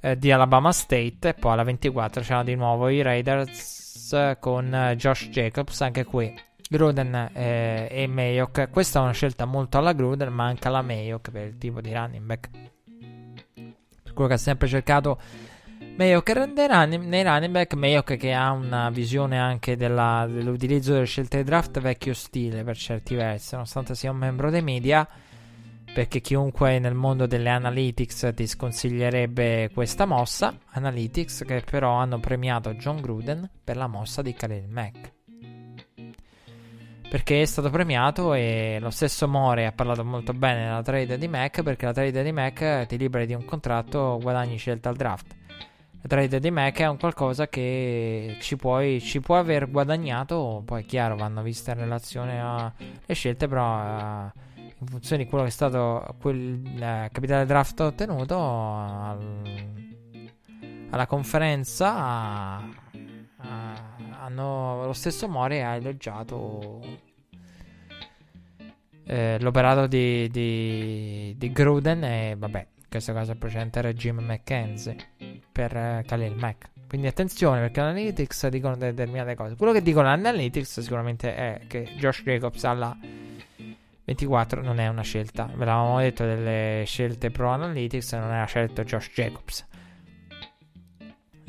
eh, di Alabama State e poi alla 24 c'erano di nuovo i Raiders con eh, Josh Jacobs anche qui Gruden eh, e Mayok. Questa è una scelta molto alla Gruden, ma anche alla Mayok per il tipo di running back. Quello che ha sempre cercato Mayok nei running back. Mayok che ha una visione anche della, dell'utilizzo delle scelte di draft vecchio stile per certi versi, nonostante sia un membro dei media. Perché chiunque nel mondo delle analytics ti sconsiglierebbe questa mossa. Analytics che però hanno premiato John Gruden per la mossa di Khalil Mack perché è stato premiato e lo stesso More ha parlato molto bene della trade di Mac perché la trade di Mac ti libera di un contratto guadagni scelta al draft. La trade di Mac è un qualcosa che ci puoi, ci può aver guadagnato poi è chiaro vanno viste in relazione alle scelte però uh, in funzione di quello che è stato quel uh, capitale draft ottenuto al, alla conferenza uh, hanno, lo stesso Mori ha elogiato eh, l'operato di, di, di, Gruden e vabbè, in questo caso il precedente era Jim McKenzie per eh, Khalil Mack. Quindi attenzione perché Analytics dicono determinate cose. Quello che dicono Analytics sicuramente è che Josh Jacobs alla 24 non è una scelta. Ve l'avevamo detto delle scelte pro Analytics, non era scelto Josh Jacobs.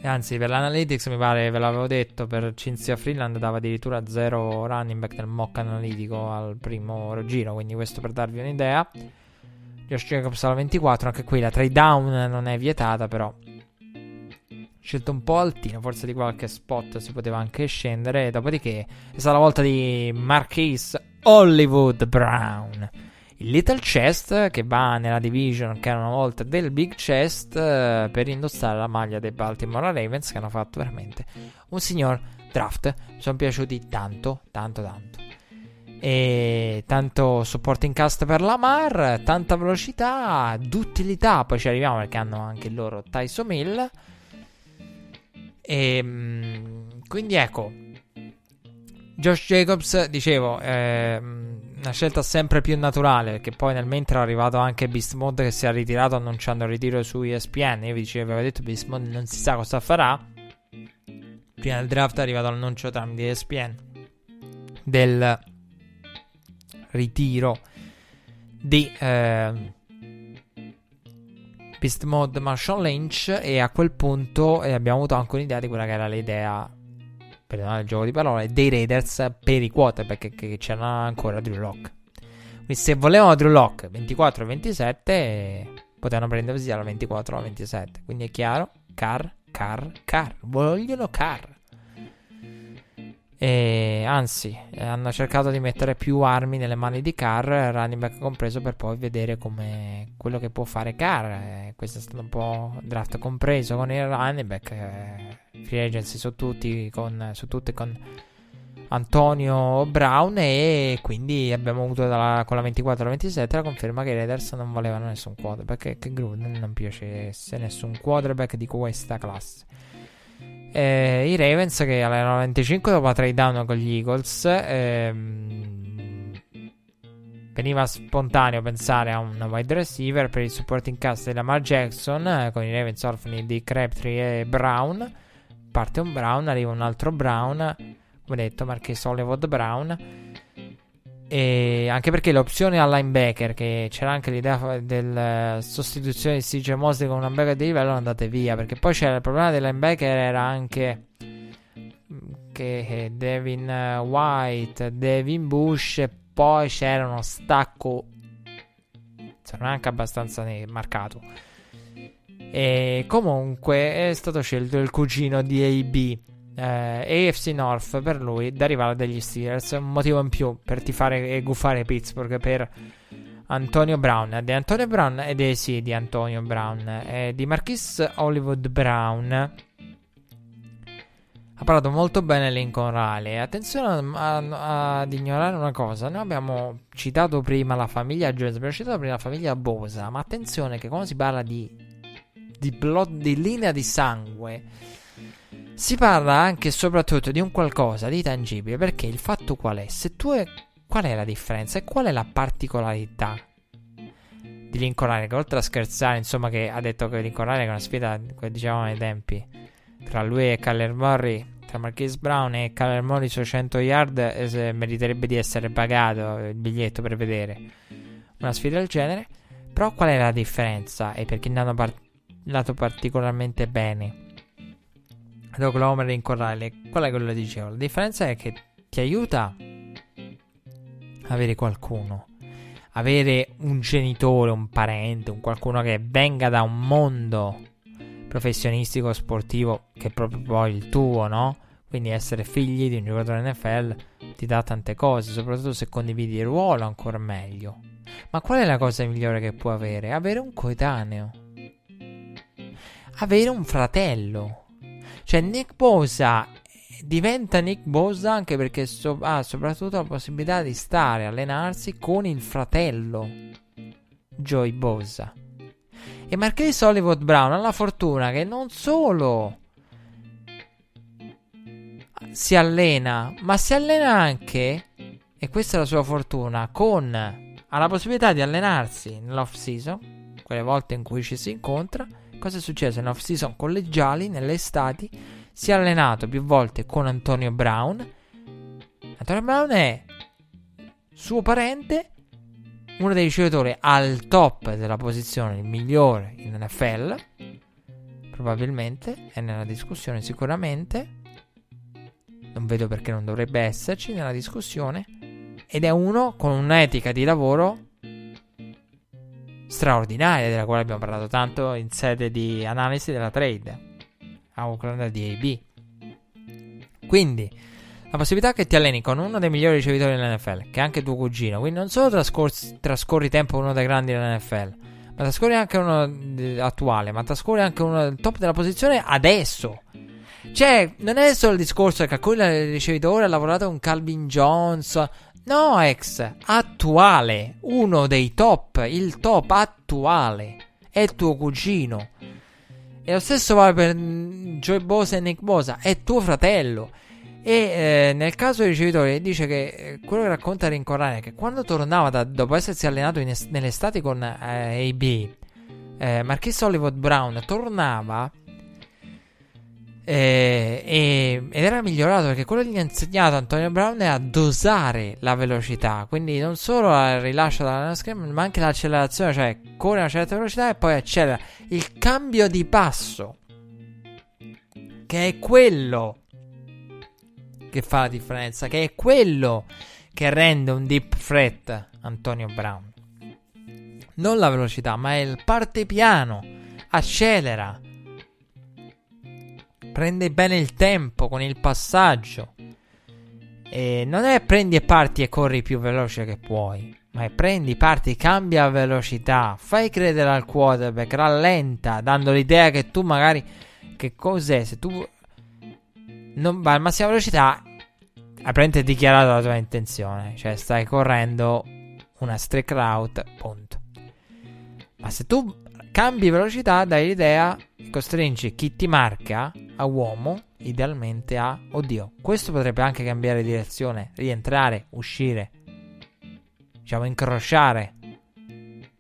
Anzi, per l'Analytics mi pare, ve l'avevo detto, per Cinzia Freeland dava addirittura 0 running back nel mock analitico al primo giro, quindi questo per darvi un'idea. Josh Jacobs alla 24, anche qui la trade down non è vietata, però scelto un po' altino, forse di qualche spot si poteva anche scendere. Dopodiché è stata la volta di Marquise Hollywood Brown. Il Little Chest che va nella division che era una volta del Big Chest eh, per indossare la maglia dei Baltimore Ravens che hanno fatto veramente un signor draft. Mi sono piaciuti tanto, tanto, tanto. E tanto supporting cast per Lamar, tanta velocità, d'utilità. Poi ci arriviamo perché hanno anche il loro Tyson Mill. E ehm, quindi ecco, Josh Jacobs, dicevo, è una scelta sempre più naturale perché poi nel mentre è arrivato anche Beast Mode che si è ritirato annunciando il ritiro su ESPN. Io vi dicevo, avevo detto Beast Mode non si sa cosa farà. Prima del draft è arrivato l'annuncio tramite ESPN del ritiro di eh, Beast Mode Marshall Lynch e a quel punto eh, abbiamo avuto anche un'idea di quella che era l'idea, perdonate il gioco di parole, dei Raiders per i quarterback che, c'era ancora Drew Lock. Quindi se volevano Drew Lock 24 27 potevano prendersi alla 24 alla 27. Quindi è chiaro, car, car, car, vogliono car. E anzi, hanno cercato di mettere più armi nelle mani di Carr, running back compreso, per poi vedere come quello che può fare Carr. Questo è stato un po' draft compreso con il running back. Eh, free agency su tutti, con, su tutti con Antonio Brown. E quindi abbiamo avuto dalla, con la 24-27 la conferma che i Raiders non volevano nessun quarterback. Che Gruden non piacesse nessun quarterback di questa classe. Eh, I Ravens che alla 95 dopo la trade down con gli Eagles ehm, veniva spontaneo pensare a un wide receiver per il supporting cast di Lamar Jackson eh, con i Ravens orfani di Crabtree e Brown. Parte un Brown arriva un altro Brown come detto Marquez Hollywood Brown e anche perché l'opzione al linebacker, che c'era anche l'idea della sostituzione di CJ Mosley con un linebacker di livello, andate via. Perché poi c'era il problema del linebacker, era anche che Devin White, Devin Bush, e poi c'era uno stacco non anche abbastanza marcato. E comunque è stato scelto il cugino di AB eh, AFC North per lui da rivale degli Steelers. Un motivo in più per tifare e guffare Pittsburgh per Antonio Brown. Di Antonio Brown ed è sì di Antonio Brown. E di Marquis Hollywood Brown. Ha parlato molto bene Lincoln Riley. Attenzione ad ignorare una cosa. Noi abbiamo citato prima la famiglia Jones, abbiamo citato prima la famiglia Bosa. Ma attenzione che quando si parla di, di, blood, di linea di sangue si parla anche e soprattutto di un qualcosa di tangibile, perché il fatto qual è? Se tu è... Qual è la differenza e qual è la particolarità di Lincoln? Che oltre a scherzare, insomma, che ha detto che Lincoln Riley è una sfida, come dicevamo ai tempi, tra lui e Kyler Murray, tra Marquise Brown e Kyler Murray su 100 yard, eh, meriterebbe di essere pagato il biglietto per vedere una sfida del genere. Però qual è la differenza? E perché ne hanno parlato particolarmente bene? Oklahoma in corrale. Qual è quello che dicevo? La differenza è che ti aiuta avere qualcuno, avere un genitore, un parente, un qualcuno che venga da un mondo professionistico sportivo che è proprio poi il tuo, no? Quindi essere figli di un giocatore NFL ti dà tante cose, soprattutto se condividi il ruolo ancora meglio. Ma qual è la cosa migliore che puoi avere? Avere un coetaneo. Avere un fratello cioè, Nick Bosa diventa Nick Bosa anche perché so- ha soprattutto la possibilità di stare, allenarsi con il fratello Joy Bosa. E Marquise Hollywood Brown ha la fortuna che non solo si allena, ma si allena anche, e questa è la sua fortuna, con ha la possibilità di allenarsi nell'off season, quelle volte in cui ci si incontra, cosa è successo in off-season collegiali, nelle estati, si è allenato più volte con Antonio Brown. Antonio Brown è suo parente, uno dei ricevitori al top della posizione, il migliore in NFL, probabilmente, è nella discussione sicuramente. Non vedo perché non dovrebbe esserci nella discussione. Ed è uno con un'etica di lavoro straordinaria, della quale abbiamo parlato tanto in sede di analisi della trade a Oakland di AB. Quindi, la possibilità che ti alleni con uno dei migliori ricevitori dell'NFL, che è anche tuo cugino, quindi non solo trascorri, trascorri tempo con uno dei grandi dell'NFL, ma trascorri anche uno attuale, ma trascorri anche uno del top della posizione adesso. Cioè, non è solo il discorso che alcuni ricevitori ha lavorato con Calvin Jones. No, ex, attuale, uno dei top, il top attuale, è tuo cugino. E lo stesso vale per Joy Bosa e Nick Bosa, è tuo fratello. E eh, nel caso dei ricevitori dice che eh, quello che racconta Rincorrane è che quando tornava da, dopo essersi allenato est- nell'estate con eh, AB, eh, Marquis Hollywood Brown tornava eh, ed era migliorato perché quello che gli ha insegnato Antonio Brown è a dosare la velocità. Quindi non solo il rilascio dalla scherma, ma anche l'accelerazione, cioè corre a una certa velocità e poi accelera. Il cambio di passo, che è quello che fa la differenza, che è quello che rende un deep threat Antonio Brown. Non la velocità, ma è il parte piano, accelera prende bene il tempo con il passaggio. E non è prendi e parti e corri più veloce che puoi, ma è prendi, parti, cambia velocità, fai credere al quarterback, rallenta, dando l'idea che tu magari... Che cos'è? Se tu non vai a massima velocità, hai praticamente dichiarato la tua intenzione, cioè stai correndo una streak route, punto. Ma se tu cambi velocità, dai l'idea, costringi chi ti marca a uomo, idealmente a oddio. Questo potrebbe anche cambiare direzione, rientrare, uscire, diciamo incrociare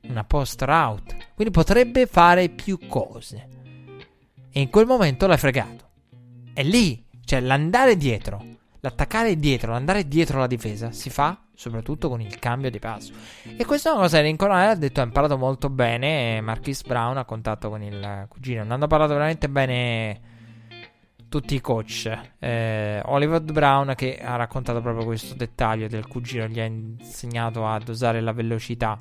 una post route. Quindi potrebbe fare più cose. E in quel momento l'hai fregato. E lì, cioè l'andare dietro, l'attaccare dietro, l'andare dietro la difesa si fa soprattutto con il cambio di passo. E questa è una cosa che Lincoln ha detto, ha imparato molto bene. Marquis Brown a contatto con il cugino. Non hanno parlato veramente bene tutti i coach. Eh, Oliver Brown che ha raccontato proprio questo dettaglio del cugino, gli ha insegnato a dosare la velocità.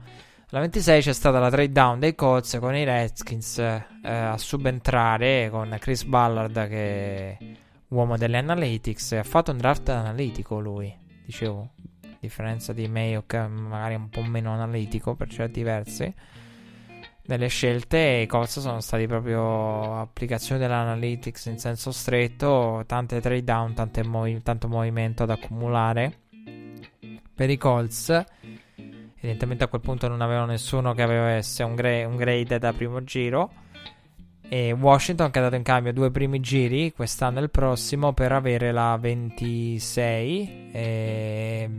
Alla 26 c'è stata la trade down dei Colts con i Redskins eh, a subentrare con Chris Ballard che uomo delle analytics. Ha fatto un draft analitico lui, dicevo, differenza di Mayo che magari è un po' meno analitico per certi versi delle scelte Colts sono stati proprio applicazione dell'analytics in senso stretto tante trade down movi- tanto movimento ad accumulare per i Colts evidentemente a quel punto non avevano nessuno che avesse un, gra- un grade da primo giro e Washington che ha dato in cambio due primi giri quest'anno e il prossimo per avere la 26 e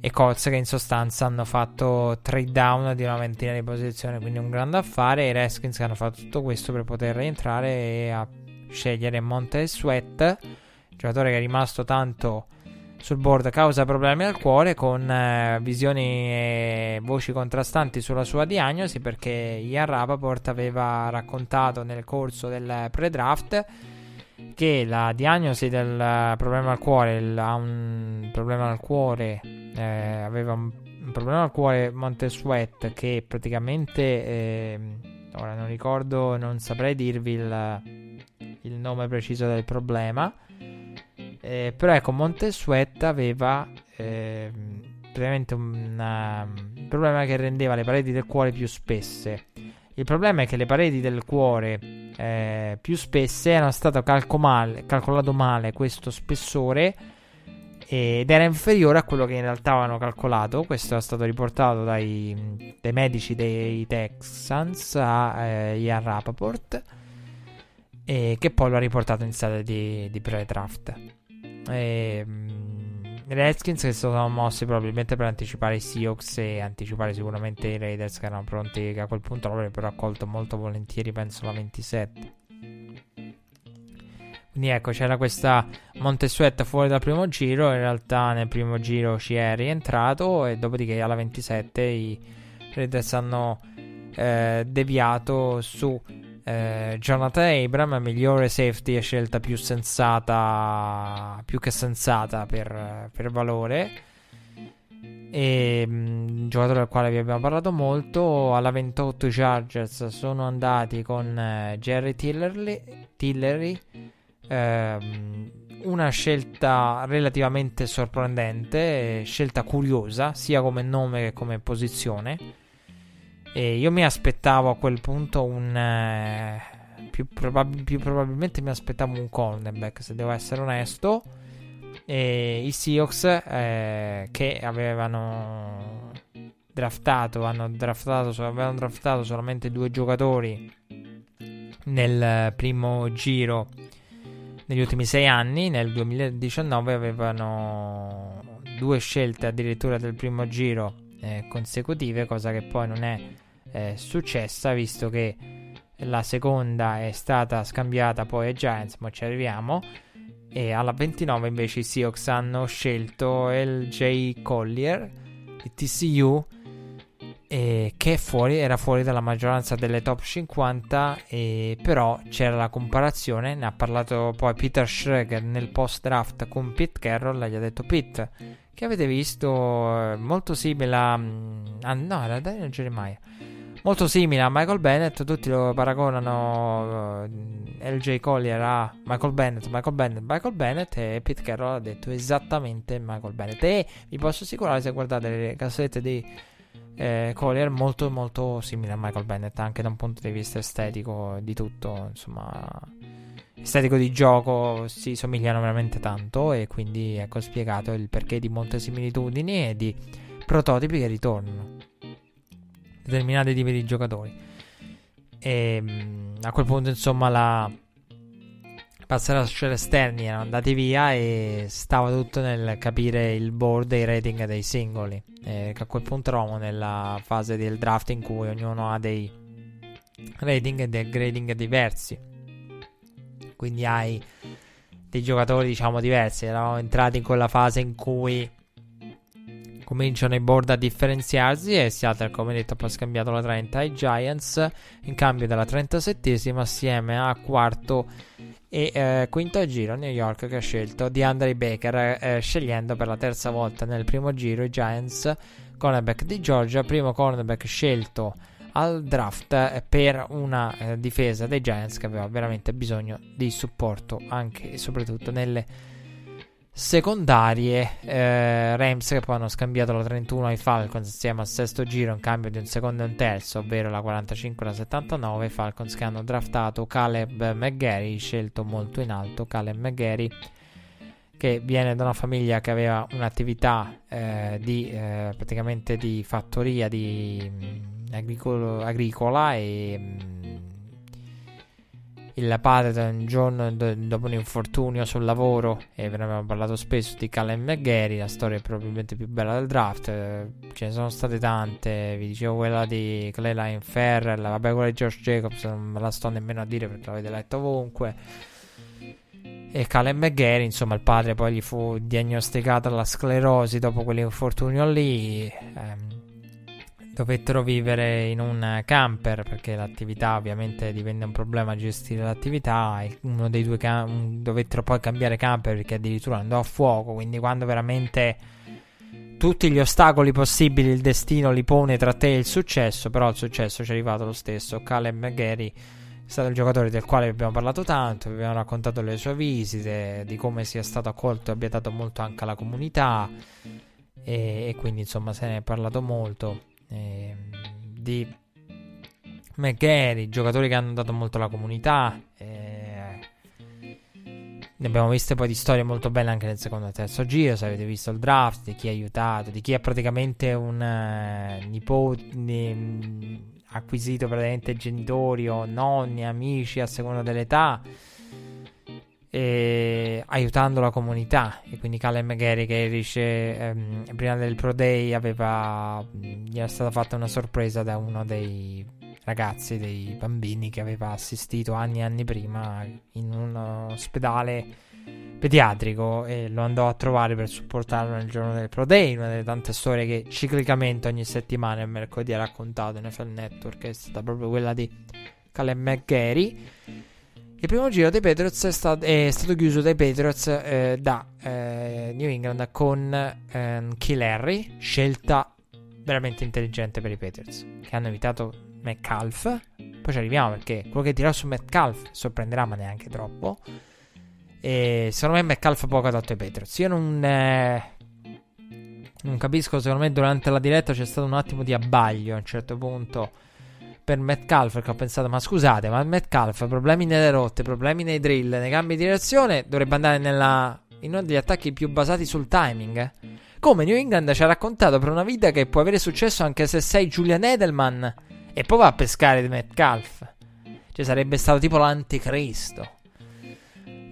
e Colts che in sostanza hanno fatto trade down di una ventina di posizioni, quindi un grande affare. E Redskins che hanno fatto tutto questo per poter rientrare e a scegliere Monte Sweat, giocatore che è rimasto tanto sul board causa problemi al cuore con eh, visioni e voci contrastanti sulla sua diagnosi perché Ian Rapaport aveva raccontato nel corso del pre-draft che la diagnosi del problema al cuore ha un problema al cuore eh, aveva un, un, problema al cuore Montesuet che praticamente eh, ora non ricordo non saprei dirvi il, il nome preciso del problema eh, però ecco Montesuet aveva eh, praticamente un problema che rendeva le pareti del cuore più spesse il problema è che le pareti del cuore eh, più spesse erano state male, calcolato male questo spessore ed era inferiore a quello che in realtà avevano calcolato. Questo è stato riportato dai, dai medici dei Texans a eh, Ian Rapaport, e che poi lo ha riportato in sede di, di pre-draft. E, Redskins che sono mossi probabilmente per anticipare i Seahawks e anticipare sicuramente i Raiders che erano pronti che a quel punto l'avrebbero accolto molto volentieri, penso la 27. Quindi ecco, c'era questa Montesuetta fuori dal primo giro, in realtà nel primo giro ci è rientrato e dopodiché alla 27 i Raiders hanno eh, deviato su eh, Jonathan Abram, migliore safety e scelta più sensata, più che sensata per, per valore. E mh, giocatore del quale vi abbiamo parlato molto. Alla 28 Chargers sono andati con eh, Jerry Tillery, Tillery ehm, una scelta relativamente sorprendente, scelta curiosa, sia come nome che come posizione e io mi aspettavo a quel punto un. Eh, più, probab- più, probabilmente mi aspettavo un cornerback, se devo essere onesto. E i Seahawks eh, che avevano draftato, hanno draftato, avevano draftato solamente due giocatori nel primo giro negli ultimi sei anni. Nel 2019 avevano due scelte addirittura del primo giro eh, consecutive, cosa che poi non è eh, successa, visto che la seconda è stata scambiata poi ai Giants, ma ci arriviamo. E alla 29 invece i Seahawks hanno scelto il J. Collier di TCU, eh, che fuori, era fuori dalla maggioranza delle top 50, e però c'era la comparazione. Ne ha parlato poi Peter Schreger nel post draft con Pete Carroll. Gli ha detto: Pete, che avete visto molto simile a. Ah, no, era Daniel Jeremiah molto simile a Michael Bennett. Tutti lo paragonano uh, eh, LJ Collier a Michael Bennett, Michael Bennett, Michael Bennett. E Pete Carroll ha detto esattamente Michael Bennett. E vi posso assicurare, se guardate le cassette di eh, Collier, molto, molto simile a Michael Bennett, anche da un punto di vista estetico, di tutto. Insomma, estetico di gioco si somigliano veramente tanto. E quindi ecco spiegato il perché di molte similitudini e di prototipi che ritornano determinati tipi di giocatori. E mm, a quel punto, insomma, la passare esterni erano andati via e stava tutto nel capire il board e i rating dei singoli. E a quel punto eravamo nella fase del draft in cui ognuno ha dei rating e dei grading diversi. Quindi hai dei giocatori, diciamo, diversi. Eravamo entrati in quella fase in cui cominciano i board a differenziarsi e Seattle come detto ha scambiato la 30 ai Giants in cambio della 37esima assieme a quarto e eh, quinto giro New York che ha scelto di Andre Baker eh, scegliendo per la terza volta nel primo giro i Giants cornerback di Georgia primo cornerback scelto al draft eh, per una eh, difesa dei Giants che aveva veramente bisogno di supporto anche e soprattutto nelle secondarie. Eh, Rams che poi hanno scambiato la 31 ai Falcons insieme al sesto giro in cambio di un secondo e un terzo ovvero la 45 e la 79 Falcons che hanno draftato Caleb McGarry scelto molto in alto Caleb McGarry che viene da una famiglia che aveva un'attività eh, di eh, praticamente di fattoria di mh, mm, agricolo, agricola e mh, mm, il padre do- dopo un infortunio sul lavoro e ve ne abbiamo parlato spesso di Callum McGarry la storia è probabilmente più bella del draft eh, ce ne sono state tante vi dicevo quella di Clayline Ferrell vabbè quella di George Jacobs non me la sto nemmeno a dire perché l'avete letto ovunque. E Callum McGarry insomma il padre poi gli fu diagnosticata la sclerosi dopo quell'infortunio lì ehm, dovettero vivere in un camper perché l'attività ovviamente divenne un problema gestire l'attività e uno dei due cam- dovettero poi cambiare camper perché addirittura andò a fuoco quindi quando veramente tutti gli ostacoli possibili il destino li pone tra te e il successo però il successo ci è arrivato lo stesso. Caleb McGarry è stato il giocatore del quale abbiamo parlato tanto, abbiamo raccontato le sue visite, di come sia stato accolto e abbia dato molto anche alla comunità e, e quindi insomma se ne è parlato molto eh, di McGarry, giocatori che hanno dato molto alla comunità. Eh, ne abbiamo viste poi di storie molto belle anche nel secondo e terzo giro. Se avete visto il draft, di chi ha aiutato, di chi ha praticamente un uh, nipote acquisito praticamente genitori o nonni, amici a seconda dell'età e aiutando la comunità. E quindi Callum Gary che dice ehm, prima del Pro Day aveva gli era stata fatta una sorpresa da uno dei ragazzi, dei bambini che aveva assistito anni e anni prima in un ospedale pediatrico e lo andò a trovare per supportarlo nel giorno del Pro Day, una delle tante storie che ciclicamente ogni settimana il mercoledì ha raccontato in NFL Network, è stata proprio quella di Caleb McGarry. Il primo giro dei Patriots è, sta- è stato chiuso dai Patriots eh, da eh, New England con eh, Kill scelta veramente intelligente per i Patriots, che hanno evitato Metcalf. Poi ci arriviamo perché quello che dirà su Metcalf sorprenderà, ma neanche troppo. E secondo me Metcalf poco adatto ai Patriots. Io non, eh, non capisco, secondo me durante la diretta c'è stato un attimo di abbaglio a un certo punto per Metcalf perché ho pensato ma scusate ma Metcalf problemi nelle rotte, problemi nei drill, nei cambi di direzione dovrebbe andare nella, in uno degli attacchi più basati sul timing. Come New England ci ha raccontato per una vita che può avere successo anche se sei Julian Edelman e poi va a pescare Metcalf. Cioè sarebbe stato tipo l'anticristo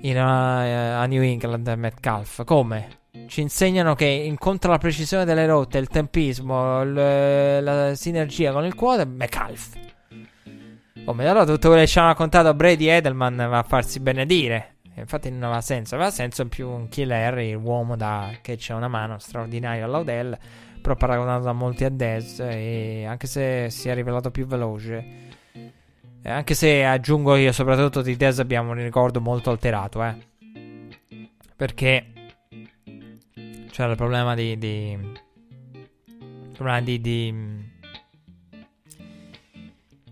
in, uh, a New England Metcalf. Come? Ci insegnano che incontra la precisione delle rotte, il tempismo, il, la sinergia con il quadro. Metcalf. Come allora tutto quello che ci hanno raccontato Brady Edelman va a farsi benedire. Infatti non aveva senso, aveva senso più un killer, l'uomo da, che c'è una mano straordinaria all'Odell, però paragonato da molti a Dez, e anche se si è rivelato più veloce eh, anche se aggiungo io, soprattutto di Dez abbiamo un ricordo molto alterato, eh. Perché c'era il problema di. di il problema di. di,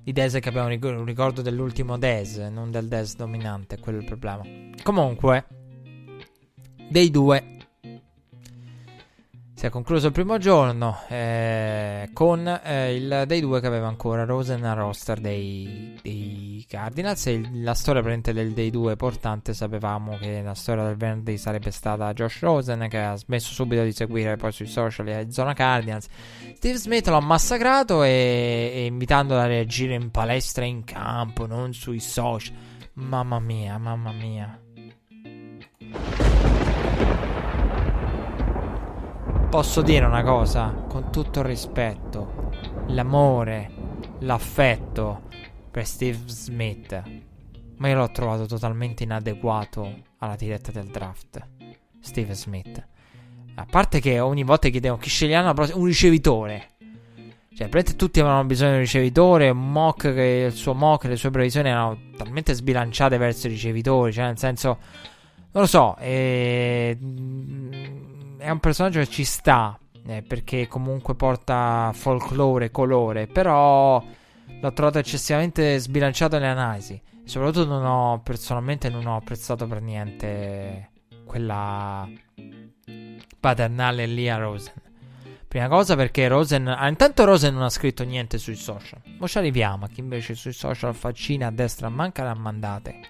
di Dez che abbiamo un ricordo dell'ultimo Dez, non del Dez dominante, quello è il problema. Comunque, dei due si è concluso il primo giorno eh, con eh, il dei due che aveva ancora Rosen a roster dei, dei Cardinals. E la storia del dei due portante sapevamo che la storia del venerdì sarebbe stata Josh Rosen che ha smesso subito di seguire poi sui social e zona Cardinals. Steve Smith l'ha massacrato e, e invitandolo a reagire in palestra in campo, non sui social. Mamma mia, mamma mia. Posso dire una cosa, con tutto il rispetto, l'amore, l'affetto per Steve Smith, ma io l'ho trovato totalmente inadeguato alla diretta del draft. Steve Smith. A parte che ogni volta chiedevo chi sceglieranno un ricevitore. Cioè, praticamente tutti avevano bisogno di un ricevitore. Un mock che il suo mock, le sue previsioni erano talmente sbilanciate verso i ricevitori. Cioè, nel senso, non lo so. E è un personaggio che ci sta. Eh, perché comunque porta folklore, colore. Però l'ho trovato eccessivamente sbilanciato nelle analisi. Soprattutto non ho, personalmente non ho apprezzato per niente quella paternale lì a Rosen. Prima cosa perché Rosen... Ah, intanto Rosen non ha scritto niente sui social. Ma ci arriviamo chi invece sui social faccina a destra manca le ha mandate.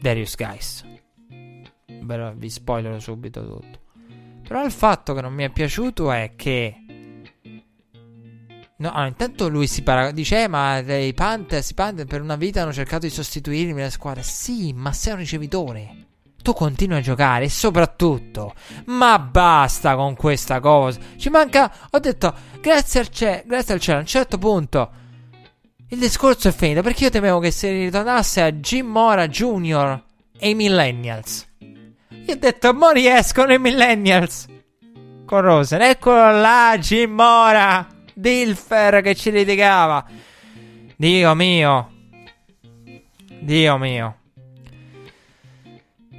Darius Guys. Beh, vi spoilerò subito tutto. Però il fatto che non mi è piaciuto è che. No, allora, intanto lui si parla. Dice: eh, ma i Panthers, i Panthers per una vita hanno cercato di sostituirmi nella squadra. Sì, ma sei un ricevitore. Tu continui a giocare e soprattutto. Ma basta con questa cosa. Ci manca. Ho detto. Grazie al, cielo, grazie al cielo. A un certo punto. Il discorso è finito. Perché io temevo che si ritornasse a Jim Mora Jr. e i Millennials. Io ho detto, mo riescono i millennials. Con Rosen. Eccolo là, Jim Mora. Dilfer che ci litigava. Dio mio. Dio mio.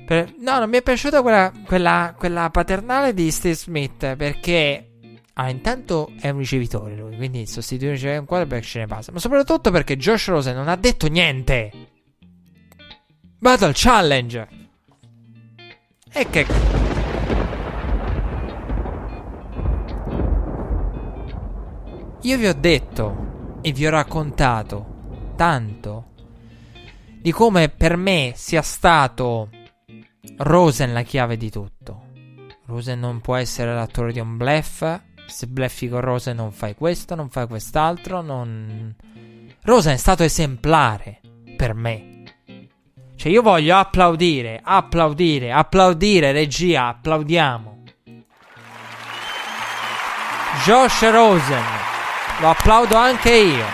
Per... No, non mi è piaciuta quella, quella, quella paternale di Steve Smith perché... Ah, intanto è un ricevitore lui, quindi sostituire un quarterback ce ne passa. Ma soprattutto perché Josh Rosen non ha detto niente. Battle Challenge. E che... Io vi ho detto e vi ho raccontato tanto di come per me sia stato Rosen la chiave di tutto. Rosen non può essere l'attore di un bluff. Se bluffi con Rosen non fai questo, non fai quest'altro, non... Rosen è stato esemplare per me. Cioè, io voglio applaudire, applaudire, applaudire, regia, applaudiamo. Josh Rosen, lo applaudo anche io.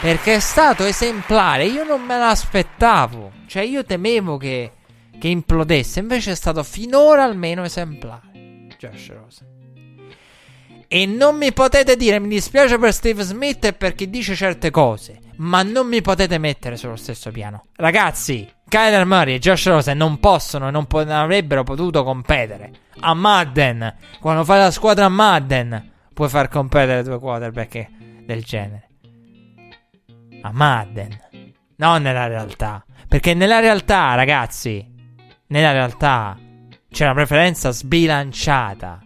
Perché è stato esemplare, io non me l'aspettavo. Cioè, io temevo che, che implodesse, invece è stato finora almeno esemplare. Josh Rosen. E non mi potete dire, mi dispiace per Steve Smith e per chi dice certe cose, ma non mi potete mettere sullo stesso piano. Ragazzi, Kyler Murray e Josh Rosen non possono e non, po- non avrebbero potuto competere. A Madden, quando fai la squadra a Madden, puoi far competere due quarterback del genere. A Madden, non nella realtà. Perché nella realtà, ragazzi, nella realtà c'è una preferenza sbilanciata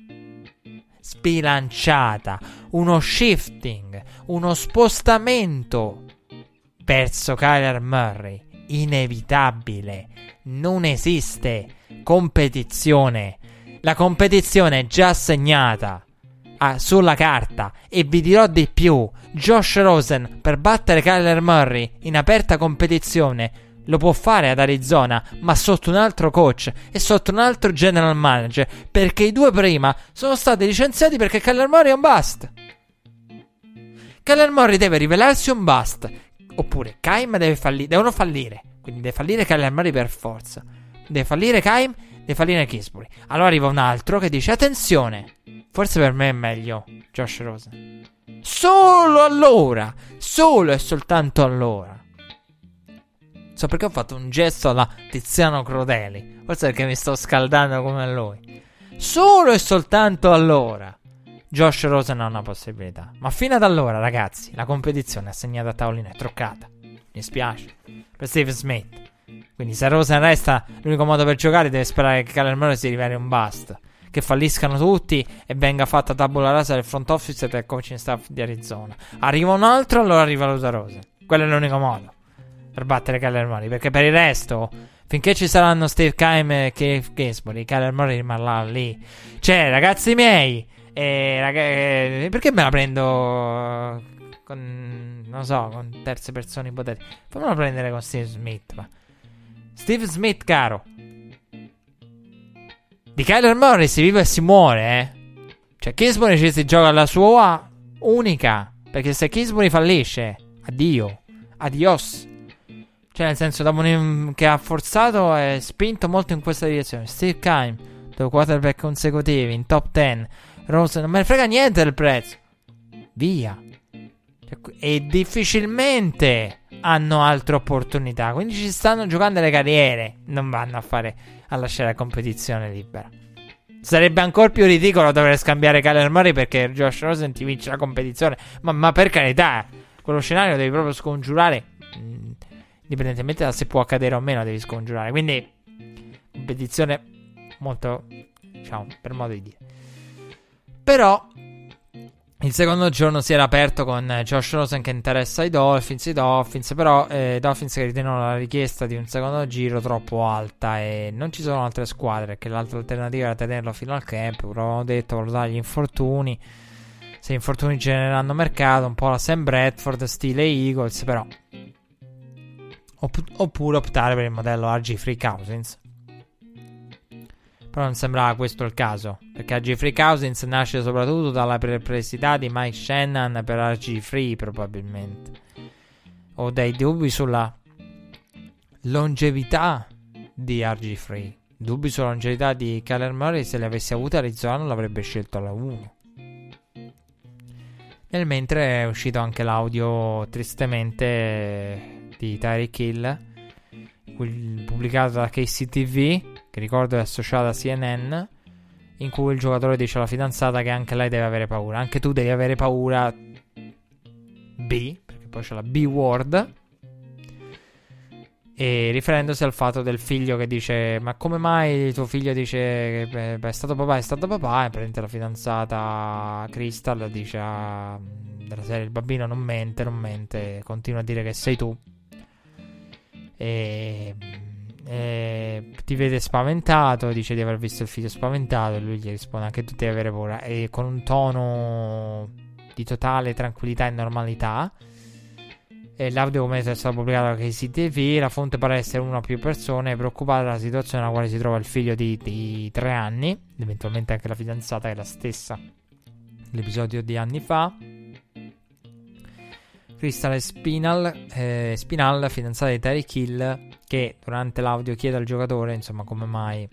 sbilanciata, uno shifting, uno spostamento verso Kyler Murray. Inevitabile. Non esiste competizione. La competizione è già segnata ah, sulla carta. E vi dirò di più. Josh Rosen per battere Kyler Murray in aperta competizione lo può fare ad Arizona, ma sotto un altro coach e sotto un altro general manager, perché i due prima sono stati licenziati perché Kyler Murray è un bust. Kyler Murray deve rivelarsi un bust, oppure Kaim deve falli- devono fallire, quindi deve fallire Kyler Murray per forza. Deve fallire Kaim, deve fallire Kisbury. Allora arriva un altro che dice attenzione, forse per me è meglio Josh Rosen. Solo allora, solo e soltanto allora So perché ho fatto un gesto alla Tiziano Crudeli. Forse perché mi sto scaldando come lui. Solo e soltanto allora. Josh Rosen ha una possibilità. Ma fino ad allora, ragazzi, la competizione assegnata a tavolino è truccata. Mi spiace. Per Steve Smith. Quindi se Rosen resta, l'unico modo per giocare deve sperare che Kyler Murray si riveli un bust. Che falliscano tutti e venga fatta tabula rasa del front office e del coaching staff di Arizona. Arriva un altro, allora rivaluta Rosen. Quello è l'unico modo per battere Kyler Murray. Perché per il resto, finché ci saranno Steve Kime e Keith Gasbury, Kyler Murray rimarrà lì. Cioè, ragazzi miei, eh, rag- eh, perché me la prendo con, non so, con terze persone ipotetiche? Fammela prendere con Steve Smith. Ma. Steve Smith, caro. Di Kyler Murray si vive e si muore, eh. Cioè, Kingsbury ci si gioca la sua unica. Perché se Kingsbury fallisce, addio. Adios. Cioè, nel senso, dopo che ha forzato e spinto molto in questa direzione. Steve Kime, due quarterback consecutivi in top 10. Rose, non me ne frega niente del prezzo. Via. Cioè, e difficilmente hanno altre opportunità. Quindi ci stanno giocando le carriere. Non vanno a fare a lasciare la competizione libera. Sarebbe ancora più ridicolo dover scambiare Kyler Murray perché Josh Rosen ti vince la competizione. Ma, ma per carità, quello scenario devi proprio scongiurare. Mm, indipendentemente da se può accadere o meno, devi scongiurare. Quindi, competizione molto, diciamo, per modo di dire. Però, il secondo giorno si era aperto con Josh Rosen che interessa i Dolphins. I Dolphins, però, eh, Dolphins che ritengono la richiesta di un secondo giro troppo alta e non ci sono altre squadre. Che l'altra alternativa era tenerlo fino al camp. Ho detto, valutare gli infortuni. Se gli infortuni genereranno mercato, un po' la Sam Bradford, stile Eagles, però Opp- oppure optare per il modello RG Free Cousins. Però non sembrava questo il caso, perché Free Cousins nasce soprattutto dalla perplessità di Mike Shannon per RG Free, probabilmente. O dai dubbi sulla longevità di RG Free. Dubbi sulla longevità di Kyler Murray, se li avesse avuti Arizona l'avrebbe scelto alla 1. Nel mentre è uscito anche l'audio tristemente di Tyreek Hill, pubblicato da KCTV, ricordo è associata a CNN, in cui il giocatore dice alla fidanzata che anche lei deve avere paura. Anche tu devi avere paura B, perché poi c'è la B-word. E riferendosi al fatto del figlio che dice: Ma come mai tuo figlio dice che è stato papà, è stato papà? E prende la fidanzata Crystal dice: ah, della serie il bambino non mente, non mente, continua a dire che sei tu e, e, ti vede spaventato, dice di aver visto il figlio spaventato e lui gli risponde anche tu devi avere paura e con un tono di totale tranquillità e normalità Eh, l'audio come è stato pubblicato da KCTV, la fonte pare essere una o più persone preoccupate della situazione nella quale si trova il figlio di, di tre anni, eventualmente anche la fidanzata è la stessa l'episodio di anni fa. Crystal Spinal, eh, Spinal, fidanzata di Terry Kill, che durante l'audio chiede al giocatore, insomma, come mai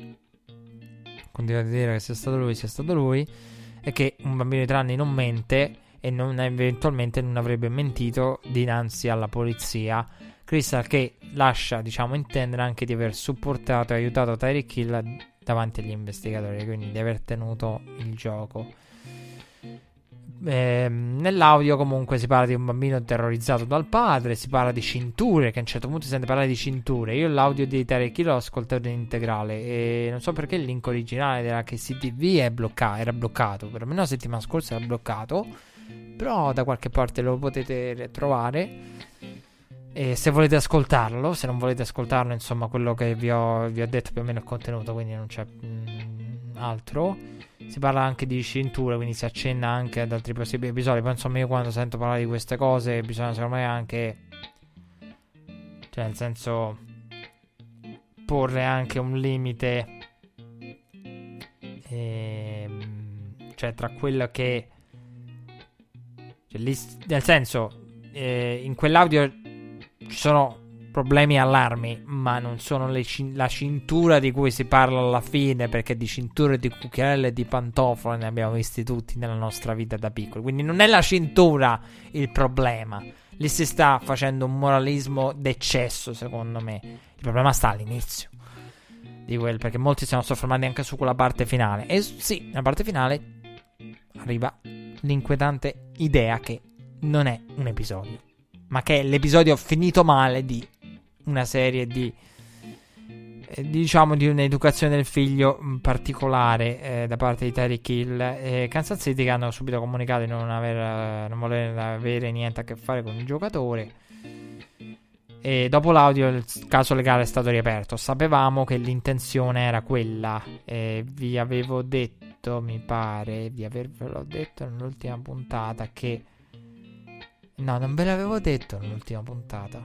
continua a dire che sia stato lui, sia stato lui, e che un bambino di tre anni non mente e non, eventualmente non avrebbe mentito dinanzi alla polizia. Crystal che lascia, diciamo, intendere anche di aver supportato e aiutato Tyreek Hill davanti agli investigatori, quindi di aver tenuto il gioco. Eh, nell'audio comunque si parla di un bambino terrorizzato dal padre, si parla di cinture, che a un certo punto si sente parlare di cinture. Io l'audio di Tarek l'ho ascoltato in integrale e non so perché il link originale della KCTV è bloccato, era bloccato, perlomeno la settimana scorsa era bloccato, però da qualche parte lo potete trovare. E se volete ascoltarlo, se non volete ascoltarlo, insomma, quello che vi ho, vi ho detto più o meno il contenuto, quindi non c'è mm, altro si parla anche di cinture, quindi si accenna anche ad altri possibili episodi. Poi insomma io quando sento parlare di queste cose bisogna secondo me anche... Cioè nel senso... Porre anche un limite... Ehm, cioè tra quello che... Cioè, lì, nel senso... Eh, in quell'audio ci sono problemi e allarmi, ma non sono c- la cintura di cui si parla alla fine, perché di cinture di cucchiarelle e di pantofole ne abbiamo visti tutti nella nostra vita da piccoli. Quindi non è la cintura il problema. Lì si sta facendo un moralismo d'eccesso, secondo me. Il problema sta all'inizio di quel, perché molti siamo soffermati anche su quella parte finale. E sì, nella parte finale arriva l'inquietante idea che non è un episodio, ma che è l'episodio finito male di una serie di eh, diciamo di un'educazione del figlio mm, particolare eh, da parte di Tyreek Hill. E Kansas City che hanno subito comunicato di non, aver, non voler avere niente a che fare con il giocatore. E dopo l'audio il caso legale è stato riaperto. Sapevamo che l'intenzione era quella. E vi avevo detto mi pare di avervelo detto nell'ultima puntata che no non ve l'avevo detto nell'ultima puntata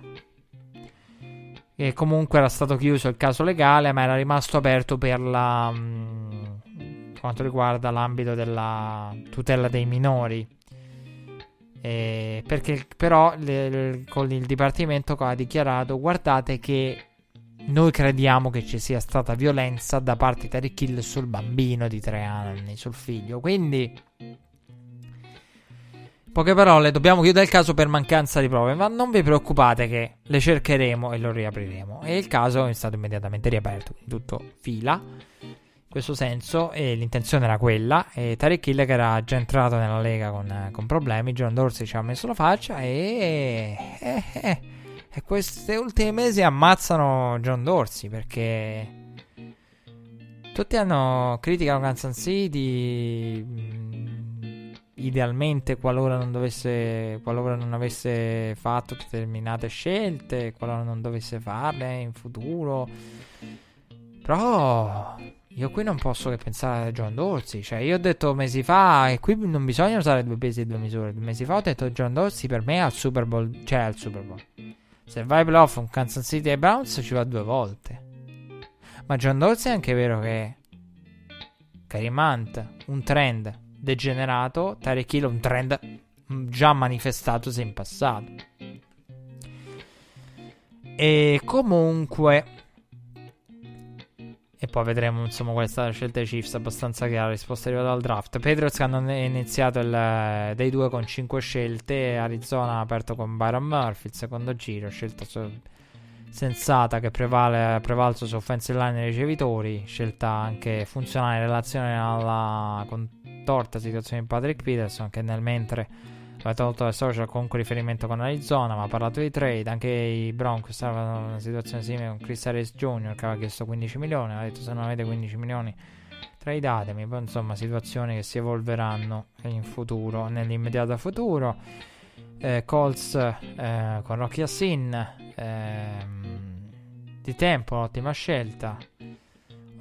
e comunque era stato chiuso il caso legale, ma era rimasto aperto per la. Mh, mm, quanto riguarda l'ambito della tutela dei minori. E perché però le, con il Dipartimento ha dichiarato: guardate che noi crediamo che ci sia stata violenza da parte di Tariq Hill sul bambino di tre anni, sul figlio. Quindi Poche parole, dobbiamo chiudere il caso per mancanza di prove, ma non vi preoccupate che le cercheremo e lo riapriremo. E il caso è stato immediatamente riaperto, tutto fila. In questo senso, e l'intenzione era quella. E Tarek Hill, che era già entrato nella lega con, con problemi, John Dorsey ci ha messo la faccia e. E, e, e questi ultimi mesi ammazzano John Dorsey perché. Tutti hanno criticano Kansas City idealmente qualora non dovesse qualora non avesse fatto determinate scelte qualora non dovesse farle in futuro. Però io qui non posso che pensare a John Dorsey. Cioè io ho detto mesi fa e qui non bisogna usare due pesi e due misure. Mesi fa ho detto John Dorsey per me al Super Bowl cioè al Super Bowl. Se vai playoff un Kansas City e Browns ci va due volte. Ma John Dorsey è anche vero che Karim Hunt un trend degenerato, Tarek Hill un trend già manifestatosi in passato. E comunque e poi vedremo insomma qual è stata la scelta dei Chiefs abbastanza chiara, la risposta è arrivata dal draft. Patriots hanno iniziato il, dei due con 5 scelte, Arizona ha aperto con Byron Murphy il secondo giro, scelta su, sensata che prevale, prevalso su offensive line e ricevitori, scelta anche funzionale in relazione alla contorta situazione di Patrick Peterson che nel mentre aveva tolto dai social comunque riferimento con Arizona, ma ha parlato di trade, anche i Broncos stavano in una situazione simile con Chris Harris Jr. che aveva chiesto 15 milioni, ha detto se non avete 15 milioni tradatemi, poi insomma situazioni che si evolveranno in futuro, nell'immediato futuro. Eh, Colts eh, con Rocky Assin, eh, di tempo, ottima scelta.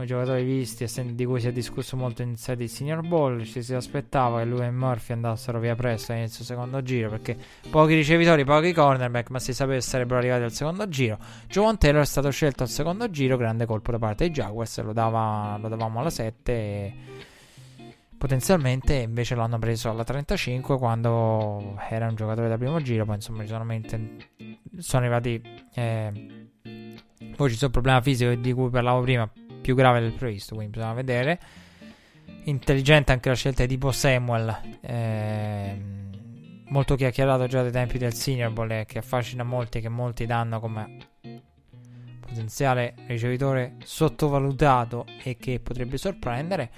I giocatori visti di cui si è discusso molto in sede di Senior Ball. Ci si aspettava che lui e Murphy andassero via presto all'inizio secondo giro perché pochi ricevitori, pochi cornerback, ma si sapeva che sarebbero arrivati al secondo giro. Joan Taylor è stato scelto al secondo giro, grande colpo da parte dei Jaguars, lo, dava, lo davamo alla 7 e potenzialmente invece l'hanno preso alla 35 quando era un giocatore da primo giro, poi insomma sono arrivati... Eh, poi ci sono problemi fisici di cui parlavo prima, più grave del previsto, quindi bisogna vedere. Intelligente anche la scelta di tipo Samuel, eh, molto chiacchierato già dai tempi del Senior Bowl, che affascina molti, che molti danno come potenziale ricevitore sottovalutato e che potrebbe sorprendere.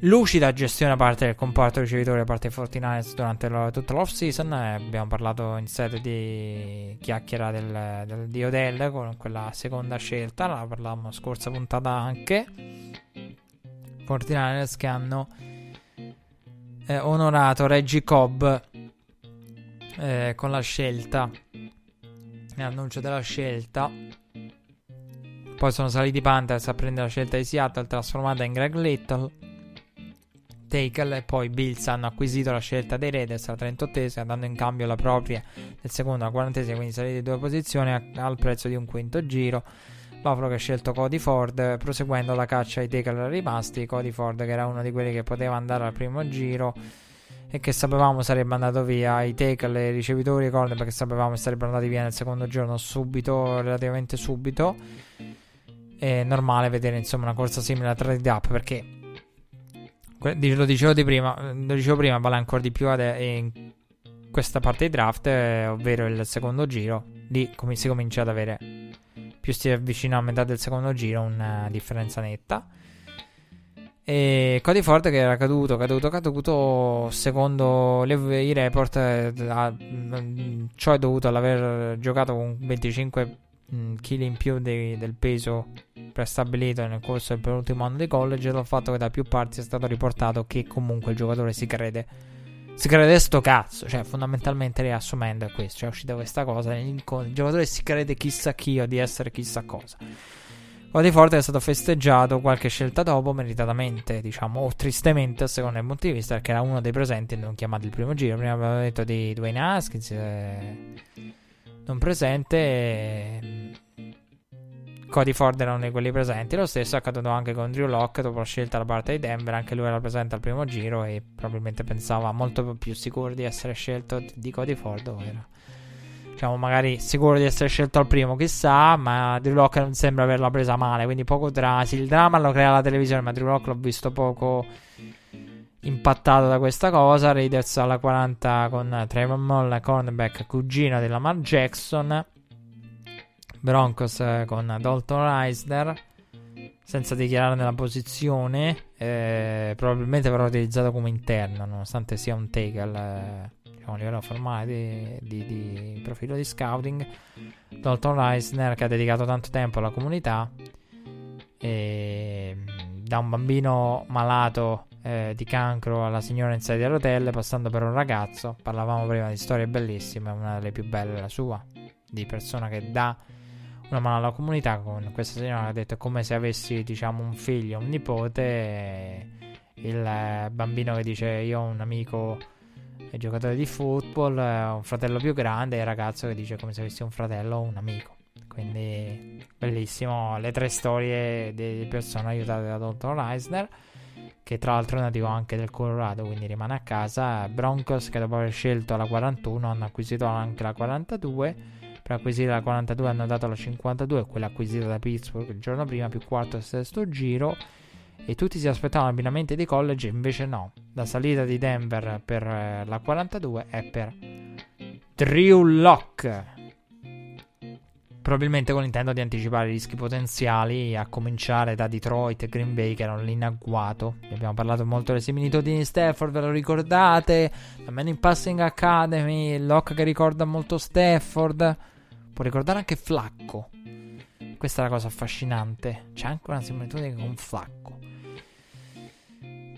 Lucida gestione da parte del comparto ricevitore da parte dei 49ers durante lo, tutta l'off season. Eh, abbiamo parlato in sede di chiacchiera del, del, di Odell con quella seconda scelta. La parlavamo scorsa puntata anche. 49ers che hanno eh, onorato Reggie Cobb eh, con la scelta. L'annuncio della scelta. Poi sono saliti i Panthers a prendere la scelta di Seattle trasformata in Greg Little. Tackle e poi Bills hanno acquisito la scelta dei Raiders alla 38esima dando in cambio la propria del secondo alla 40esima quindi salite di due posizioni a, al prezzo di un quinto giro. Buffalo che ha scelto Cody Ford proseguendo la caccia ai tackle rimasti. Cody Ford che era uno di quelli che poteva andare al primo giro e che sapevamo sarebbe andato via. I tackle e i ricevitori cornerback che sapevamo sarebbero andati via nel secondo giorno subito relativamente subito. È normale vedere insomma una corsa simile a trade up perché lo dicevo, di prima, lo dicevo prima, vale ancora di più in questa parte di draft, eh, ovvero il secondo giro. Lì come si comincia ad avere, più si avvicina a metà del secondo giro, una differenza netta. E Cody Ford che era caduto, caduto, caduto, secondo le, i report, eh, a, mm, ciò è dovuto all'aver giocato con 25 mm, kg in più de, del peso prestabilito nel corso del penultimo anno di college dal fatto che da più parti è stato riportato che comunque il giocatore si crede si crede sto cazzo cioè fondamentalmente riassumendo è questo cioè è uscita questa cosa il giocatore si crede chissà chi o di essere chissà cosa Cody Forte è stato festeggiato qualche scelta dopo, meritatamente, diciamo, o tristemente, a seconda del punto di vista, perché era uno dei presenti non chiamato il primo giro. Prima avevamo detto di Dwayne Haskins, eh, non presente. Eh, Cody Ford era uno di quelli presenti. Lo stesso è accaduto anche con Drew Locke dopo la scelta da parte di Denver. Anche lui era presente al primo giro e probabilmente pensava molto più sicuro di essere scelto di Cody Ford. Era, diciamo, magari sicuro di essere scelto al primo, chissà. Ma Drew Locke non sembra averla presa male. Quindi poco drama. Sì, il dramma lo crea la televisione, ma Drew Locke l'ho visto poco impattato da questa cosa. Raiders alla 40 con Trayvon Moll, cornerback cugino di Lamar Jackson. Broncos eh, con Dalton Reisner senza dichiarare la posizione eh, probabilmente verrà utilizzato come interno nonostante sia un tackle eh, diciamo, a livello formale di, di, di, profilo di scouting Dalton Reisner che ha dedicato tanto tempo alla comunità e, da un bambino malato eh, di cancro alla signora in sedia a rotelle passando per un ragazzo parlavamo prima di storie bellissime una delle più belle la sua di persona che dà una mano alla comunità con questa signora che ha detto come se avessi diciamo un figlio, un nipote il bambino che dice io ho un amico giocatore di football un fratello più grande e il ragazzo che dice come se avessi un fratello o un amico quindi bellissimo le tre storie di persone aiutate da Dr. Reisner che tra l'altro è nativo anche del Colorado quindi rimane a casa Broncos che dopo aver scelto la 41 hanno acquisito anche la 42 per acquisire la 42 hanno dato la 52, quella acquisita da Pittsburgh il giorno prima, più quarto e sesto giro. E tutti si aspettavano abbinamenti di college, invece no. La salita di Denver per eh, la 42 è per Drew Lock. Probabilmente con l'intento di anticipare i rischi potenziali, a cominciare da Detroit e Green Bay, che erano lì in agguato. Ne abbiamo parlato molto delle similitudini di Stafford, ve lo ricordate? La Man in Passing Academy, Lock che ricorda molto Stafford. Può ricordare anche Flacco. Questa è la cosa affascinante. C'è anche una similitudine con Flacco.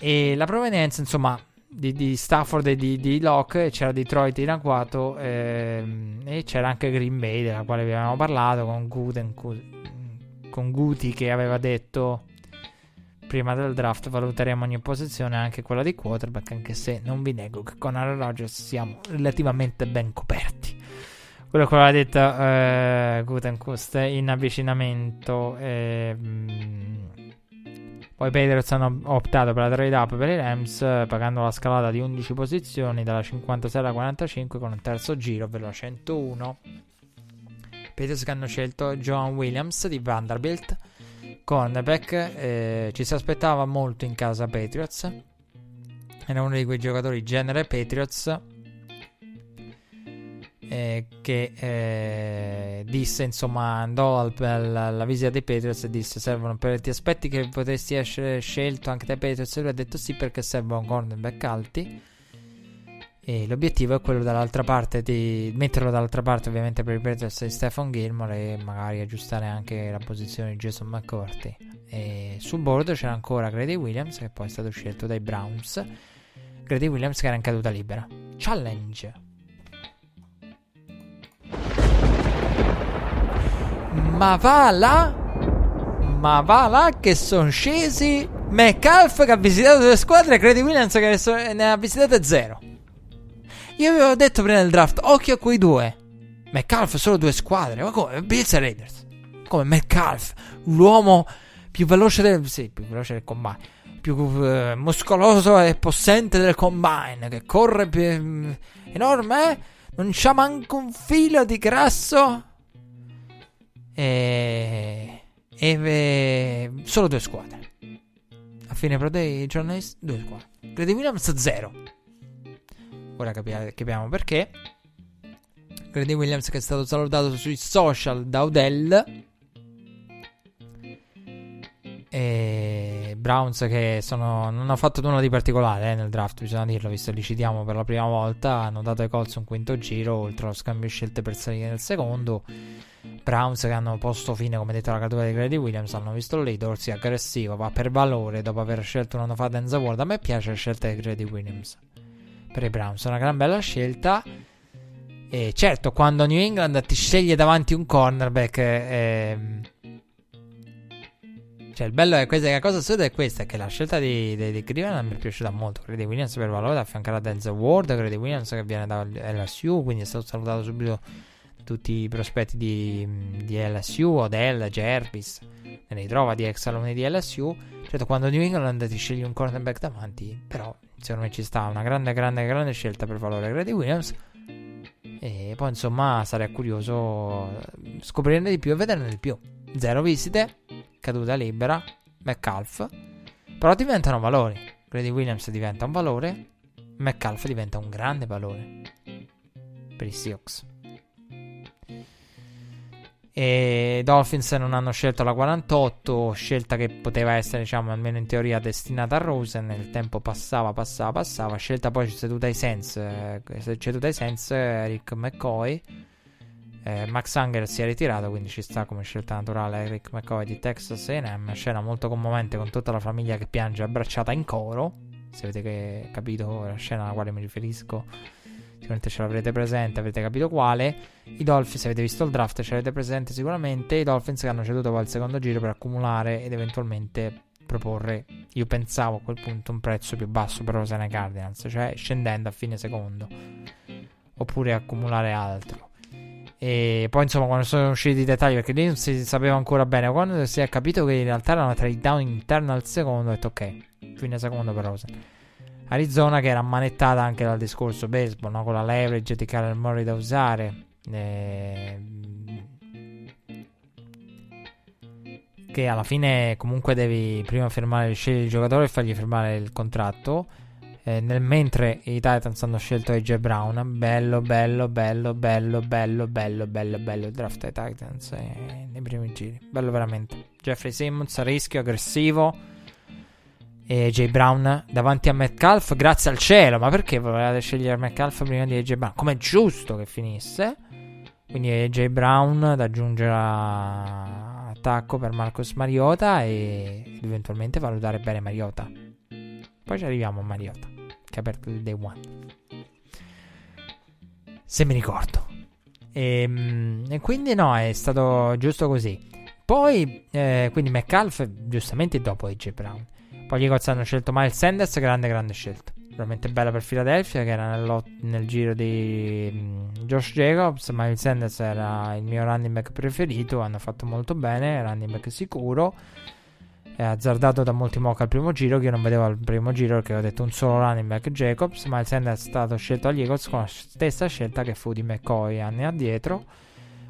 E la provenienza, insomma, di, di Stafford e di, di Locke. C'era Detroit in agguato. Ehm, e c'era anche Green Bay, della quale avevamo parlato. Con Guten, con Guti che aveva detto prima del draft valuteremo ogni posizione, anche quella di quarterback, anche se non vi nego che con Aaron Rodgers siamo relativamente ben coperti. Quello che aveva detto eh, Gutenkust in avvicinamento. Eh, poi Patriots hanno optato per la trade up per i Rams, pagando la scalata di 11 posizioni dalla 56 alla 45 con un terzo giro per la 101. Patriots che hanno scelto John Williams di Vanderbilt cornerback eh, ci si aspettava molto in casa Patriots era uno di quei giocatori genere Patriots eh, che eh, disse insomma andò al, alla, alla visita dei Patriots e disse servono per ti aspetti che potresti essere scelto anche dai Patriots. E lui ha detto sì perché servono cornerback alti. E l'obiettivo è quello dall'altra parte di metterlo dall'altra parte ovviamente per i Patriots di Stefan Gilmore e magari aggiustare anche la posizione di Jason McCourty. E sul board c'era ancora Grady Williams che poi è stato scelto dai Browns. Grady Williams che era in caduta libera. Challenge ma va là ma va là che sono scesi McAlf che ha visitato due squadre e Grady Williams che ne ha visitate zero io avevo detto prima del draft, occhio a quei due. Metcalf solo due squadre. Ma come? Bills e Raiders. Come Metcalf, l'uomo più veloce del... Sì, più veloce del combine. Più uh, muscoloso e possente del combine. Che corre più... Um, enorme, eh? Non c'ha manco un filo di grasso. E... E... solo due squadre. A fine pro dei giornalisti, due squadre. Grady Williams, zero. Ora capi- capiamo perché. Grady Williams che è stato salutato sui social da Odell. E Browns che sono, non hanno fatto nulla di particolare eh, nel draft, bisogna dirlo, visto che li citiamo per la prima volta. Hanno dato ai Colts un quinto giro, oltre allo scambio scelte per salire nel secondo. Browns che hanno posto fine, come detto, alla caduta di Grady Williams. Hanno visto lì, Dorsey aggressivo, va per valore dopo aver scelto un anno fa Denzel Ward. A me piace la scelta di Grady Williams per i Browns. Una gran bella scelta. E certo, quando New England ti sceglie davanti un cornerback, eh, cioè il bello è questa, la cosa assurda è questa: che la scelta di, di, di Cleveland mi è piaciuta molto. Grady Williams per valore affiancherà Denzel Ward. Grady Williams che viene da LSU, quindi è stato salutato subito tutti i prospetti di, di LSU, Odell, Jervis. Ne ritrova di ex alunni di LSU. Certo, quando New England ti sceglie un cornerback davanti, però secondo me ci sta una grande, grande, grande scelta per valore Grady Williams. E poi insomma sarei curioso scoprirne di più e vederne di più. Zero visite, caduta libera, McCalf. Però diventano valori. Grady Williams diventa un valore, McCalf diventa un grande valore per i Seahawks. E Dolphins non hanno scelto la 48, scelta che poteva essere, diciamo, almeno in teoria destinata a Rosen. Nel tempo passava, passava, passava. Scelta poi ceduta ai Sens, eh, ceduta ai Sens, Eric McCoy. Eh, Max Anger si è ritirato, quindi ci sta come scelta naturale Eric McCoy di Texas A&M. Scena molto commovente con tutta la famiglia che piange abbracciata in coro. Se avete capito la scena alla quale mi riferisco sicuramente ce l'avrete presente, avete capito quale. I Dolphins, se avete visto il draft, ce l'avete presente sicuramente. I Dolphins che hanno ceduto poi al secondo giro per accumulare ed eventualmente proporre, io pensavo a quel punto, un prezzo più basso per Rosana Cardinals, cioè scendendo a fine secondo, oppure accumulare altro. E poi insomma quando sono usciti i dettagli perché lì non si sapeva ancora bene quando si è capito che in realtà era una trade down interna al secondo ho detto ok fine secondo per Rosen Arizona che era ammanettata anche dal discorso baseball, no? con la leverage di Kyler Murray da usare. Eh, che alla fine comunque devi prima firmare, scegliere il giocatore e fargli firmare il contratto. Eh, nel mentre i Titans hanno scelto AJ Brown, bello, bello, bello, bello, bello, bello, bello, bello il draft ai Titans eh, nei primi giri, bello veramente. Jeffrey Simmons, rischio, aggressivo e J. Brown davanti a Metcalf, grazie al cielo. Ma perché volevate scegliere Metcalf prima di AJ Brown? Come è giusto che finisse. Quindi AJ Brown da aggiungere a attacco per Marcos Mariota e eventualmente valutare bene Mariota. Poi ci arriviamo a Mariota, che ha aperto il day one. Se mi ricordo. E, ehm, e quindi no, è stato giusto così. Poi, eh, quindi Metcalf, giustamente dopo AJ Brown. Poi gli Eagles hanno scelto Miles Sanders, grande, grande scelta. Veramente bella per Philadelphia, che era nel giro di um, Josh Jacobs. Miles Sanders era il mio running back preferito. Hanno fatto molto bene, running back sicuro. È azzardato da molti mock al primo giro. Che io non vedevo al primo giro perché ho detto un solo running back Jacobs. Miles Sanders è stato scelto agli Eagles con la stessa scelta che fu di McCoy anni addietro.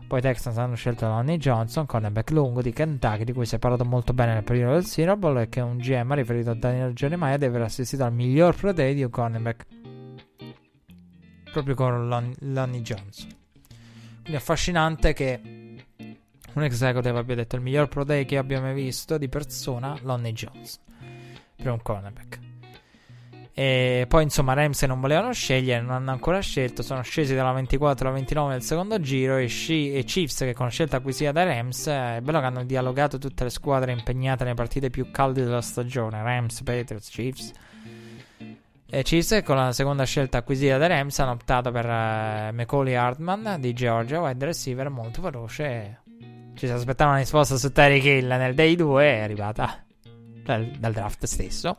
Poi i Texans hanno scelto Lonnie Johnson, cornerback lungo di Kentucky, di cui si è parlato molto bene nel periodo del Senior e che un GM ha riferito a Daniel Jeremiah di aver assistito al miglior pro day di un cornerback proprio con Lon- Lonnie Johnson. Quindi affascinante che un executive abbia detto il miglior pro day che abbia mai visto di persona, Lonnie Johnson, per un cornerback. E poi insomma Rams non volevano scegliere, non hanno ancora scelto, sono scesi dalla 24 alla 29 nel secondo giro e, Sci- e Chiefs che con la scelta acquisita dai Rams è bello che hanno dialogato tutte le squadre impegnate nelle partite più calde della stagione, Rams, Patriots, Chiefs. E Chiefs con la seconda scelta acquisita dai Rams hanno optato per uh, Macaulay Hartman di Georgia, wide receiver molto veloce. Ci si aspettava una risposta su Terry Hill nel day 2 è arrivata dal, dal draft stesso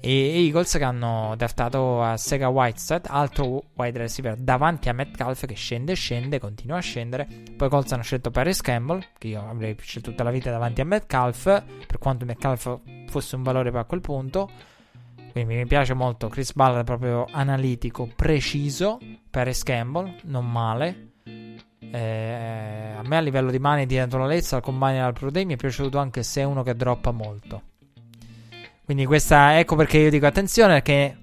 e Eagles che hanno draftato a Sega Whiteside, altro wide receiver davanti a Metcalf che scende, scende, continua a scendere. Poi Colts hanno scelto Paris Campbell, che io avrei scelto tutta la vita davanti a Metcalf, per quanto Metcalf fosse un valore a quel punto. Quindi mi piace molto Chris Ballard, proprio analitico, preciso. Paris Campbell, non male. Eh, a me a livello di mani di naturalezza al combine al Pro mi è piaciuto anche se è uno che droppa molto. Quindi questa, ecco perché io dico attenzione perché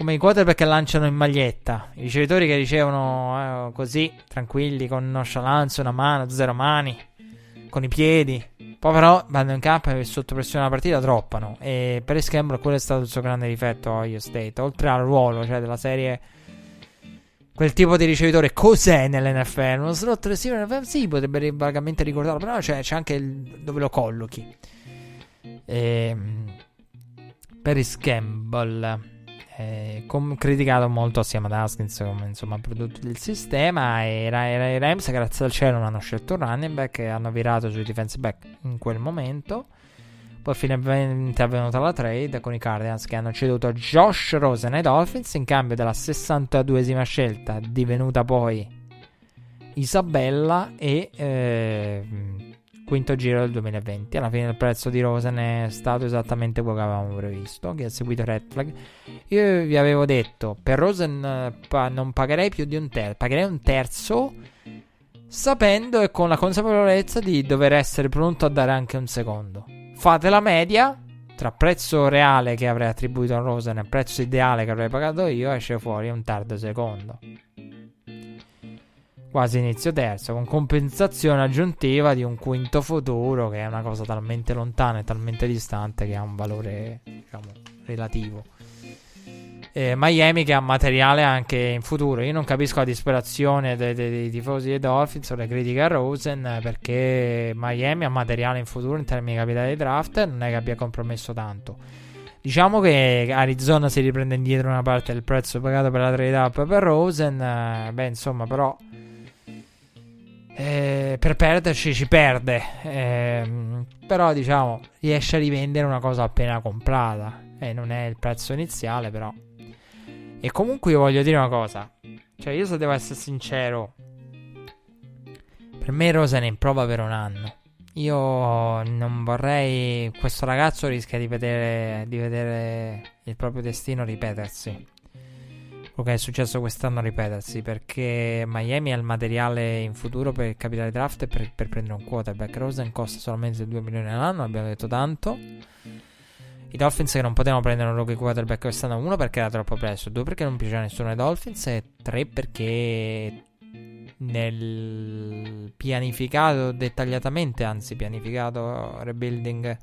come i quarterback che lanciano in maglietta, i ricevitori che ricevono eh, così, tranquilli, con nonchalance, una mano, zero mani, con i piedi. Poi però vanno in campo e sotto pressione la partita droppano. E per Scambro quello è stato il suo grande difetto a Ohio State. Oltre al ruolo, cioè della serie... Quel tipo di ricevitore cos'è nell'NFL? Uno slot receiver? Sì, potrebbe vagamente ricordarlo, però c'è, c'è anche il, dove lo collochi. E, Paris Campbell eh, com- criticato molto assieme ad Haskins come insomma prodotto del sistema era, era i Rams grazie al cielo non hanno scelto un running back e hanno virato sui defensive back in quel momento poi finalmente è avvenuta la trade con i Cardinals che hanno ceduto Josh Rosen ai Dolphins in cambio della 62esima scelta divenuta poi Isabella e eh, quinto giro del 2020. Alla fine il prezzo di Rosen è stato esattamente quello che avevamo previsto. Chi ha seguito Red Flag, io vi avevo detto per Rosen eh, pa- non pagherei più di un terzo, pagherei un terzo. Sapendo e con la consapevolezza di dover essere pronto a dare anche un secondo. Fate la media tra prezzo reale che avrei attribuito a Rosen e prezzo ideale che avrei pagato io, esce fuori un tardo secondo quasi inizio terzo, con compensazione aggiuntiva di un quinto futuro, che è una cosa talmente lontana e talmente distante che ha un valore, diciamo, relativo. Eh, Miami che ha materiale anche in futuro. Io non capisco la disperazione dei, dei, dei tifosi dei Dolphins o le critiche a Rosen perché Miami ha materiale in futuro in termini di capitale di draft non è che abbia compromesso tanto. Diciamo che Arizona si riprende indietro una parte del prezzo pagato per la trade up per Rosen. Eh, beh, insomma, però eh, per perderci ci perde. Eh, però diciamo riesce a rivendere una cosa appena comprata. E non è il prezzo iniziale, però. E comunque io voglio dire una cosa. Cioè, io se devo essere sincero. Per me Rosen è in prova per un anno. Io non vorrei. Questo ragazzo rischia di vedere, di vedere il proprio destino ripetersi quello che è successo quest'anno ripetersi perché Miami ha il materiale in futuro per il capitale draft e per, per prendere un quarterback. Rosen costa solamente 2 milioni all'anno, abbiamo detto tanto. I Dolphins che non potevano prendere un rookie quarterback quest'anno, uno perché era troppo presto, due perché non piaceva nessuno ai Dolphins e tre perché nel pianificato dettagliatamente, anzi pianificato rebuilding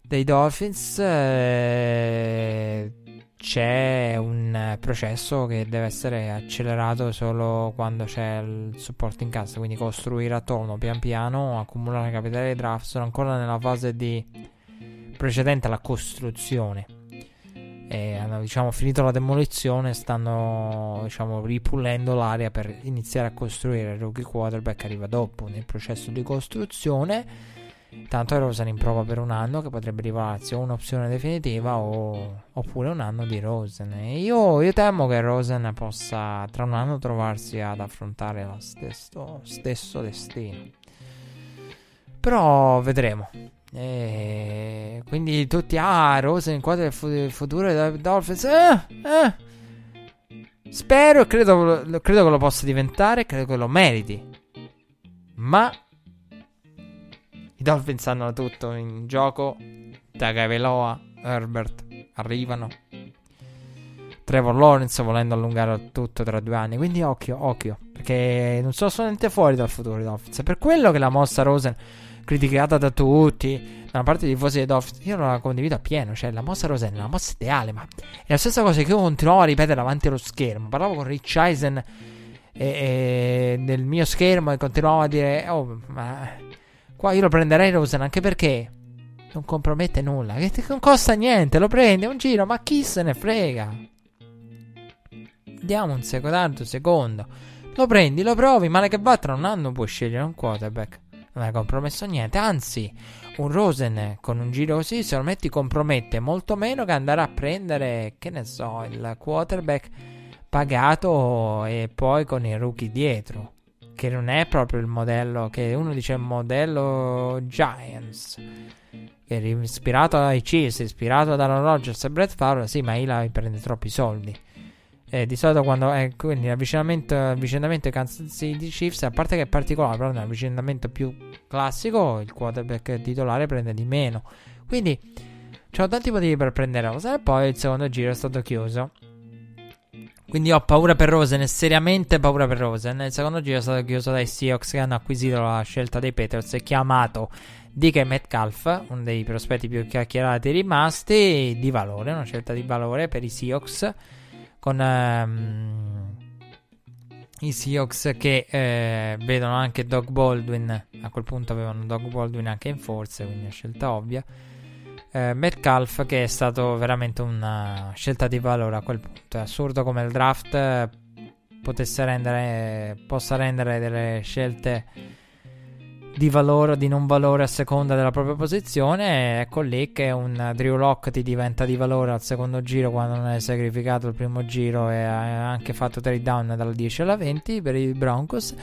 dei Dolphins eh, c'è un processo che deve essere accelerato solo quando c'è il supporto in cassa, quindi costruire attorno pian piano, accumulare capitale di draft, sono ancora nella fase di precedente alla costruzione. E hanno diciamo finito la demolizione, stanno diciamo ripulendo l'area per iniziare a costruire il rookie quarterback arriva dopo nel processo di costruzione Tanto Rosen in prova per un anno che potrebbe rivelarsi o un'opzione definitiva o, oppure un anno di Rosen. Io, io, temo che Rosen possa tra un anno trovarsi ad affrontare lo stesso, stesso destino. Però vedremo. E quindi tutti, ah, Rosen in quadro del futuro dei Dolphins. Eh, eh. Spero e credo, credo che lo possa diventare, credo che lo meriti. Ma i Dolphins hanno tutto in gioco. Tagovailoa, Herbert arrivano. Trevor Lawrence volendo allungare tutto tra due anni. Quindi occhio, occhio. Perché non sono assolutamente fuori dal futuro i Dolphins. È per quello che la mossa Rosen, criticata da tutti, da una parte dei tifosi dei Dolphins, io non la condivido appieno. Cioè, la mossa Rosen è una mossa ideale. Ma è la stessa cosa che io continuavo a ripetere davanti allo schermo. Parlavo con Rich Eisen e, e nel mio schermo e continuavo a dire: Oh, ma Qua io lo prenderei Rosen anche perché non compromette nulla. Che non costa niente, lo prende un giro, ma chi se ne frega? Diamo un secondo, secondo. Lo prendi, lo provi, male che va, tra un anno puoi scegliere un quarterback. Non hai compromesso niente, anzi, un Rosen con un giro così, se lo metti, compromette molto meno che andare a prendere, che ne so, il quarterback pagato e poi con i rookie dietro che non è proprio il modello che uno dice modello Giants che è ispirato ai Chiefs ispirato da Aaron Rodgers e Brett Favre sì ma Eli prende troppi soldi e di solito quando è quindi l'avvicinamento avvicinamento Kansas City Chiefs a parte che è particolare però nell'avvicinamento più classico il quarterback titolare prende di meno quindi c'erano tanti motivi per prendere Rosa e poi il secondo giro è stato chiuso quindi ho paura per Rosen seriamente paura per Rosen. Il secondo giro è stato chiuso dai Seahawks che hanno acquisito la scelta dei Peters e chiamato DK Metcalf, uno dei prospetti più chiacchierati rimasti, di valore, una scelta di valore per i Seahawks. Con um, i Seahawks che eh, vedono anche Doug Baldwin, a quel punto avevano Doug Baldwin anche in forza, quindi una scelta ovvia eh, Metcalf che è stato veramente una scelta di valore a quel punto. È assurdo come il draft eh, rendere, possa rendere delle scelte di valore o di non valore a seconda della propria posizione. Ecco lì che un Drew Lock ti diventa di valore al secondo giro quando non hai sacrificato il primo giro e hai anche fatto trade down dalla 10 alla 20 per i Broncos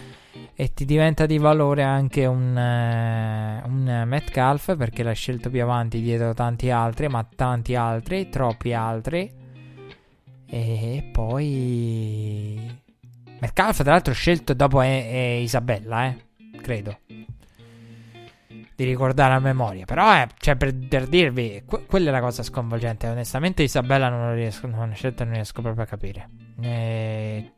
e ti diventa di valore anche un, uh, un Metcalf perché l'ha scelto più avanti dietro tanti altri, ma tanti altri, troppi altri. E poi Metcalf tra l'altro scelto dopo è, è Isabella, eh, credo. Di ricordare a memoria, però è, cioè, per, per dirvi, que- quella è la cosa sconvolgente. Onestamente, Isabella non riesco, non, scelta non riesco proprio a capire. Eh,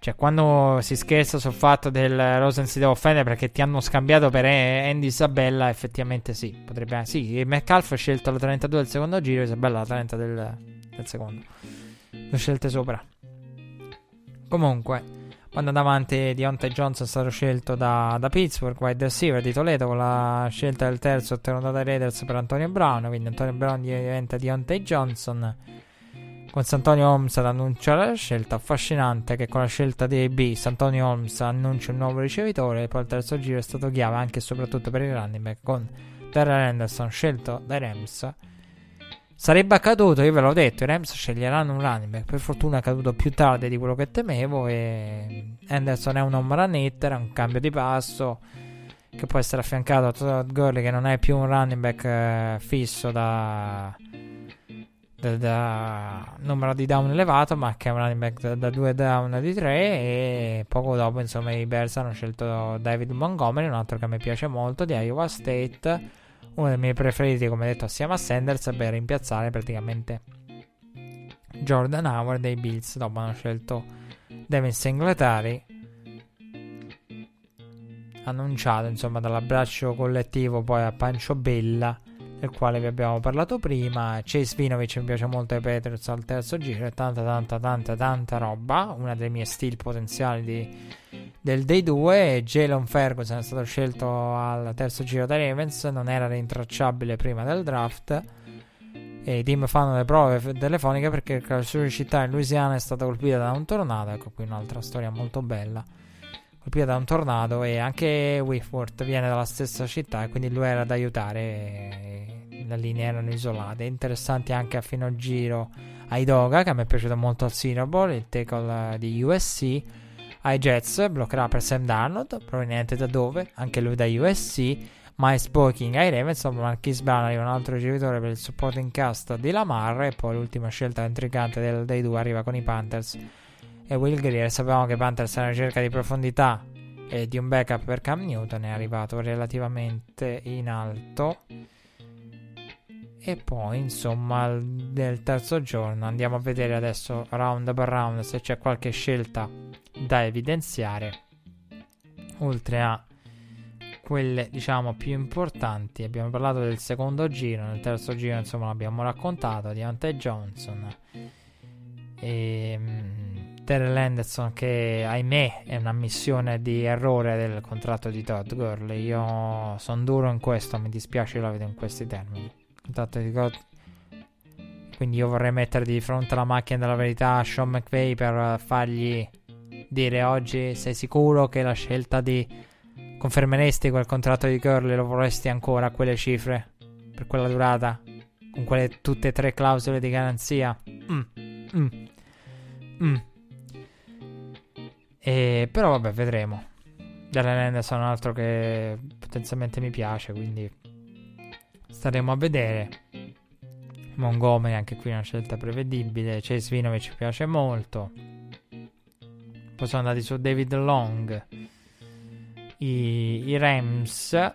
cioè, quando si scherza sul fatto del Rosen si deve offendere perché ti hanno scambiato per Andy Isabella, effettivamente sì. Potrebbe Sì, Metcalf ha scelto la 32 del secondo giro, Isabella la 30 del, del secondo. Le scelte sopra. Comunque, quando davanti Deontay Johnson è stato scelto da, da, Pittsburgh, wide receiver di Toledo con la scelta del terzo ottenuta dai Raiders per Antonio Brown. Quindi Antonio Brown diventa Deontay Johnson con Santonio Holmes ad annunciare la scelta. Affascinante che con la scelta di AB Santonio Holmes annuncia un nuovo ricevitore. E poi il terzo giro è stato chiave anche e soprattutto per i running back con Terrell Anderson scelto dai Rams. Sarebbe accaduto, io ve l'ho detto, i Rams sceglieranno un running back. Per fortuna è accaduto più tardi di quello che temevo. E Anderson è un home run hitter, un cambio di passo che può essere affiancato a Todd Gurley che non è più un running back eh, fisso da da, da, numero di down elevato, ma che è un running back da, da 2 down di 3. E poco dopo, insomma, i Bears hanno scelto David Montgomery, un altro che me piace molto, di Iowa State. Uno dei miei preferiti, come detto, assieme a Sanders, per rimpiazzare praticamente Jordan Howard dei Bills. Dopo hanno scelto Devin Singletary. Annunciato, insomma, dall'abbraccio collettivo poi a Pancio Bella del quale vi abbiamo parlato prima. Chase Vinovich mi piace molto ai Patriots al terzo giro e tanta tanta tanta tanta roba, una delle mie stili potenziali di, del Day 2. Jalen Ferguson è stato scelto al terzo giro dai Ravens, non era rintracciabile prima del draft. E i team fanno le prove telefoniche perché la sua città in Louisiana è stata colpita da un tornado. Ecco qui un'altra storia molto bella colpito da un tornado e anche Whitworth viene dalla stessa città e quindi lui era da aiutare. le linee erano isolate. Interessanti anche a fino giro Aidoga, che a me è piaciuto molto al Bowl, il tackle di USC. Ai Jets, bloccherà per Sam Darnold, proveniente da dove? Anche lui da USC. Miles Boking ai Ravens, Marquis Brown un altro ricevitore per il supporting cast di Lamar e poi l'ultima scelta intrigante del, dei due arriva con i Panthers e Will Greer. Sapevamo che Panthers era in ricerca di profondità e di un backup per Cam Newton, è arrivato relativamente in alto. E poi, insomma, nel terzo giorno andiamo a vedere adesso round per round se c'è qualche scelta da evidenziare. Oltre a quelle, diciamo, più importanti. Abbiamo parlato del secondo giro, nel terzo giro, insomma, l'abbiamo raccontato. di Ante Johnson. E um, Terrell Henderson che ahimè è una missione di errore del contratto di Todd Gurley io sono duro in questo mi dispiace la vedo in questi termini contratto di Todd quindi io vorrei mettere di fronte alla macchina della verità a Sean McVay per fargli dire oggi sei sicuro che la scelta di confermeresti quel contratto di Gurley lo vorresti ancora a quelle cifre per quella durata con quelle tutte e tre clausole di garanzia mm. Mm. Mm. E, però vabbè, vedremo. Darren Henderson è un altro che potenzialmente mi piace, quindi staremo a vedere. Montgomery anche qui una scelta prevedibile. Chase Vinovic ci piace molto. Poi sono andati su David Long. I, i Rams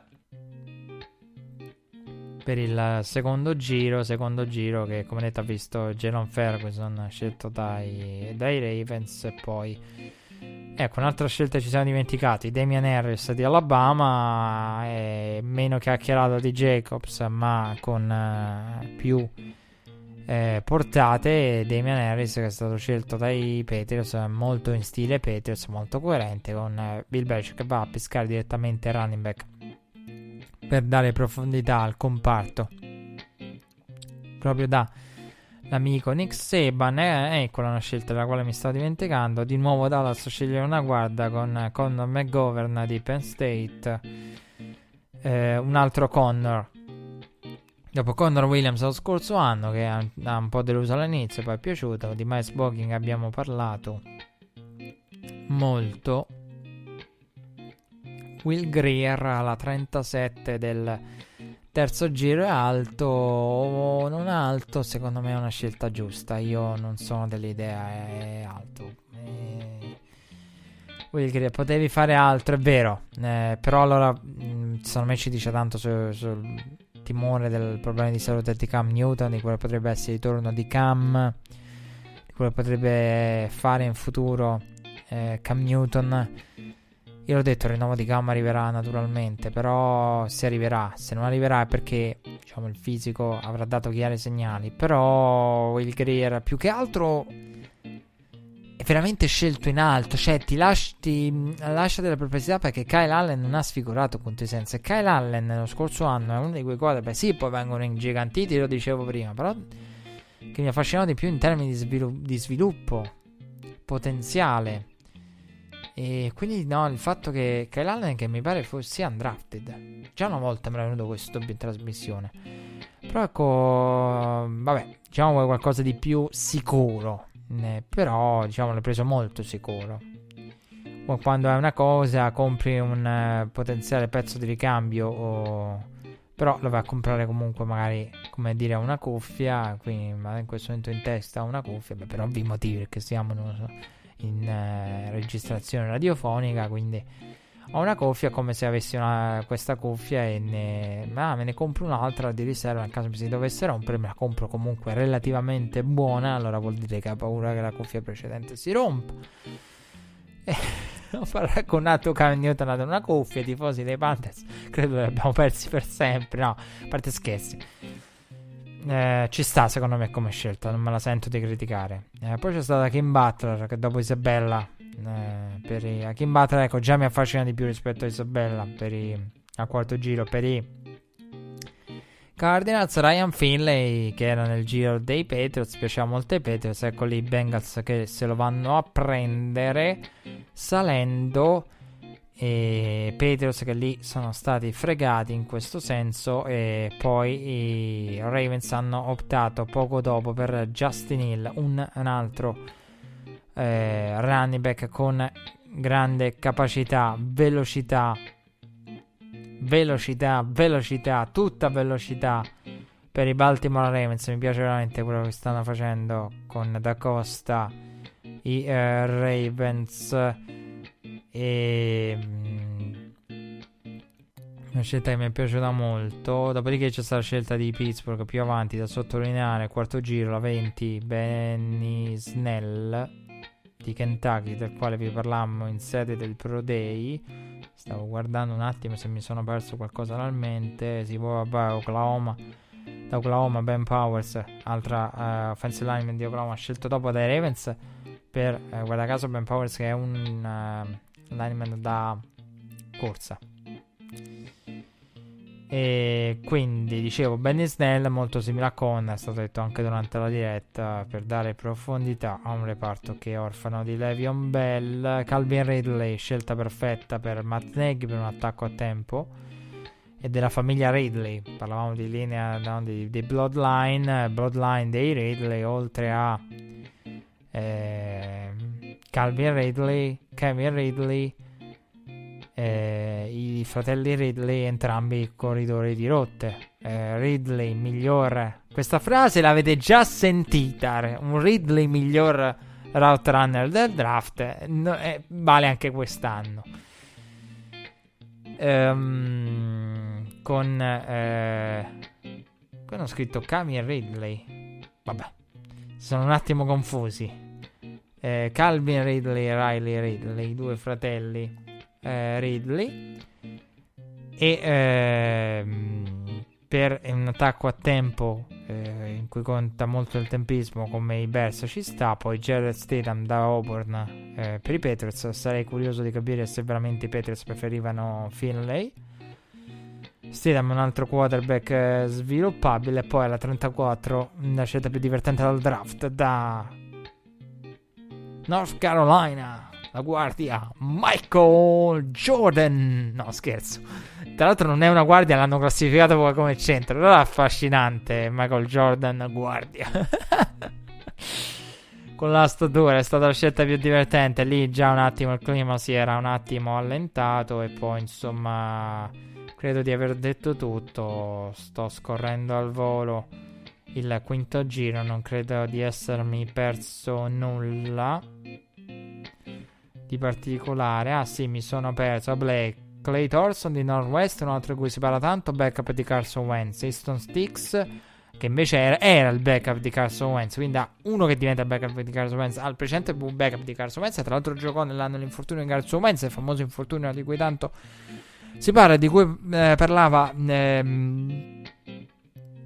per il secondo giro, secondo giro che come detto ha visto Jalen Ferguson scelto dai, dai Ravens e poi ecco un'altra scelta ci siamo dimenticati Damian Harris di Alabama è meno chiacchierato di Jacobs ma con uh, più eh, portate Damian Harris che è stato scelto dai Patriots molto in stile Patriots molto coerente con uh, Bill Belichick che va a pescare direttamente il running back per dare profondità al comparto. Proprio da l'amico Nick Saban. Eh, eccola una scelta della quale mi stavo dimenticando. Di nuovo Dallas sceglie una guarda con Connor McGovern di Penn State. Eh, un altro Connor. Dopo Connor Williams lo scorso anno, che ha, un po' deluso all'inizio, poi è piaciuto. Di Miles Booking abbiamo parlato molto. Will Greer alla 37 del terzo giro è alto o non alto, secondo me è una scelta giusta. Io non sono dell'idea, è alto. E... Will Greer, potevi fare altro, è vero, eh, però allora mh, secondo me ci dice tanto sul su timore del problema di salute di Cam Newton, di quello potrebbe essere il ritorno di Cam, di quello potrebbe fare in futuro eh, Cam Newton io l'ho detto, il rinnovo di gamma arriverà naturalmente, però se arriverà, se non arriverà è perché diciamo, il fisico avrà dato chiari segnali. Però il Greer più che altro è veramente scelto in alto, cioè ti, lasci, ti lascia delle perplessità perché Kyle Allen non ha sfigurato punti senza. Kyle Allen lo scorso anno è uno di quei quarterback, sì, poi vengono ingigantiti, lo dicevo prima, però che mi affascinano di più in termini di, svilu- di sviluppo potenziale e quindi no, il fatto che Kyle Allen, che mi pare fosse undrafted, già una volta mi era venuto questo dubbio in trasmissione. Però ecco, vabbè, diciamo qualcosa di più sicuro. Eh, però diciamo l'ho preso molto sicuro. Quando è una cosa, compri un uh, potenziale pezzo di ricambio o... Però lo vai a comprare comunque magari, come dire, una cuffia, quindi in questo momento in testa una cuffia, beh, per ovvi motivi, perché siamo, lo so, in eh, registrazione radiofonica, quindi ho una cuffia come se avessi una, questa cuffia e ne, ah, me ne compro un'altra di riserva nel caso mi si dovesse rompere, me la compro comunque relativamente buona, allora vuol dire che ha paura che la cuffia precedente si rompa. *laughs* E ho paragonato Cam Newton ad una cuffia, i tifosi dei Panthers credo li abbiamo persi per sempre, no, a parte scherzi. Eh, ci sta secondo me come scelta, non me la sento di criticare. Eh, poi c'è stata Kim Butler che dopo Isabella, eh, per i, Kim Butler ecco già mi affascina di più rispetto a Isabella per i, al quarto giro per i Cardinals, Ryan Finlay che era nel giro dei Patriots, piaceva molto ai Patriots, ecco lì i Bengals che se lo vanno a prendere salendo e Patriots che lì sono stati fregati in questo senso e poi i Ravens hanno optato poco dopo per Justin Hill, un, un altro eh, running back con grande capacità, velocità, velocità, velocità, tutta velocità per i Baltimore Ravens. Mi piace veramente quello che stanno facendo con Da Costa, i eh, Ravens. E mm, una scelta che mi è piaciuta molto. Dopodiché c'è stata la scelta di Pittsburgh più avanti da sottolineare. Quarto giro, la 20, Benny Snell di Kentucky, del quale vi parlammo in sede del Pro Day. Stavo guardando un attimo se mi sono perso qualcosa realmente. Si può, vabbè, Oklahoma. Da Oklahoma, Ben Powers, altra uh, offensive lineman di Oklahoma, scelto dopo dai Ravens. Per, uh, guarda caso, Ben Powers che è un uh, lineman da corsa. E quindi dicevo, Benny Snell molto simile a Con, è stato detto anche durante la diretta, per dare profondità a un reparto che è orfano di Levion Bell. Calvin Ridley, scelta perfetta per Matt Nagy per un attacco a tempo. E della famiglia Ridley, parlavamo di linea no, di, di, Bloodline, Bloodline dei Ridley, oltre a eh, Calvin Ridley, Kevin Ridley eh, i fratelli Ridley entrambi corridori di rotte. Eh, Ridley miglior. Questa frase l'avete già sentita. Un Ridley miglior route runner del draft. No, eh, vale anche quest'anno. Um, con. Eh, qui hanno scritto e Ridley. Vabbè, sono un attimo confusi. Eh, Calvin Ridley e Riley Ridley, i due fratelli eh, Ridley. E ehm, per un attacco a tempo eh, in cui conta molto il tempismo come i Bears ci sta. Poi Jared Statham da Auburn eh, per i Patriots. Sarei curioso di capire se veramente i Patriots preferivano Finlay. Statham un altro quarterback eh, sviluppabile. Poi alla 34 la scelta più divertente dal draft da North Carolina la guardia Michael Jordan. No, scherzo. Tra l'altro non è una guardia, l'hanno classificato come centro. Però è affascinante Michael Jordan guardia. *laughs* Con la statura è stata la scelta più divertente. Lì già un attimo il clima si era un attimo allentato e poi insomma credo di aver detto tutto. Sto scorrendo al volo il quinto giro, non credo di essermi perso nulla di particolare. Ah sì, mi sono perso. Blake. Clay Thorson di Northwest, un altro di cui si parla tanto, backup di Carson Wentz. Easton Sticks, che invece era, era, il backup di Carson Wentz, quindi ha uno che diventa backup di Carson Wentz, al precedente backup di Carson Wentz, tra l'altro giocò nell'anno dell'infortunio di Carson Wentz, il famoso infortunio di cui tanto si parla, di cui eh, parlava ehm,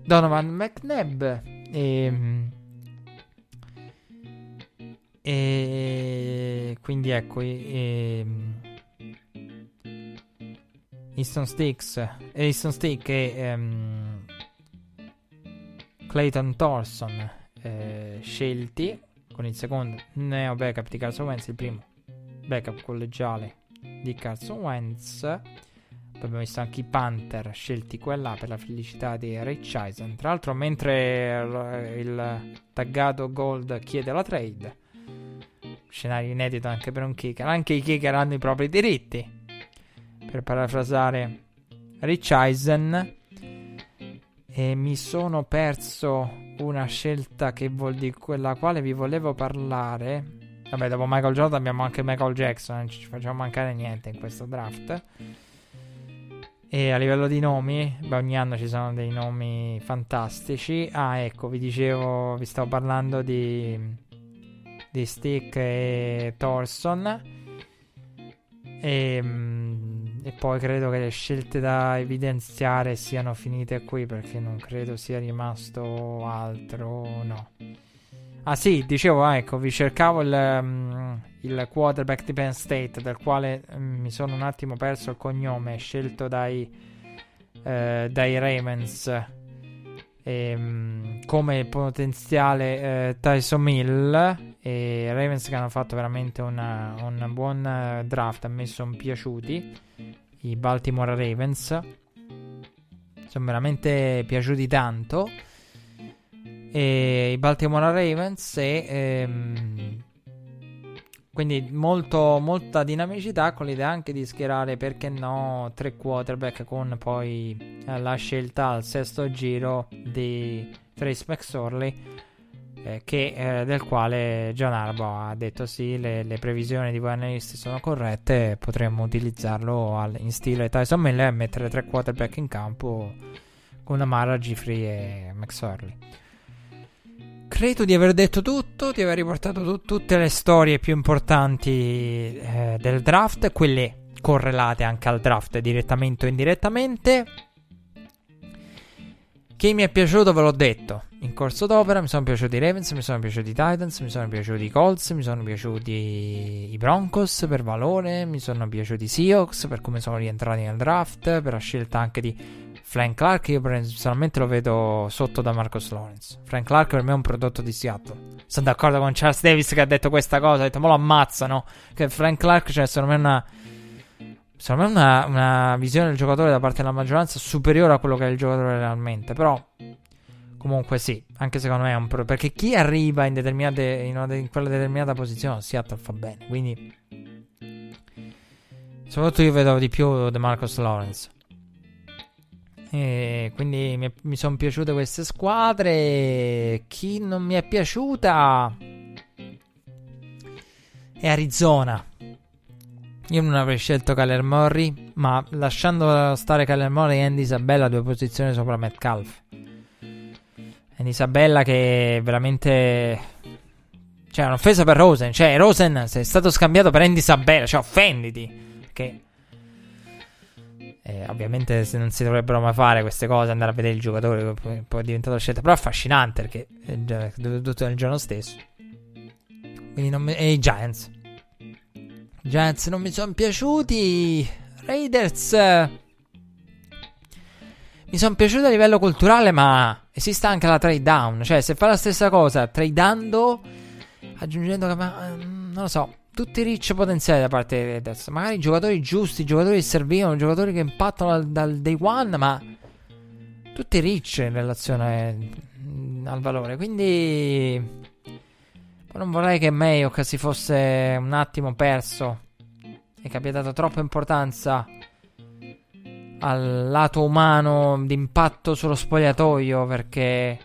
Donovan McNabb. E, ehm, e quindi ecco, e, Easton Sticks, Easton Stick e um, Clayton Thorson eh, scelti con il secondo neo backup di Carson Wentz, il primo backup collegiale di Carson Wentz. Poi abbiamo visto anche i Panther scelti qua e là per la felicità di Rich Eisen. Tra l'altro, mentre il taggato Gold chiede la trade, scenario inedito anche per un kicker. Anche i kicker hanno i propri diritti. Per parafrasare Rich Eisen. E mi sono perso una scelta che vuol di quella quale vi volevo parlare. Vabbè, dopo Michael Jordan abbiamo anche Michael Jackson, non ci facciamo mancare niente in questo draft. E a livello di nomi, beh, ogni anno ci sono dei nomi fantastici. Ah, ecco, vi dicevo, vi stavo parlando di di Stick e Thorson. E, mm, e, poi credo che le scelte da evidenziare siano finite qui perché non credo sia rimasto altro. No. Ah sì, dicevo, ah, ecco, vi cercavo il, um, il, quarterback di Penn State del quale um, mi sono un attimo perso il cognome scelto dai, uh, dai Ravens um, come potenziale uh, Tyson Mill E Ravens che hanno fatto veramente una, un buon draft. A me sono piaciuti i Baltimore Ravens. Sono veramente piaciuti tanto. E i Baltimore Ravens e ehm, quindi molto, molta dinamicità con l'idea anche di schierare, perché no, tre quarterback con poi eh, la scelta al sesto giro di Trace McSorley, eh, che, eh, del quale John Arbo ha detto sì, le, le, previsioni di voi analisti sono corrette, potremmo utilizzarlo al, in stile Tyson Miller e mettere tre quarterback in campo con Amara, Gifrey e McSorley. Credo di aver detto tutto, di aver riportato tu- tutte le storie più importanti eh, del draft, quelle correlate anche al draft direttamente o indirettamente. Chi mi è piaciuto ve l'ho detto in corso d'opera, mi sono piaciuti i Ravens, mi sono piaciuti i Titans, mi sono piaciuti i Colts, mi sono piaciuti i Broncos per valore, mi sono piaciuti i Seahawks per come sono rientrati nel draft, per la scelta anche di Frank Clark io personalmente lo vedo sotto da Marcos Lawrence. Frank Clark per me è un prodotto di Seattle. Sono d'accordo con Charles Davis che ha detto questa cosa, ha detto ma lo ammazzano. Che Frank Clark, cioè secondo me è una... Secondo me una, una visione del giocatore da parte della maggioranza superiore a quello che è il giocatore realmente. Però Comunque sì, anche secondo me è un pro. Perché chi arriva in, determinate, in, una, in quella determinata posizione, Seattle fa bene. Quindi. Soprattutto io vedo di più De Marcos Lawrence. E quindi mi, mi sono piaciute queste squadre. Chi non mi è piaciuta è Arizona. Io non avrei scelto Kyler Murray, ma lasciando stare Kyler Murray e Andy Isabella due posizioni sopra Metcalf. Andy Isabella che veramente... Cioè, è un'offesa per Rosen. Cioè, Rosen sei stato scambiato per Andy Isabella. Cioè, offenditi. Perché eh, ovviamente se non si dovrebbero mai fare queste cose, andare a vedere il giocatore poi, poi è diventato scelta. Però è affascinante perché è tutto nel giorno stesso. Quindi non e i Giants. Giants non mi sono piaciuti. Raiders. Mi sono piaciuti a livello culturale, ma esiste anche la trade down. Cioè, se fa la stessa cosa tradando, aggiungendo. Non lo so tutti ricci potenziali da parte dei Raiders. Magari giocatori giusti, giocatori che servivano, giocatori che impattano dal, dal day one, ma tutti ricci in relazione mm, al valore. Quindi non vorrei che Mayock si fosse un attimo perso e che abbia dato troppa importanza al lato umano d'impatto sullo spogliatoio perché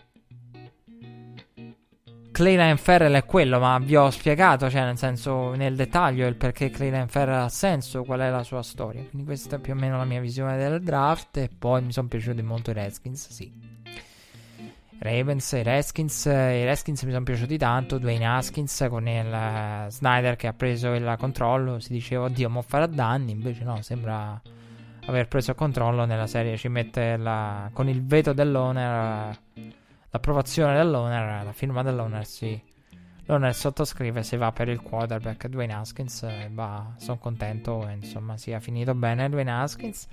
Clayline Ferrell è quello, ma vi ho spiegato, cioè nel senso nel dettaglio il perché Clayline Ferrell ha senso, qual è la sua storia. Quindi questa è più o meno la mia visione del draft e poi mi sono piaciuti molto i Redskins, sì. Ravens, i Redskins, i Redskins mi sono piaciuti tanto, Dwayne Haskins con il uh, Snyder che ha preso il controllo, si diceva oddio, mo farà danni, invece no, sembra aver preso il controllo nella serie, ci mette la, con il veto dell'owner... L'approvazione dell'owner, la firma dell'owner, sì. L'owner sottoscrive se va per il quarterback Dwayne Haskins. Eh, sono contento, insomma, sia finito bene Dwayne Haskins.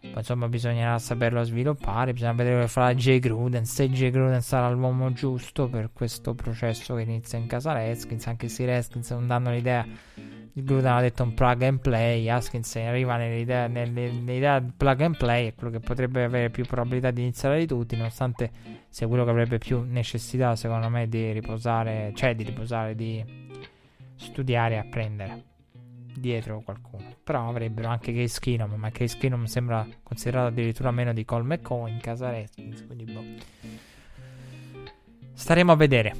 Poi, insomma, bisognerà saperlo sviluppare. Bisogna vedere farà Jay Gruden. Se Jay Gruden sarà l'uomo giusto per questo processo che inizia in casa Redskins. Anche se i Redskins non danno l'idea Gruden ha detto un plug and play, Haskins arriva nell'idea, nell'idea plug and play, è quello che potrebbe avere più probabilità di iniziare di tutti, nonostante sia quello che avrebbe più necessità, secondo me, di riposare, cioè di riposare, di studiare e apprendere dietro qualcuno. Però avrebbero anche Case Keenum, ma Case Keenum sembra considerato addirittura meno di Cole McCoy in casa Redskins, quindi boh. Staremo a vedere.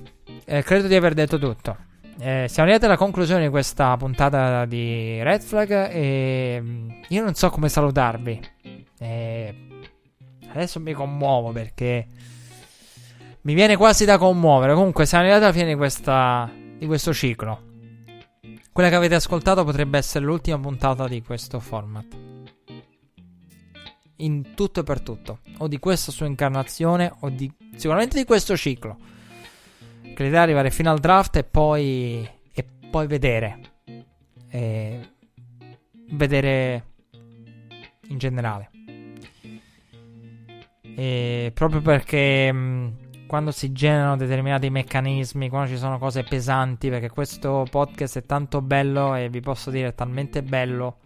Eh, credo di aver detto tutto. Eh, siamo arrivati alla conclusione di questa puntata di Red Flag e mm, io non so come salutarvi. Eh, adesso mi commuovo perché mi viene quasi da commuovere. Comunque siamo arrivati alla fine di, questa, di questo ciclo. Quella che avete ascoltato potrebbe essere l'ultima puntata di questo format. In tutto e per tutto. O di questa sua incarnazione o di, sicuramente di questo ciclo. Che l'idea è arrivare fino al draft e poi, e poi vedere. E vedere in generale. E proprio perché mh, quando si generano determinati meccanismi, quando ci sono cose pesanti, perché questo podcast è tanto bello e vi posso dire è talmente bello.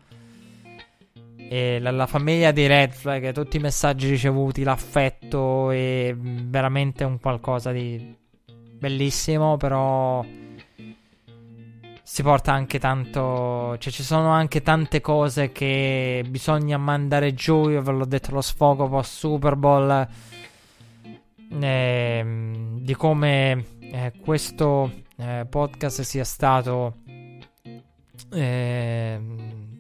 E la, la famiglia di Red Flag, tutti i messaggi ricevuti, l'affetto è veramente un qualcosa di bellissimo, però si porta anche tanto. Cioè, ci sono anche tante cose che bisogna mandare giù. Io ve l'ho detto lo sfogo post Super Bowl. Eh, di come eh, questo eh, podcast sia stato ehm,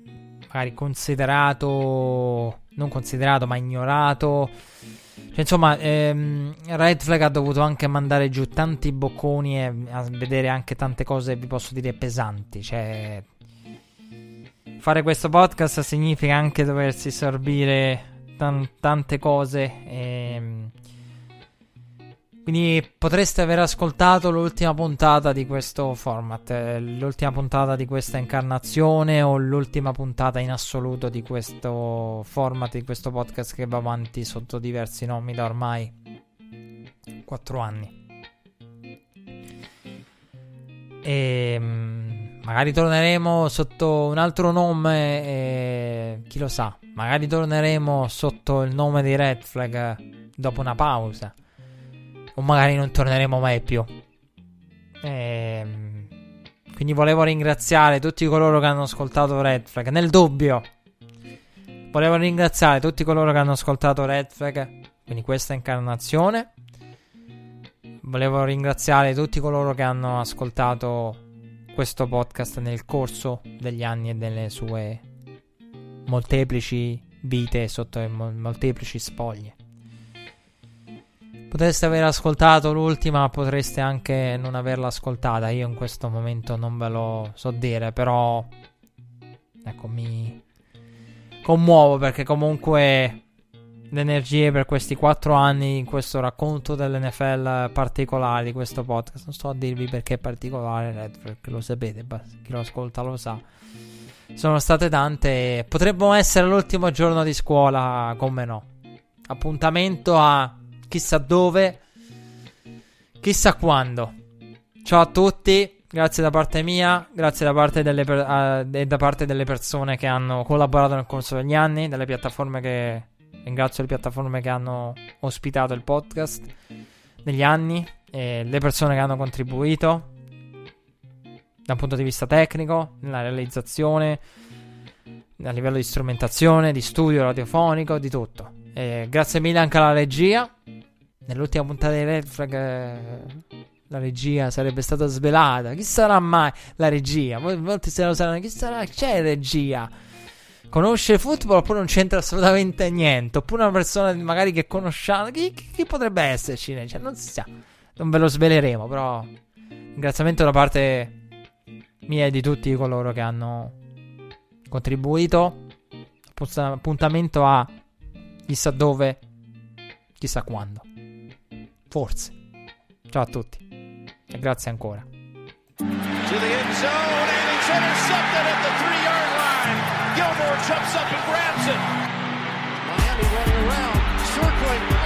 magari considerato, non considerato, ma ignorato cioè, insomma, ehm, Red Flag ha dovuto anche mandare giù tanti bocconi e a vedere anche tante cose, vi posso dire, pesanti. Cioè, fare questo podcast significa anche doversi sorbire tan- tante cose. Ehm, quindi potreste aver ascoltato l'ultima puntata di questo format, eh, l'ultima puntata di questa incarnazione o l'ultima puntata in assoluto di questo format, di questo podcast che va avanti sotto diversi nomi da ormai 4 anni. E mm, magari torneremo sotto un altro nome, e, chi lo sa, magari torneremo sotto il nome di Red Flag dopo una pausa o magari non torneremo mai più. Ehm, quindi volevo ringraziare tutti coloro che hanno ascoltato Red Flag. Nel dubbio, volevo ringraziare tutti coloro che hanno ascoltato Red Flag, quindi questa incarnazione. Volevo ringraziare tutti coloro che hanno ascoltato questo podcast nel corso degli anni e delle sue molteplici vite sotto molteplici spoglie. Potreste aver ascoltato l'ultima, potreste anche non averla ascoltata. Io in questo momento non ve lo so dire, però ecco, mi commuovo perché comunque le energie per questi quattro anni in questo racconto dell'NFL particolare di questo podcast. Non sto a dirvi perché è particolare, perché lo sapete, chi lo ascolta lo sa. Sono state tante. Potrebbe essere l'ultimo giorno di scuola, come no. Appuntamento a chissà dove, chissà quando. Ciao a tutti, grazie da parte mia, grazie da parte delle, per- uh, da parte delle persone che hanno collaborato nel corso degli anni, delle piattaforme che... Ringrazio le piattaforme che hanno ospitato il podcast negli anni e le persone che hanno contribuito da un punto di vista tecnico, nella realizzazione, a livello di strumentazione, di studio radiofonico, di tutto. E grazie mille anche alla regia nell'ultima puntata di Red Flag eh, la regia sarebbe stata svelata. Chi sarà mai la regia? Molti se lo sanno. Chi sarà? C'è regia? Conosce il football oppure non c'entra assolutamente niente? Oppure una persona magari che conosciamo. Chi, chi, chi potrebbe esserci? Cioè, non si sa. Non ve lo sveleremo, però. Ringraziamento da parte mia e di tutti coloro che hanno contribuito. Appuntamento a chissà dove, chissà quando. Forse. Ciao a tutti e grazie ancora. To the end zone and it's intercepted at the three yard line. Gilmore jumps up and grabs it. Miami running around, circling.